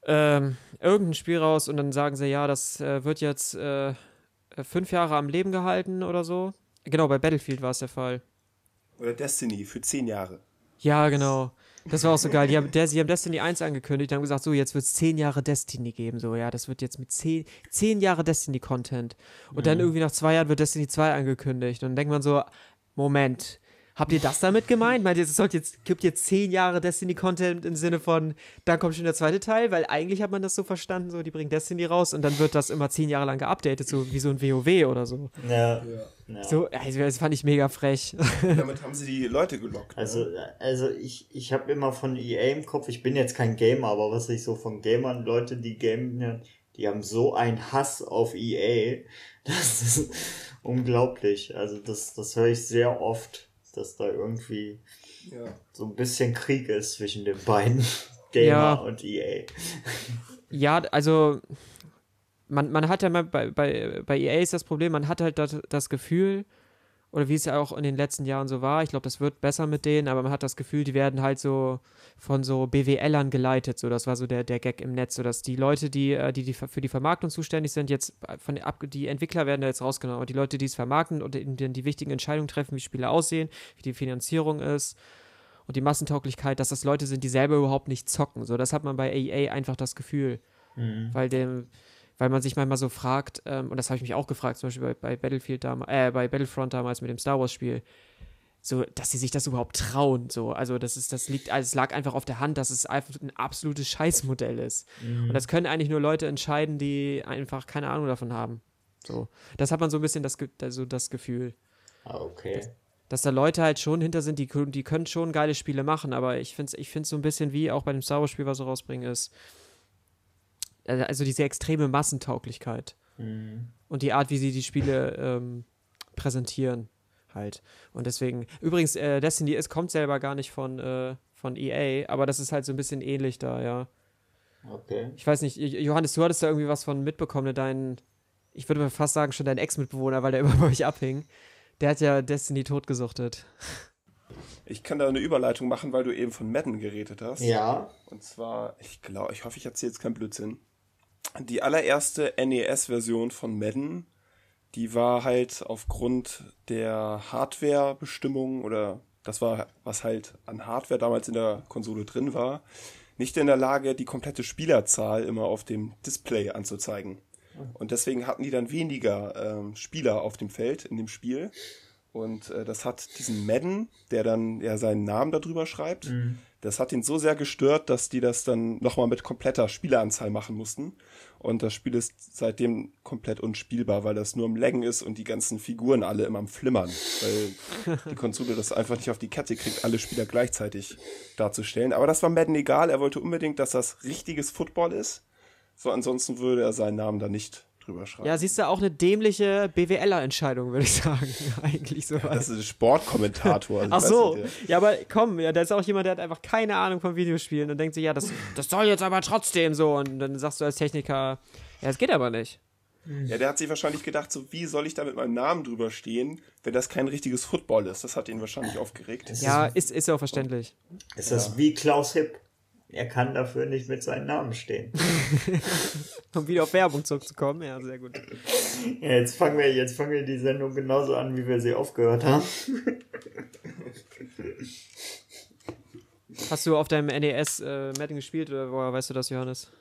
ähm, irgendein Spiel raus und dann sagen sie, ja, das äh, wird jetzt äh, fünf Jahre am Leben gehalten oder so. Genau, bei Battlefield war es der Fall. Oder Destiny für zehn Jahre. Ja, genau. Das war auch so geil. Die haben, der, sie haben Destiny 1 angekündigt, haben gesagt, so, jetzt wird es zehn Jahre Destiny geben. So, ja, das wird jetzt mit zehn, zehn Jahre Destiny-Content. Und mhm. dann irgendwie nach zwei Jahren wird Destiny 2 angekündigt. Und dann denkt man so, Moment, Habt ihr das damit gemeint? Meint ihr, es jetzt, gibt jetzt zehn Jahre Destiny-Content im Sinne von, dann kommt schon der zweite Teil? Weil eigentlich hat man das so verstanden, so, die bringen Destiny raus und dann wird das immer zehn Jahre lang geupdatet, so wie so ein WoW oder so. Ja. ja. So, also, das fand ich mega frech. Damit haben sie die Leute gelockt. Also, also ich, ich habe immer von EA im Kopf, ich bin jetzt kein Gamer, aber was ich so von Gamern, Leute, die gamen, die haben so einen Hass auf EA. Das ist unglaublich. Also, das, das höre ich sehr oft dass da irgendwie ja. so ein bisschen Krieg ist zwischen den beiden, Gamer ja. und EA. Ja, also man, man hat ja mal bei, bei, bei EA ist das Problem, man hat halt das, das Gefühl, oder wie es ja auch in den letzten Jahren so war, ich glaube, das wird besser mit denen, aber man hat das Gefühl, die werden halt so von so BWLern geleitet, so das war so der, der Gag im Netz, so dass die Leute, die, äh, die, die für die Vermarktung zuständig sind, jetzt von ab, die Entwickler werden da jetzt rausgenommen, aber die Leute, die es vermarkten und die, die wichtigen Entscheidungen treffen, wie Spiele aussehen, wie die Finanzierung ist und die Massentauglichkeit, dass das Leute sind, die selber überhaupt nicht zocken, so das hat man bei EA einfach das Gefühl, mhm. weil dem weil man sich manchmal so fragt, ähm, und das habe ich mich auch gefragt, zum Beispiel bei, bei Battlefield damals, äh, bei Battlefront damals mit dem Star Wars-Spiel, so, dass sie sich das überhaupt trauen, so. Also, das ist, das liegt, also es lag einfach auf der Hand, dass es einfach ein absolutes Scheißmodell ist. Mhm. Und das können eigentlich nur Leute entscheiden, die einfach keine Ahnung davon haben. So. Das hat man so ein bisschen das, also das Gefühl. Ah, okay. Dass, dass da Leute halt schon hinter sind, die, die können schon geile Spiele machen, aber ich finde es ich find's so ein bisschen wie auch bei dem Star Wars-Spiel, was sie rausbringen, ist also diese extreme Massentauglichkeit mhm. und die Art, wie sie die Spiele ähm, präsentieren halt. Und deswegen, übrigens, äh, Destiny ist, kommt selber gar nicht von, äh, von EA, aber das ist halt so ein bisschen ähnlich da, ja. Okay. Ich weiß nicht, Johannes, du hattest da irgendwie was von mitbekommen, ne? dein, ich würde fast sagen, schon dein Ex-Mitbewohner, weil der immer bei euch abhing. Der hat ja Destiny totgesuchtet. Ich kann da eine Überleitung machen, weil du eben von Madden geredet hast. Ja. Und zwar, ich glaube, ich hoffe, ich erzähle jetzt keinen Blödsinn die allererste NES-Version von Madden die war halt aufgrund der Hardware-Bestimmungen oder das war, was halt an Hardware damals in der Konsole drin war, nicht in der Lage, die komplette Spielerzahl immer auf dem Display anzuzeigen. Und deswegen hatten die dann weniger ähm, Spieler auf dem Feld in dem Spiel. Und äh, das hat diesen Madden, der dann ja seinen Namen darüber schreibt, mhm. das hat ihn so sehr gestört, dass die das dann nochmal mit kompletter Spieleranzahl machen mussten. Und das Spiel ist seitdem komplett unspielbar, weil das nur im Laggen ist und die ganzen Figuren alle immer am Flimmern. Weil die Konsole das einfach nicht auf die Kette kriegt, alle Spieler gleichzeitig darzustellen. Aber das war Madden egal. Er wollte unbedingt, dass das richtiges Football ist. So, ansonsten würde er seinen Namen da nicht drüber schreiben. Ja, siehst du, auch eine dämliche BWLer-Entscheidung, würde ich sagen. Eigentlich so. Ja, das ist ein Sportkommentator. Also Ach so, ja, aber komm, ja, da ist auch jemand, der hat einfach keine Ahnung von Videospielen und denkt sich, ja, das, das soll jetzt aber trotzdem so. Und dann sagst du als Techniker, ja, das geht aber nicht. Ja, der hat sich wahrscheinlich gedacht, so wie soll ich da mit meinem Namen drüber stehen, wenn das kein richtiges Football ist. Das hat ihn wahrscheinlich aufgeregt. Ja, ist, ist ja auch verständlich. Ist das ja. wie Klaus Hipp? Er kann dafür nicht mit seinem Namen stehen. um wieder auf Werbung zurückzukommen, ja, sehr gut. Ja, jetzt fangen wir, jetzt fangen wir die Sendung genauso an, wie wir sie aufgehört haben. Hast du auf deinem NES äh, Madden gespielt oder woher weißt du das, Johannes?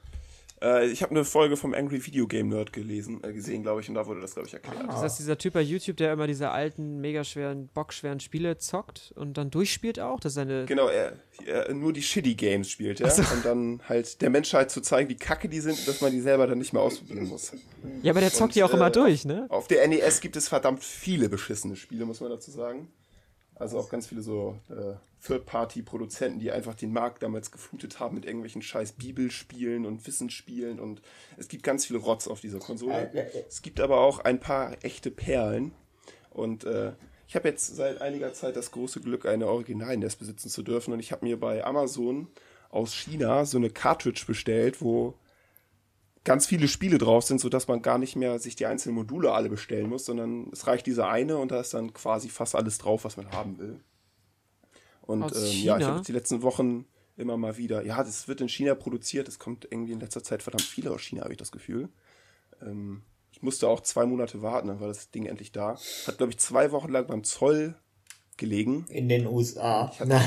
Äh, ich habe eine Folge vom Angry Video Game Nerd gelesen, äh, gesehen, glaube ich, und da wurde das, glaube ich, erklärt. Ah. Ist das dieser Typ bei YouTube, der immer diese alten, mega schweren, bockschweren Spiele zockt und dann durchspielt auch? Das ist seine genau, er, er nur die Shitty Games spielt, ja. So. Und dann halt der Menschheit zu zeigen, wie kacke die sind, dass man die selber dann nicht mehr ausprobieren muss. Ja, aber der zockt und, die auch äh, immer durch, ne? Auf der NES gibt es verdammt viele beschissene Spiele, muss man dazu sagen. Also auch ganz viele so äh, Third-Party-Produzenten, die einfach den Markt damals geflutet haben mit irgendwelchen scheiß Bibelspielen und Wissensspielen und es gibt ganz viele Rotz auf dieser Konsole. Es gibt aber auch ein paar echte Perlen und äh, ich habe jetzt seit einiger Zeit das große Glück, eine Original-NES besitzen zu dürfen und ich habe mir bei Amazon aus China so eine Cartridge bestellt, wo ganz viele Spiele drauf sind, sodass man gar nicht mehr sich die einzelnen Module alle bestellen muss, sondern es reicht diese eine und da ist dann quasi fast alles drauf, was man haben will. Und ähm, ja, ich habe die letzten Wochen immer mal wieder, ja, das wird in China produziert, es kommt irgendwie in letzter Zeit verdammt viel aus China, habe ich das Gefühl. Ähm, ich musste auch zwei Monate warten, dann war das Ding endlich da. Hat, glaube ich, zwei Wochen lang beim Zoll gelegen. In den USA. Hatte,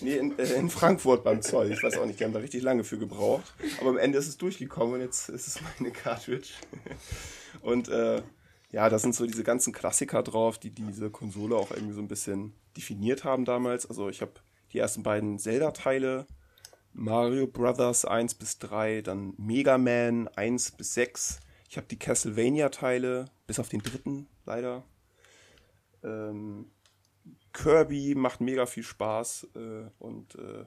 nee, in, äh, in, Frankfurt beim Zoll. Ich weiß auch nicht, die haben da richtig lange für gebraucht. Aber am Ende ist es durchgekommen und jetzt ist es meine Cartridge. Und äh, ja, da sind so diese ganzen Klassiker drauf, die diese Konsole auch irgendwie so ein bisschen definiert haben damals. Also ich habe die ersten beiden Zelda-Teile, Mario Brothers 1 bis 3, dann Mega Man 1 bis 6. Ich habe die Castlevania-Teile, bis auf den dritten leider. Ähm, Kirby macht mega viel Spaß äh, und äh,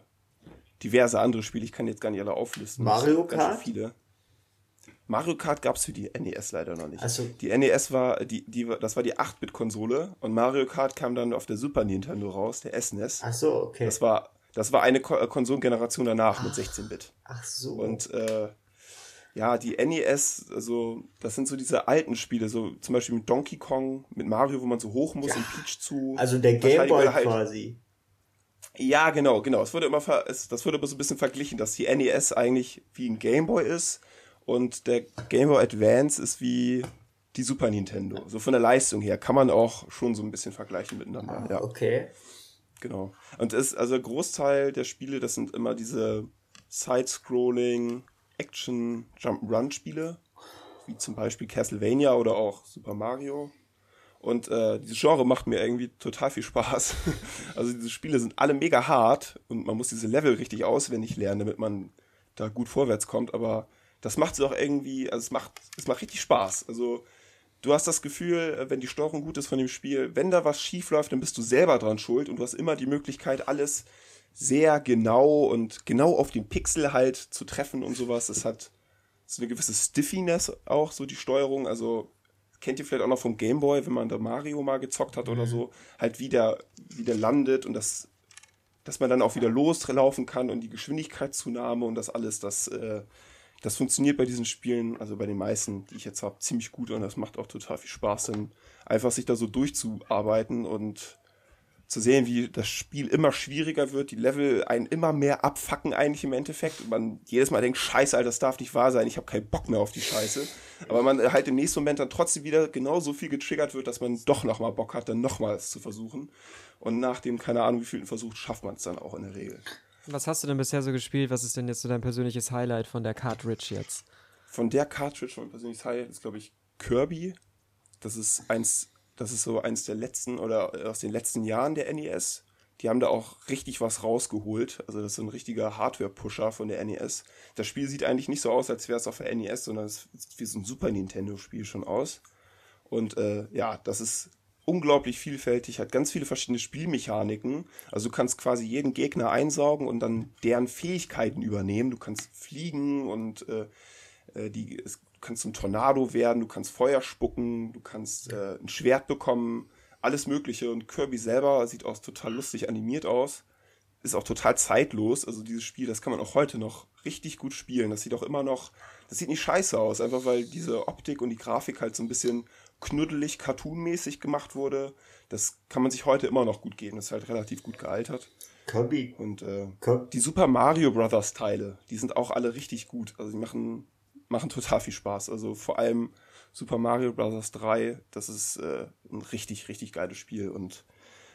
diverse andere Spiele. Ich kann jetzt gar nicht alle auflisten. Mario Kart? viele. Mario Kart gab es für die NES leider noch nicht. Also die NES war die, die das war die 8-Bit-Konsole und Mario Kart kam dann auf der Super Nintendo raus, der SNES. E ach so, okay. Das war das war eine Ko Konsolengeneration danach ach, mit 16-Bit. Ach so. Und äh, ja, die NES, also das sind so diese alten Spiele, so zum Beispiel mit Donkey Kong, mit Mario, wo man so hoch muss ja. und Peach zu. Also der Game Boy halt, quasi. Ja, genau, genau. Es wurde immer, es, das wurde immer so ein bisschen verglichen, dass die NES eigentlich wie ein Game Boy ist und der Game Boy Advance ist wie die Super Nintendo. So von der Leistung her kann man auch schon so ein bisschen vergleichen miteinander. Ah, ja. Okay. Genau. Und es, also Großteil der Spiele, das sind immer diese Side-Scrolling, Action-Jump-Run-Spiele, wie zum Beispiel Castlevania oder auch Super Mario. Und äh, dieses Genre macht mir irgendwie total viel Spaß. also diese Spiele sind alle mega hart und man muss diese Level richtig auswendig lernen, damit man da gut vorwärts kommt. Aber das macht es auch irgendwie, also es macht, es macht richtig Spaß. Also du hast das Gefühl, äh, wenn die Steuerung gut ist von dem Spiel, wenn da was schief läuft, dann bist du selber dran schuld und du hast immer die Möglichkeit, alles sehr genau und genau auf den Pixel halt zu treffen und sowas. Es hat so eine gewisse Stiffiness auch, so die Steuerung. Also kennt ihr vielleicht auch noch vom Gameboy, wenn man da Mario mal gezockt hat mhm. oder so, halt wieder, wieder landet und das, dass man dann auch wieder loslaufen kann und die Geschwindigkeitszunahme und das alles, das, äh, das funktioniert bei diesen Spielen, also bei den meisten, die ich jetzt habe, ziemlich gut und das macht auch total viel Spaß, dann einfach sich da so durchzuarbeiten und zu sehen, wie das Spiel immer schwieriger wird, die Level einen immer mehr abfacken eigentlich im Endeffekt und man jedes Mal denkt, scheiße, Alter, das darf nicht wahr sein, ich habe keinen Bock mehr auf die Scheiße. Aber man halt im nächsten Moment dann trotzdem wieder genauso viel getriggert wird, dass man doch nochmal Bock hat, dann nochmals zu versuchen. Und nach dem, keine Ahnung, wie vielen Versuch, schafft man es dann auch in der Regel. Was hast du denn bisher so gespielt? Was ist denn jetzt so dein persönliches Highlight von der Cartridge jetzt? Von der Cartridge, mein persönliches Highlight ist, glaube ich, Kirby. Das ist eins das ist so eins der letzten oder aus den letzten Jahren der NES. Die haben da auch richtig was rausgeholt. Also das ist so ein richtiger Hardware-Pusher von der NES. Das Spiel sieht eigentlich nicht so aus, als wäre es auf der NES, sondern es sieht wie so ein Super Nintendo-Spiel schon aus. Und äh, ja, das ist unglaublich vielfältig, hat ganz viele verschiedene Spielmechaniken. Also du kannst quasi jeden Gegner einsaugen und dann deren Fähigkeiten übernehmen. Du kannst fliegen und äh, äh die, es kannst ein Tornado werden, du kannst Feuer spucken, du kannst äh, ein Schwert bekommen, alles Mögliche. Und Kirby selber sieht auch total lustig animiert aus. Ist auch total zeitlos. Also dieses Spiel, das kann man auch heute noch richtig gut spielen. Das sieht auch immer noch, das sieht nicht scheiße aus, einfach weil diese Optik und die Grafik halt so ein bisschen knuddelig, cartoonmäßig gemacht wurde. Das kann man sich heute immer noch gut geben. Das ist halt relativ gut gealtert. Kirby. Und äh, die Super Mario Brothers Teile, die sind auch alle richtig gut. Also die machen machen total viel Spaß. Also vor allem Super Mario Bros. 3, das ist äh, ein richtig, richtig geiles Spiel. Und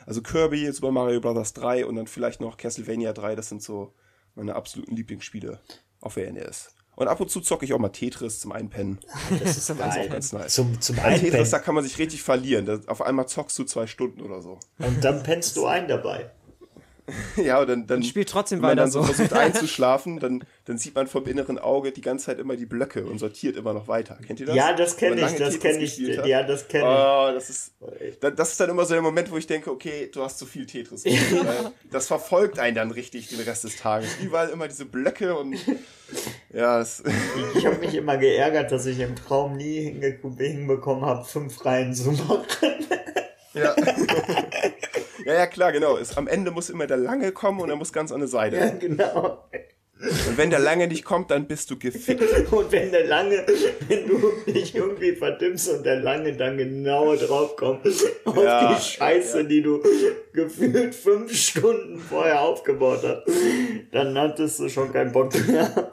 also Kirby, Super Mario Bros. 3 und dann vielleicht noch Castlevania 3, das sind so meine absoluten Lieblingsspiele auf der NES. Und ab und zu zocke ich auch mal Tetris zum Einpennen. Das ist geil. auch ganz nice. Zum, zum Einpennen. Tetris, da kann man sich richtig verlieren. auf einmal zockst du zwei Stunden oder so. Und dann pennst du ein dabei. ja, und dann, dann spielt trotzdem wenn man dann so versucht einzuschlafen, dann, dann sieht man vom inneren Auge die ganze Zeit immer die Blöcke und sortiert immer noch weiter. Kennt ihr das? Ja, das kenne ich, das kenne ich. Ja, das kenne ich. Oh, das ist, das ist dann immer so der Moment, wo ich denke, okay, du hast zu viel Tetris. Ja. Das verfolgt einen dann richtig den Rest des Tages. Überall immer diese Blöcke und ja. Das ich habe mich immer geärgert, dass ich im Traum nie hinbekommen habe, fünf Reihen zu machen. Ja. Ja, ja, klar, genau. Es, am Ende muss immer der Lange kommen und er muss ganz an der Seite. Ja, genau. Und wenn der Lange nicht kommt, dann bist du gefickt. Und wenn der Lange, wenn du dich irgendwie verdimmst und der Lange dann genau drauf kommt auf ja, die Scheiße, ja. die du gefühlt fünf Stunden vorher aufgebaut hast, dann hattest du schon keinen Bock mehr.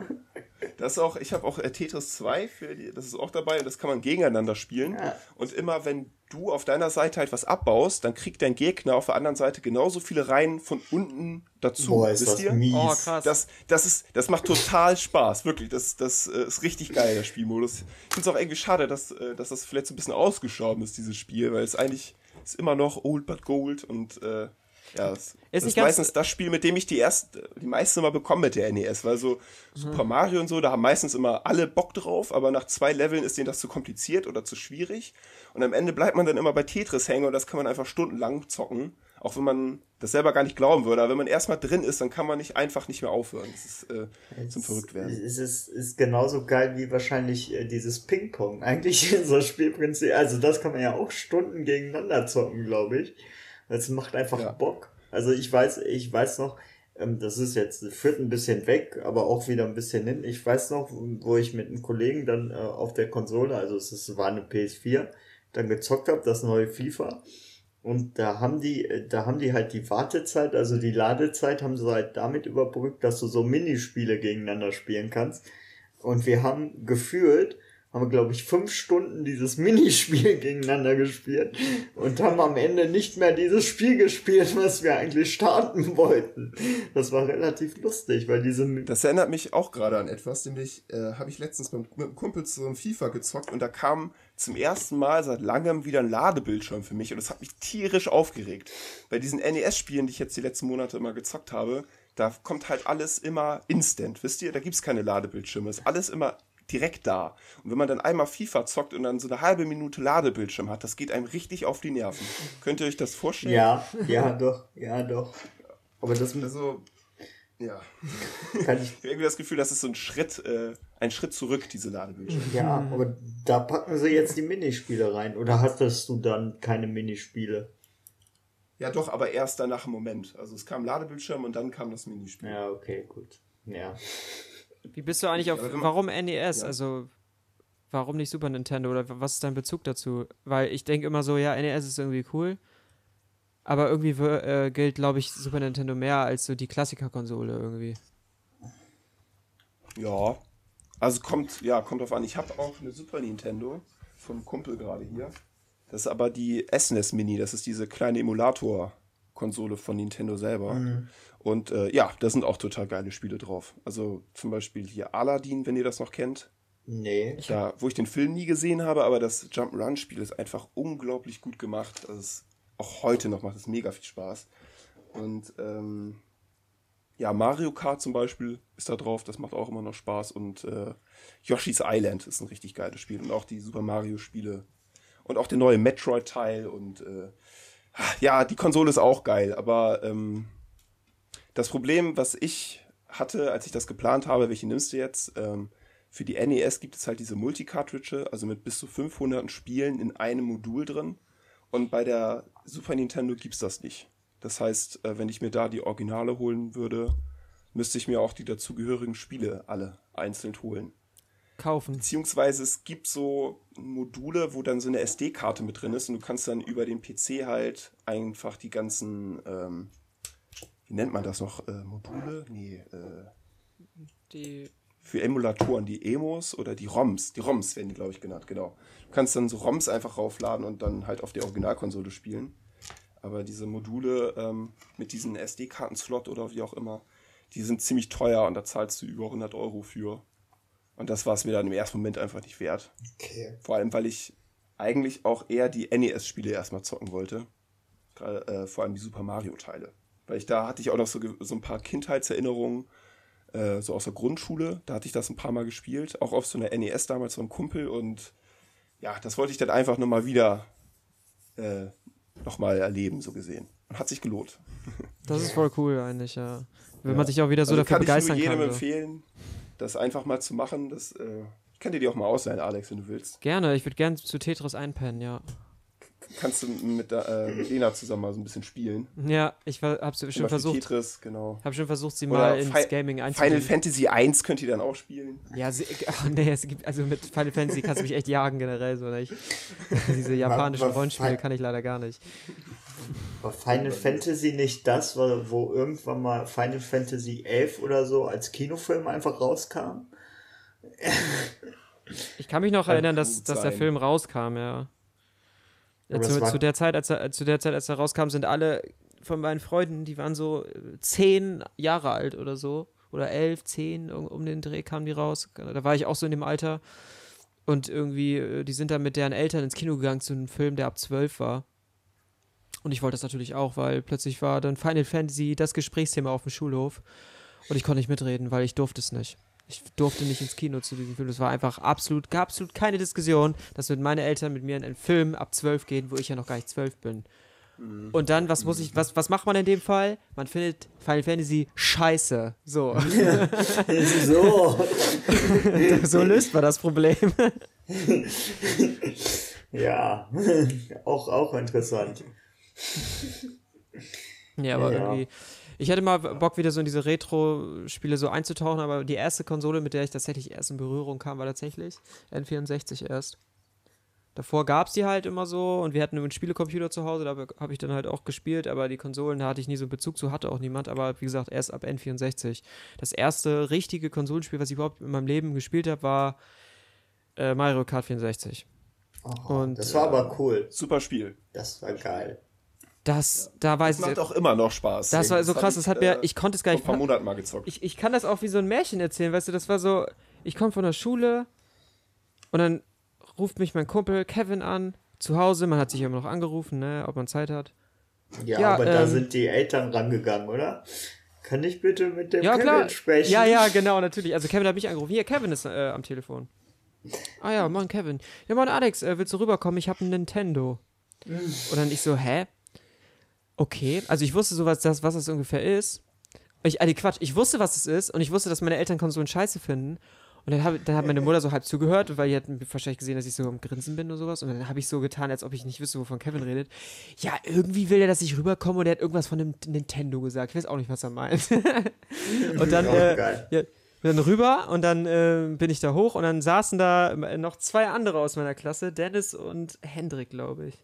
Das ist auch, ich habe auch äh, Tetris 2 für die, das ist auch dabei und das kann man gegeneinander spielen. Ja. Und immer wenn du auf deiner Seite halt was abbaust, dann kriegt dein Gegner auf der anderen Seite genauso viele Reihen von unten dazu. Boah, ist Wisst das ihr? mies. Oh, krass. Das, das, ist, das macht total Spaß, wirklich. Das, das äh, ist richtig geil, der Spielmodus. Ich finde es auch irgendwie schade, dass, äh, dass das vielleicht so ein bisschen ausgestorben ist, dieses Spiel, weil es eigentlich ist immer noch old but gold und äh, ja, das ist, ist meistens das Spiel, mit dem ich die erste, die meisten immer bekomme mit der NES, weil so mhm. Super Mario und so, da haben meistens immer alle Bock drauf, aber nach zwei Leveln ist denen das zu kompliziert oder zu schwierig. Und am Ende bleibt man dann immer bei Tetris hängen und das kann man einfach stundenlang zocken. Auch wenn man das selber gar nicht glauben würde. Aber wenn man erstmal drin ist, dann kann man nicht einfach nicht mehr aufhören. Das ist äh, zum Verrücktwerden. Es ist, ist genauso geil wie wahrscheinlich äh, dieses Ping-Pong. Eigentlich so Spielprinzip. Also das kann man ja auch Stunden gegeneinander zocken, glaube ich. Es macht einfach ja. Bock. Also ich weiß, ich weiß noch, ähm, das ist jetzt, führt ein bisschen weg, aber auch wieder ein bisschen hin. Ich weiß noch, wo ich mit einem Kollegen dann äh, auf der Konsole, also es ist, war eine PS4, dann gezockt habe, das neue FIFA. Und da haben die, äh, da haben die halt die Wartezeit, also die Ladezeit haben sie halt damit überbrückt, dass du so Minispiele gegeneinander spielen kannst. Und wir haben gefühlt haben glaube ich, fünf Stunden dieses Minispiel gegeneinander gespielt und haben am Ende nicht mehr dieses Spiel gespielt, was wir eigentlich starten wollten. Das war relativ lustig, weil diese... Das erinnert mich auch gerade an etwas, nämlich äh, habe ich letztens mit, mit einem Kumpel zu einem FIFA gezockt und da kam zum ersten Mal seit langem wieder ein Ladebildschirm für mich und das hat mich tierisch aufgeregt. Bei diesen NES-Spielen, die ich jetzt die letzten Monate immer gezockt habe, da kommt halt alles immer instant, wisst ihr? Da gibt's keine Ladebildschirme. Ist alles immer direkt da. Und wenn man dann einmal FIFA zockt und dann so eine halbe Minute Ladebildschirm hat, das geht einem richtig auf die Nerven. Könnt ihr euch das vorstellen? Ja, ja, doch, ja, doch. Aber das mit so, ja. Kann ich habe irgendwie das Gefühl, das ist so ein Schritt, äh, ein Schritt zurück, diese Ladebildschirme. Ja, aber da packen sie jetzt die Minispiele rein. Oder hattest du dann keine Minispiele? Ja, doch, aber erst danach im Moment. Also es kam Ladebildschirm und dann kam das Minispiel. Ja, okay, gut. Ja. Wie bist du eigentlich auf, warum NES? Ja. Also, warum nicht Super Nintendo oder was ist dein Bezug dazu? Weil ich denke immer so, ja, NES ist irgendwie cool. Aber irgendwie äh, gilt, glaube ich, Super Nintendo mehr als so die Klassiker-Konsole irgendwie. Ja. Also kommt, ja, kommt drauf an. Ich habe auch eine Super Nintendo vom Kumpel gerade hier. Das ist aber die SNES Mini. Das ist diese kleine Emulator-Konsole von Nintendo selber. Mhm. Und äh, ja, da sind auch total geile Spiele drauf. Also zum Beispiel hier Aladdin, wenn ihr das noch kennt. Nee. Da, wo ich den Film nie gesehen habe, aber das Jump'n'Run-Spiel ist einfach unglaublich gut gemacht. Also es, auch heute noch macht es mega viel Spaß. Und ähm, ja, Mario Kart zum Beispiel ist da drauf, das macht auch immer noch Spaß. Und äh, Yoshi's Island ist ein richtig geiles Spiel. Und auch die Super Mario-Spiele. Und auch der neue Metroid-Teil. Und äh, ja, die Konsole ist auch geil. Aber ähm, das Problem, was ich hatte, als ich das geplant habe, welche nimmst du jetzt? Ähm, für die NES gibt es halt diese Multi-Cartridge, also mit bis zu 500 Spielen in einem Modul drin. Und bei der Super Nintendo gibt es das nicht. Das heißt, äh, wenn ich mir da die Originale holen würde, müsste ich mir auch die dazugehörigen Spiele alle einzeln holen. Kaufen. Beziehungsweise es gibt so Module, wo dann so eine SD-Karte mit drin ist und du kannst dann über den PC halt einfach die ganzen, ähm, wie nennt man das noch, äh, Module? Nee, äh, die für Emulatoren, die Emos oder die ROMs. Die ROMs werden die, glaube ich, genannt, genau. Du kannst dann so ROMs einfach raufladen und dann halt auf der Originalkonsole spielen. Aber diese Module ähm, mit diesen SD-Karten-Slot oder wie auch immer, die sind ziemlich teuer und da zahlst du über 100 Euro für. Und das war es mir dann im ersten Moment einfach nicht wert. Okay. Vor allem, weil ich eigentlich auch eher die NES-Spiele erstmal zocken wollte. Gerade, äh, vor allem die Super Mario-Teile. Weil ich da hatte ich auch noch so, so ein paar Kindheitserinnerungen, äh, so aus der Grundschule. Da hatte ich das ein paar Mal gespielt. Auch auf so einer NES damals von einem Kumpel. Und ja, das wollte ich dann einfach nochmal wieder äh, nochmal erleben, so gesehen. Und hat sich gelohnt. Das ist voll cool eigentlich, ja. Wenn ja. man sich auch wieder so also dafür begeistern kann. Ich kann jedem empfehlen, das einfach mal zu machen. Das, äh, ich kann dir die auch mal ausleihen, Alex, wenn du willst. Gerne, ich würde gerne zu Tetris einpennen, ja. Kannst du mit, äh, mit Lena zusammen mal so ein bisschen spielen? Ja, ich habe schon versucht. Tetris, genau. Habe schon versucht, sie Oder mal ins Fi Gaming einzubauen. Final Fantasy 1 könnt ihr dann auch spielen. Ja, sie, oh, nee, es gibt, also mit Final Fantasy kannst du mich echt jagen generell so nicht. Diese japanischen Rollenspiele kann ich leider gar nicht. War Final Fantasy nicht das, wo irgendwann mal Final Fantasy 11 oder so als Kinofilm einfach rauskam? Ich kann mich noch kann erinnern, dass, dass der Film rauskam, ja. Zu, zu, der Zeit, als er, zu der Zeit, als er rauskam, sind alle von meinen Freunden, die waren so äh, zehn Jahre alt oder so. Oder elf, zehn, um, um den Dreh kamen die raus. Da war ich auch so in dem Alter. Und irgendwie, äh, die sind dann mit deren Eltern ins Kino gegangen zu einem Film, der ab zwölf war. Und ich wollte das natürlich auch, weil plötzlich war dann Final Fantasy das Gesprächsthema auf dem Schulhof. Und ich konnte nicht mitreden, weil ich durfte es nicht. Ich durfte nicht ins Kino zu diesem Film. Es war einfach absolut, gab absolut keine Diskussion, dass mit meine Eltern mit mir in einen Film ab zwölf gehen, wo ich ja noch gar nicht zwölf bin. Mhm. Und dann, was muss ich, was, was macht man in dem Fall? Man findet Final Fantasy scheiße. So. so. so löst man das Problem. ja, auch, auch interessant. ja, aber ja. irgendwie. Ich hätte mal Bock, wieder so in diese Retro-Spiele so einzutauchen, aber die erste Konsole, mit der ich tatsächlich erst in Berührung kam, war tatsächlich N64 erst. Davor gab es die halt immer so und wir hatten einen Spielecomputer zu Hause, da habe ich dann halt auch gespielt, aber die Konsolen, da hatte ich nie so einen Bezug zu, hatte auch niemand, aber wie gesagt, erst ab N64. Das erste richtige Konsolenspiel, was ich überhaupt in meinem Leben gespielt habe, war äh, Mario Kart 64. Oh, und, das war aber cool. Super Spiel. Das war geil. Das, da weiß das macht auch immer noch Spaß. Das war so krass, das hat mir, äh, ich konnte es gar nicht. Vor ein paar Monaten mal gezockt. Ich, ich kann das auch wie so ein Märchen erzählen, weißt du, das war so, ich komme von der Schule und dann ruft mich mein Kumpel Kevin an, zu Hause, man hat sich immer noch angerufen, ne, ob man Zeit hat. Ja, ja aber ähm, da sind die Eltern rangegangen, oder? Kann ich bitte mit dem ja, Kevin klar. sprechen? Ja, ja, genau, natürlich. Also Kevin hat mich angerufen. Hier, Kevin ist äh, am Telefon. Ah ja, Mann, Kevin. Ja, Mann, Alex, äh, willst du rüberkommen? Ich habe ein Nintendo. Und dann ich so, hä? Okay, also ich wusste so, was das, was das ungefähr ist. Ich, also Quatsch, ich wusste, was es ist und ich wusste, dass meine Eltern Konsolen scheiße finden. Und dann, hab, dann hat meine Mutter so halb zugehört, weil die hat wahrscheinlich gesehen, dass ich so am Grinsen bin oder sowas. Und dann habe ich so getan, als ob ich nicht wüsste, wovon Kevin redet. Ja, irgendwie will er, dass ich rüberkomme und er hat irgendwas von dem Nintendo gesagt. Ich weiß auch nicht, was er meint. und dann, äh, ja, dann rüber und dann äh, bin ich da hoch und dann saßen da noch zwei andere aus meiner Klasse, Dennis und Hendrik, glaube ich.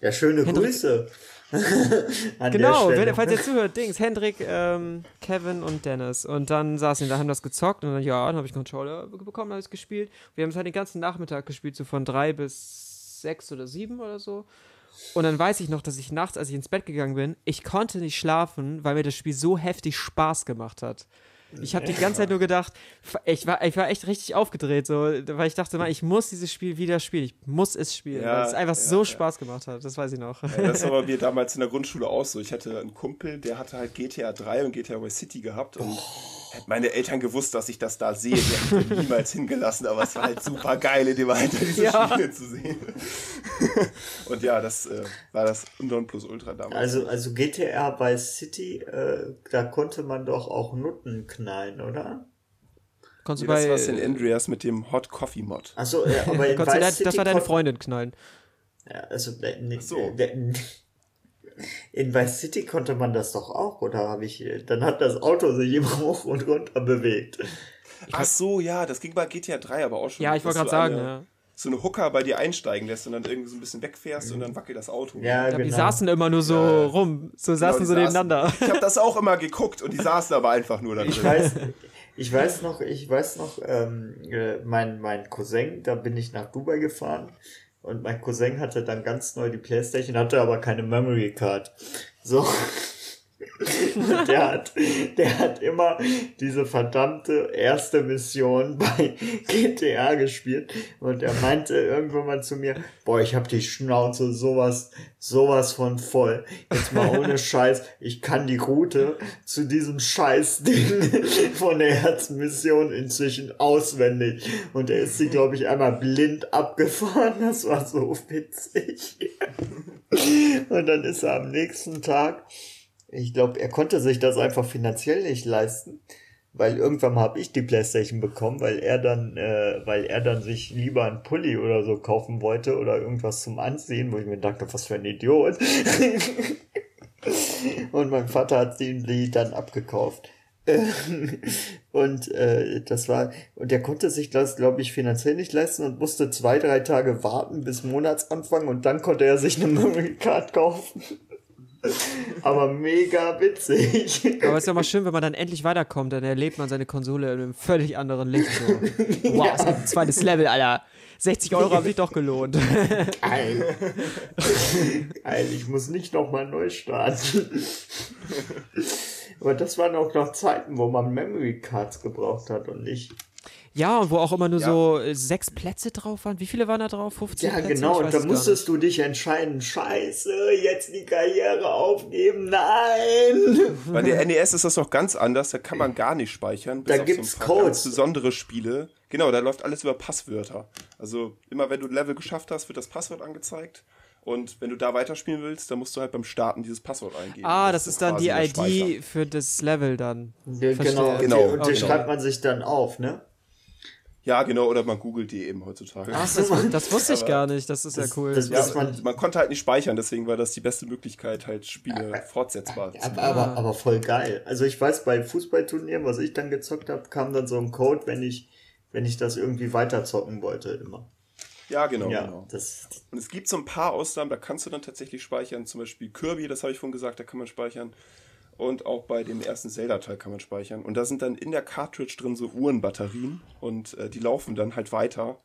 Ja, schöne Hendrik- Grüße. Genau, wenn, falls ihr zuhört, Dings, Hendrik, ähm, Kevin und Dennis. Und dann saßen die da, haben das gezockt und dann, ja, dann habe ich Controller be- bekommen, habe ich gespielt. Wir haben es halt den ganzen Nachmittag gespielt, so von drei bis sechs oder sieben oder so. Und dann weiß ich noch, dass ich nachts, als ich ins Bett gegangen bin, ich konnte nicht schlafen, weil mir das Spiel so heftig Spaß gemacht hat. Ich habe die ganze Zeit nur gedacht, ich war, ich war echt richtig aufgedreht, so, weil ich dachte mal, ich muss dieses Spiel wieder spielen. Ich muss es spielen, Ja, weil es einfach ja, so ja. Spaß gemacht hat. Das weiß ich noch. Das war bei mir damals in der Grundschule auch so. Ich hatte einen Kumpel, der hatte halt GTA 3 und GTA Vice City gehabt und hätten meine Eltern gewusst, dass ich das da sehe, die hätten mich niemals hingelassen, aber es war halt super geil, in dem Alter diese Ja. Spiele zu sehen. und ja, das äh, war das Nonplusultra damals. Also, also GTA bei City, äh, da konnte man doch auch Nutten knallen, oder? Konntest Nee, du das bei, war St. Andreas mit dem Hot Coffee Mod. Achso, ja, aber in Vice City das war deine Freundin knallen. Ja, also äh, nee, Ach so. in Vice City konnte man das doch auch, oder habe ich, dann hat das Auto sich immer hoch und runter bewegt. Ach so, ja, das ging bei GTA 3 aber auch schon. Ja, ich wollte gerade sagen, eine- ja. So eine Hooker bei dir einsteigen lässt und dann irgendwie so ein bisschen wegfährst und dann wackelt das Auto. Ja, Ja, die genau. saßen immer nur so Ja. rum, so Genau, saßen die so nebeneinander. Ich habe das auch immer geguckt und die saßen aber einfach nur da drin. Ich weiß, ich weiß noch, ich weiß noch, ähm, äh, mein, mein Cousin, da bin ich nach Dubai gefahren und mein Cousin hatte dann ganz neu die Playstation, hatte aber keine Memory Card. So. Der hat, der hat immer diese verdammte erste Mission bei GTA gespielt und er meinte irgendwann mal zu mir, boah, ich hab die Schnauze sowas, sowas von voll. Jetzt mal ohne Scheiß, ich kann die Route zu diesem Scheißding von der ersten Mission inzwischen auswendig. Und er ist sie, glaube ich, einmal blind abgefahren. Das war so witzig. Und dann ist er am nächsten Tag, ich glaube, er konnte sich das einfach finanziell nicht leisten, weil irgendwann habe ich die Playstation bekommen, weil er dann, äh, weil er dann sich lieber einen Pulli oder so kaufen wollte oder irgendwas zum Anziehen, wo ich mir dachte, was für ein Idiot. Und mein Vater hat ihm die dann abgekauft. und äh, das war, und er konnte sich das, glaube ich, finanziell nicht leisten und musste zwei, drei Tage warten bis Monatsanfang und dann konnte er sich eine Memory Card kaufen. Aber mega witzig. Aber es ist ja mal schön, wenn man dann endlich weiterkommt, dann erlebt man seine Konsole in einem völlig anderen Licht. So. Wow, es gibt ein zweites Level, Alter. 60 Euro haben sich doch gelohnt. Geil. Geil, ich muss nicht nochmal neu starten. Aber das waren auch noch Zeiten, wo man Memory Cards gebraucht hat und nicht. Ja, und wo auch immer nur Ja. so äh, sechs Plätze drauf waren. Wie viele waren da drauf? 15 Ja, Plätze? genau, und da musstest du dich entscheiden, scheiße, jetzt die Karriere aufgeben, nein! Bei der NES ist das noch ganz anders, da kann man gar nicht speichern. bis Da gibt's so Codes. Besondere Spiele. Genau, da läuft alles über Passwörter. Also immer wenn du ein Level geschafft hast, wird das Passwort angezeigt. Und wenn du da weiterspielen willst, dann musst du halt beim Starten dieses Passwort eingeben. Ah, das ist dann die. ID für das Level dann. Ja, genau, und Genau, die, und die okay. schreibt man sich dann auf, ne? Ja, genau, oder man googelt die eben heutzutage. Ach, das, das wusste ich gar nicht. Das ist ja Das- cool. das- ja, man- man, konnte halt nicht speichern, deswegen war das die beste Möglichkeit, halt Spiele fortsetzbar zu Aber, machen. aber, aber voll geil. Also ich weiß, bei Fußballturnieren, was ich dann gezockt habe, kam dann so ein Code, wenn ich, wenn ich das irgendwie weiterzocken wollte, immer. Ja, genau, ja, genau. das, Und es gibt so ein paar Ausnahmen, da kannst du dann tatsächlich speichern. Zum Beispiel Kirby, das habe ich vorhin gesagt, da kann man speichern. Und auch bei dem ersten Zelda-Teil kann man speichern. Und da sind dann in der Cartridge drin so Uhrenbatterien und äh, die laufen dann halt weiter.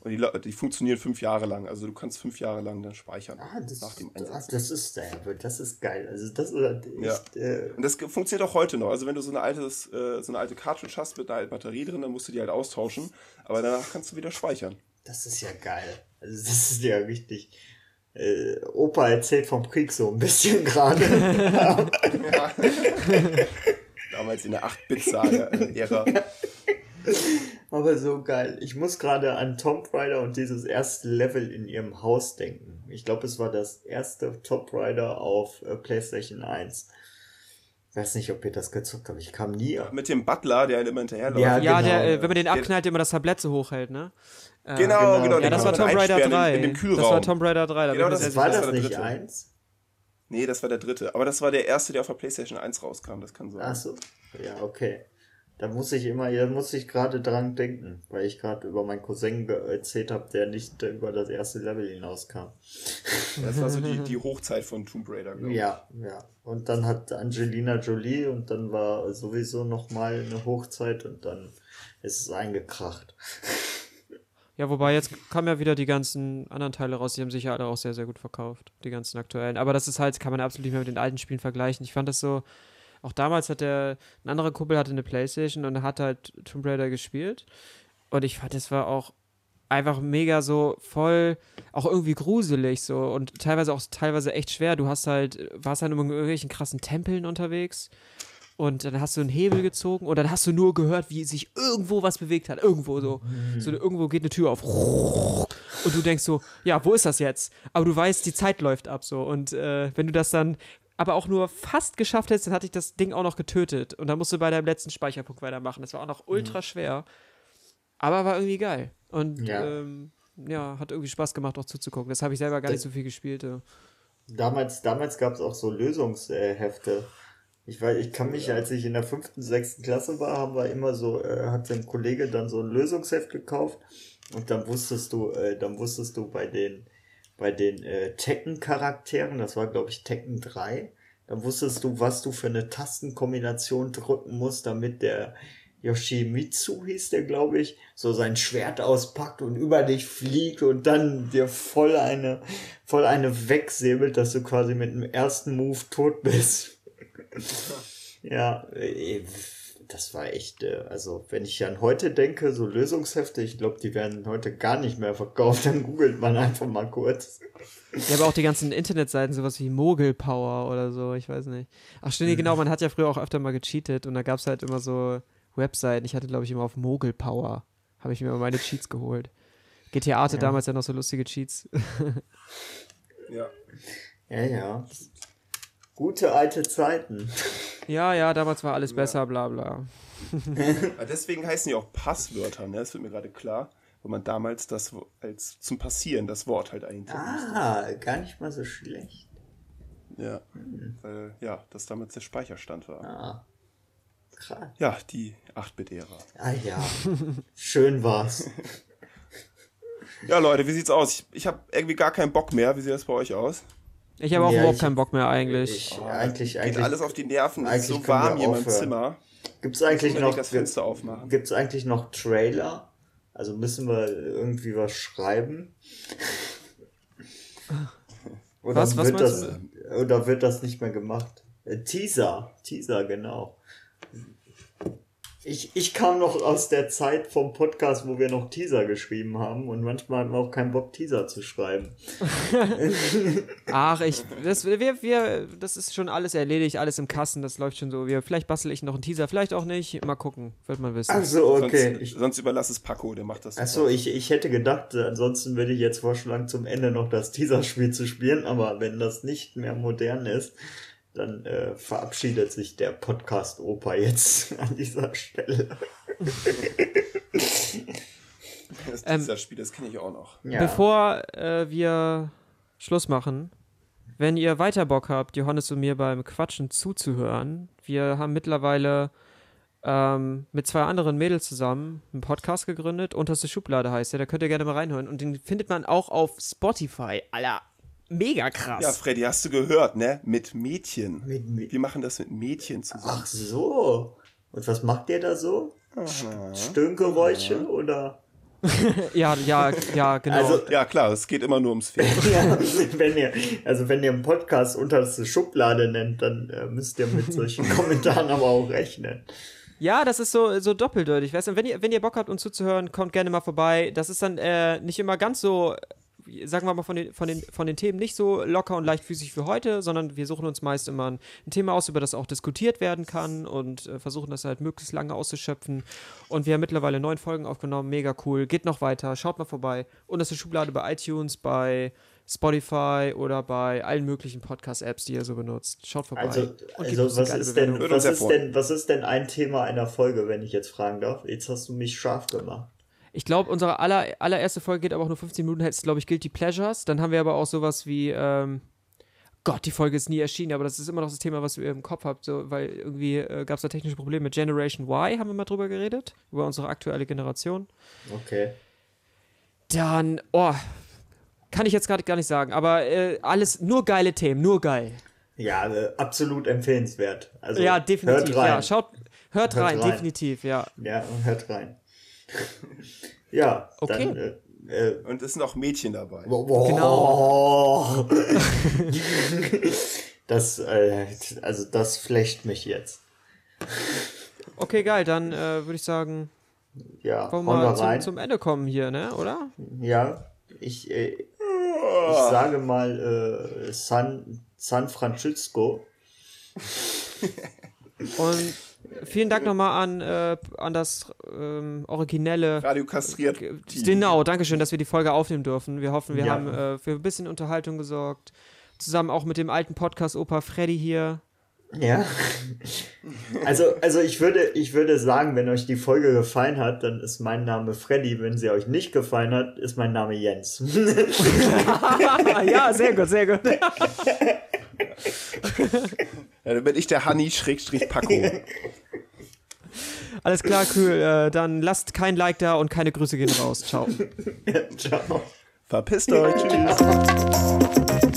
Und die, die funktionieren fünf Jahre lang. Also du kannst fünf Jahre lang dann speichern. ah, das, nach dem Einsatz. das ist, das ist geil. Also das ist echt, äh, Und das funktioniert auch heute noch. Also wenn du so eine, altes, äh, so eine alte Cartridge hast mit einer alten Batterie drin, dann musst du die halt austauschen. Aber danach kannst du wieder speichern. das ist ja geil. Also das ist ja richtig. Äh, Opa erzählt vom Krieg so ein bisschen gerade. Damals in der 8-Bit-Ära. Aber so geil. Ich muss gerade an Tomb Raider und dieses erste Level in ihrem Haus denken. Ich glaube, es war das erste Tomb Raider auf äh, PlayStation 1. Ich weiß nicht, ob ihr das gezockt habt. Ich kam nie. Mit dem Butler, der halt immer hinterherläuft. Ja, ja, genau. der, äh, wenn man den Der- abknallt, immer das Tablett so hochhält, ne? Äh, Genau, genau. genau. Ja, das war Tomb Raider einsperren 3. In, in dem Kühlraum. das war Tomb Raider 3. Da Genau, das sehr war das das nicht dritte. eins? Nee, das war der dritte. Aber das war der erste, der auf der PlayStation 1 rauskam, das kann sein. Ach so. Ja, okay. Da muss ich immer, da muss ich gerade dran denken, weil ich gerade über meinen Cousin erzählt habe, der nicht über das erste Level hinauskam. Das war so die, die Hochzeit von Tomb Raider, glaube ich. Ja, ja. Und dann hat Angelina Jolie und dann war sowieso nochmal eine Hochzeit und dann ist es eingekracht. Ja, wobei jetzt kamen ja wieder die ganzen anderen Teile raus, die haben sich ja alle auch sehr, sehr gut verkauft, die ganzen aktuellen. Aber das ist halt, kann man absolut nicht mehr mit den alten Spielen vergleichen. Ich fand das so, auch damals hat der, ein anderer Kumpel hatte eine Playstation und hat halt Tomb Raider gespielt. Und ich fand, das war auch einfach mega so voll, auch irgendwie gruselig so und teilweise auch teilweise echt schwer. Du hast halt, warst halt in irgendwelchen krassen Tempeln unterwegs und dann hast du einen Hebel gezogen und dann hast du nur gehört, wie sich irgendwo was bewegt hat. Irgendwo so. Mhm. so irgendwo geht eine Tür auf. Und du denkst so, ja, wo ist das jetzt? Aber du weißt, die Zeit läuft ab so. Und äh, wenn du das dann aber auch nur fast geschafft hättest, dann hatte ich das Ding auch noch getötet. Und dann musst du bei deinem letzten Speicherpunkt weitermachen. Das war auch noch ultra mhm. schwer. Aber war irgendwie geil. Und ja, ähm, ja hat irgendwie Spaß gemacht, auch zuzugucken. Das habe ich selber gar nicht so viel gespielt. Ja. Damals, damals gab es auch so Lösungshefte. Ich weiß, ich kann mich, als ich in der fünften, sechsten Klasse war, haben wir immer so, äh, hat ein Kollege dann so ein Lösungsheft gekauft und dann wusstest du, äh, dann wusstest du bei den, bei den äh, Tekken-Charakteren, das war glaube ich Tekken 3, dann wusstest du, was du für eine Tastenkombination drücken musst, damit der Yoshimitsu hieß der, glaube ich, so sein Schwert auspackt und über dich fliegt und dann dir voll eine, voll eine wegsäbelt, dass du quasi mit dem ersten Move tot bist ja, äh, das war echt, äh, also wenn ich an heute denke, so Lösungshefte, ich glaube, die werden heute gar nicht mehr verkauft, dann googelt man einfach mal kurz. Ja, aber auch die ganzen Internetseiten, sowas wie Mogel Power oder so, ich weiß nicht. Ach stimmt, genau, man hat ja früher auch öfter mal gecheatet und da gab es halt immer so Webseiten. Ich hatte, glaube ich, immer auf Mogel Power, habe ich mir immer meine Cheats geholt. GTA hatte ja. damals ja noch so lustige Cheats. ja. Ja, ja. Gute alte Zeiten. Ja, ja, damals war alles ja. besser, bla bla. Deswegen heißen die auch Passwörter, ne? Das wird mir gerade klar, wo man damals das als zum Passieren das Wort halt eigentlich. Ah, musste. gar nicht mal so schlecht. Ja, hm. weil ja, das damals der Speicherstand war. Ah. Krass. Ja, die 8-Bit-Ära. Ah ja, schön war's. ja, Leute, wie sieht's aus? Ich, ich habe irgendwie gar keinen Bock mehr. Wie sieht das bei euch aus? Ich habe auch ja, überhaupt keinen Bock mehr eigentlich. Ich, eigentlich, eigentlich. Geht alles auf die Nerven. Es ist so warm hier im Zimmer. Gibt es eigentlich noch das Fenster aufmachen? Gibt es eigentlich noch Trailer? Also müssen wir irgendwie was schreiben? oder was, was wird das, oder wird das nicht mehr gemacht? Äh, Teaser, Teaser, genau. Ich, ich kam noch aus der Zeit vom Podcast, wo wir noch Teaser geschrieben haben und manchmal hatten wir auch keinen Bock, Teaser zu schreiben. Ach, ich, das, wir, wir, das ist schon alles erledigt, alles im Kassen, das läuft schon so. Wir, vielleicht bastel ich noch einen Teaser, vielleicht auch nicht. Mal gucken, wird man wissen. Ach so, okay. Sonst, sonst überlass es Paco, der macht das. Ach so, ich, ich hätte gedacht, ansonsten würde ich jetzt vorschlagen, zum Ende noch das Teaser-Spiel zu spielen, aber wenn das nicht mehr modern ist, dann äh, verabschiedet sich der Podcast Opa jetzt an dieser Stelle. das ähm, Spiel, das kenne ich auch noch. Ja. Bevor äh, wir Schluss machen, wenn ihr weiter Bock habt, Johannes und mir beim Quatschen zuzuhören, wir haben mittlerweile ähm, mit zwei anderen Mädels zusammen einen Podcast gegründet. Unterste Schublade heißt der, da könnt ihr gerne mal reinhören. Und den findet man auch auf Spotify. Alter, mega krass. Ja, Freddy, hast du gehört, ne? Mit Mädchen. Mit, mit Wir machen das mit Mädchen zusammen. Ach so. Und was macht ihr da so? Aha. Stöhngeräusche Aha. oder? ja, ja, ja, genau. Also, ja, klar, es geht immer nur ums Film. ja, wenn ihr, also wenn ihr einen Podcast unterste Schublade nennt, dann äh, müsst ihr mit solchen Kommentaren aber auch rechnen. Ja, das ist so, so doppeldeutig. Weißt du, wenn ihr, wenn ihr Bock habt, uns zuzuhören, kommt gerne mal vorbei. Das ist dann äh, nicht immer ganz so sagen wir mal, von den, von, den, von den Themen nicht so locker und leichtfüßig wie heute, sondern wir suchen uns meist immer ein, ein Thema aus, über das auch diskutiert werden kann und äh, versuchen das halt möglichst lange auszuschöpfen. Und wir haben mittlerweile neun Folgen aufgenommen, mega cool. Geht noch weiter, schaut mal vorbei. Und das ist Schublade bei iTunes, bei Spotify oder bei allen möglichen Podcast-Apps, die ihr so benutzt. Schaut vorbei. Also, also was, ist denn, was, ist denn, was ist denn ein Thema einer Folge, wenn ich jetzt fragen darf? Jetzt hast du mich scharf gemacht. Ich glaube, unsere aller, allererste Folge geht aber auch nur 15 Minuten, heißt, glaube ich, Guilty Pleasures. Dann haben wir aber auch sowas wie, ähm, Gott, die Folge ist nie erschienen, aber das ist immer noch das Thema, was ihr im Kopf habt, so, weil irgendwie äh, gab es da technische Probleme. Generation Y haben wir mal drüber geredet, über unsere aktuelle Generation. Okay. Dann, oh, kann ich jetzt gerade gar nicht sagen, aber äh, alles nur geile Themen, nur geil. Ja, äh, absolut empfehlenswert. Also, ja, definitiv. Hört rein. Ja, schaut, hört, Hört rein, rein. definitiv, ja. Ja, hört rein. Ja, Okay. dann. Äh, äh, Und es sind auch Mädchen dabei. Genau. Das, äh, also das flecht mich jetzt. Okay, geil, dann äh, würde ich sagen, Ja, wollen wir wir zum, rein. zum Ende kommen hier, ne, oder? Ja, ich, äh, ich sage mal äh, San, San Francisco. Und vielen Dank nochmal an, äh, an das ähm, originelle. Radio kastriert. Genau, Dankeschön, dass wir die Folge aufnehmen dürfen. Wir hoffen, wir Ja. haben äh, für ein bisschen Unterhaltung gesorgt. Zusammen auch mit dem alten Podcast Opa Freddy hier. Ja. Also, also ich würde, ich würde sagen, wenn euch die Folge gefallen hat, dann ist mein Name Freddy. Wenn sie euch nicht gefallen hat, ist mein Name Jens. ja, sehr gut, sehr gut. Ja, dann bin ich der Hanni Schrägstrich Paco. Alles klar, cool. Äh, dann lasst kein Like da und keine Grüße gehen raus. Ciao. Ciao. Verpisst euch. Tschüss.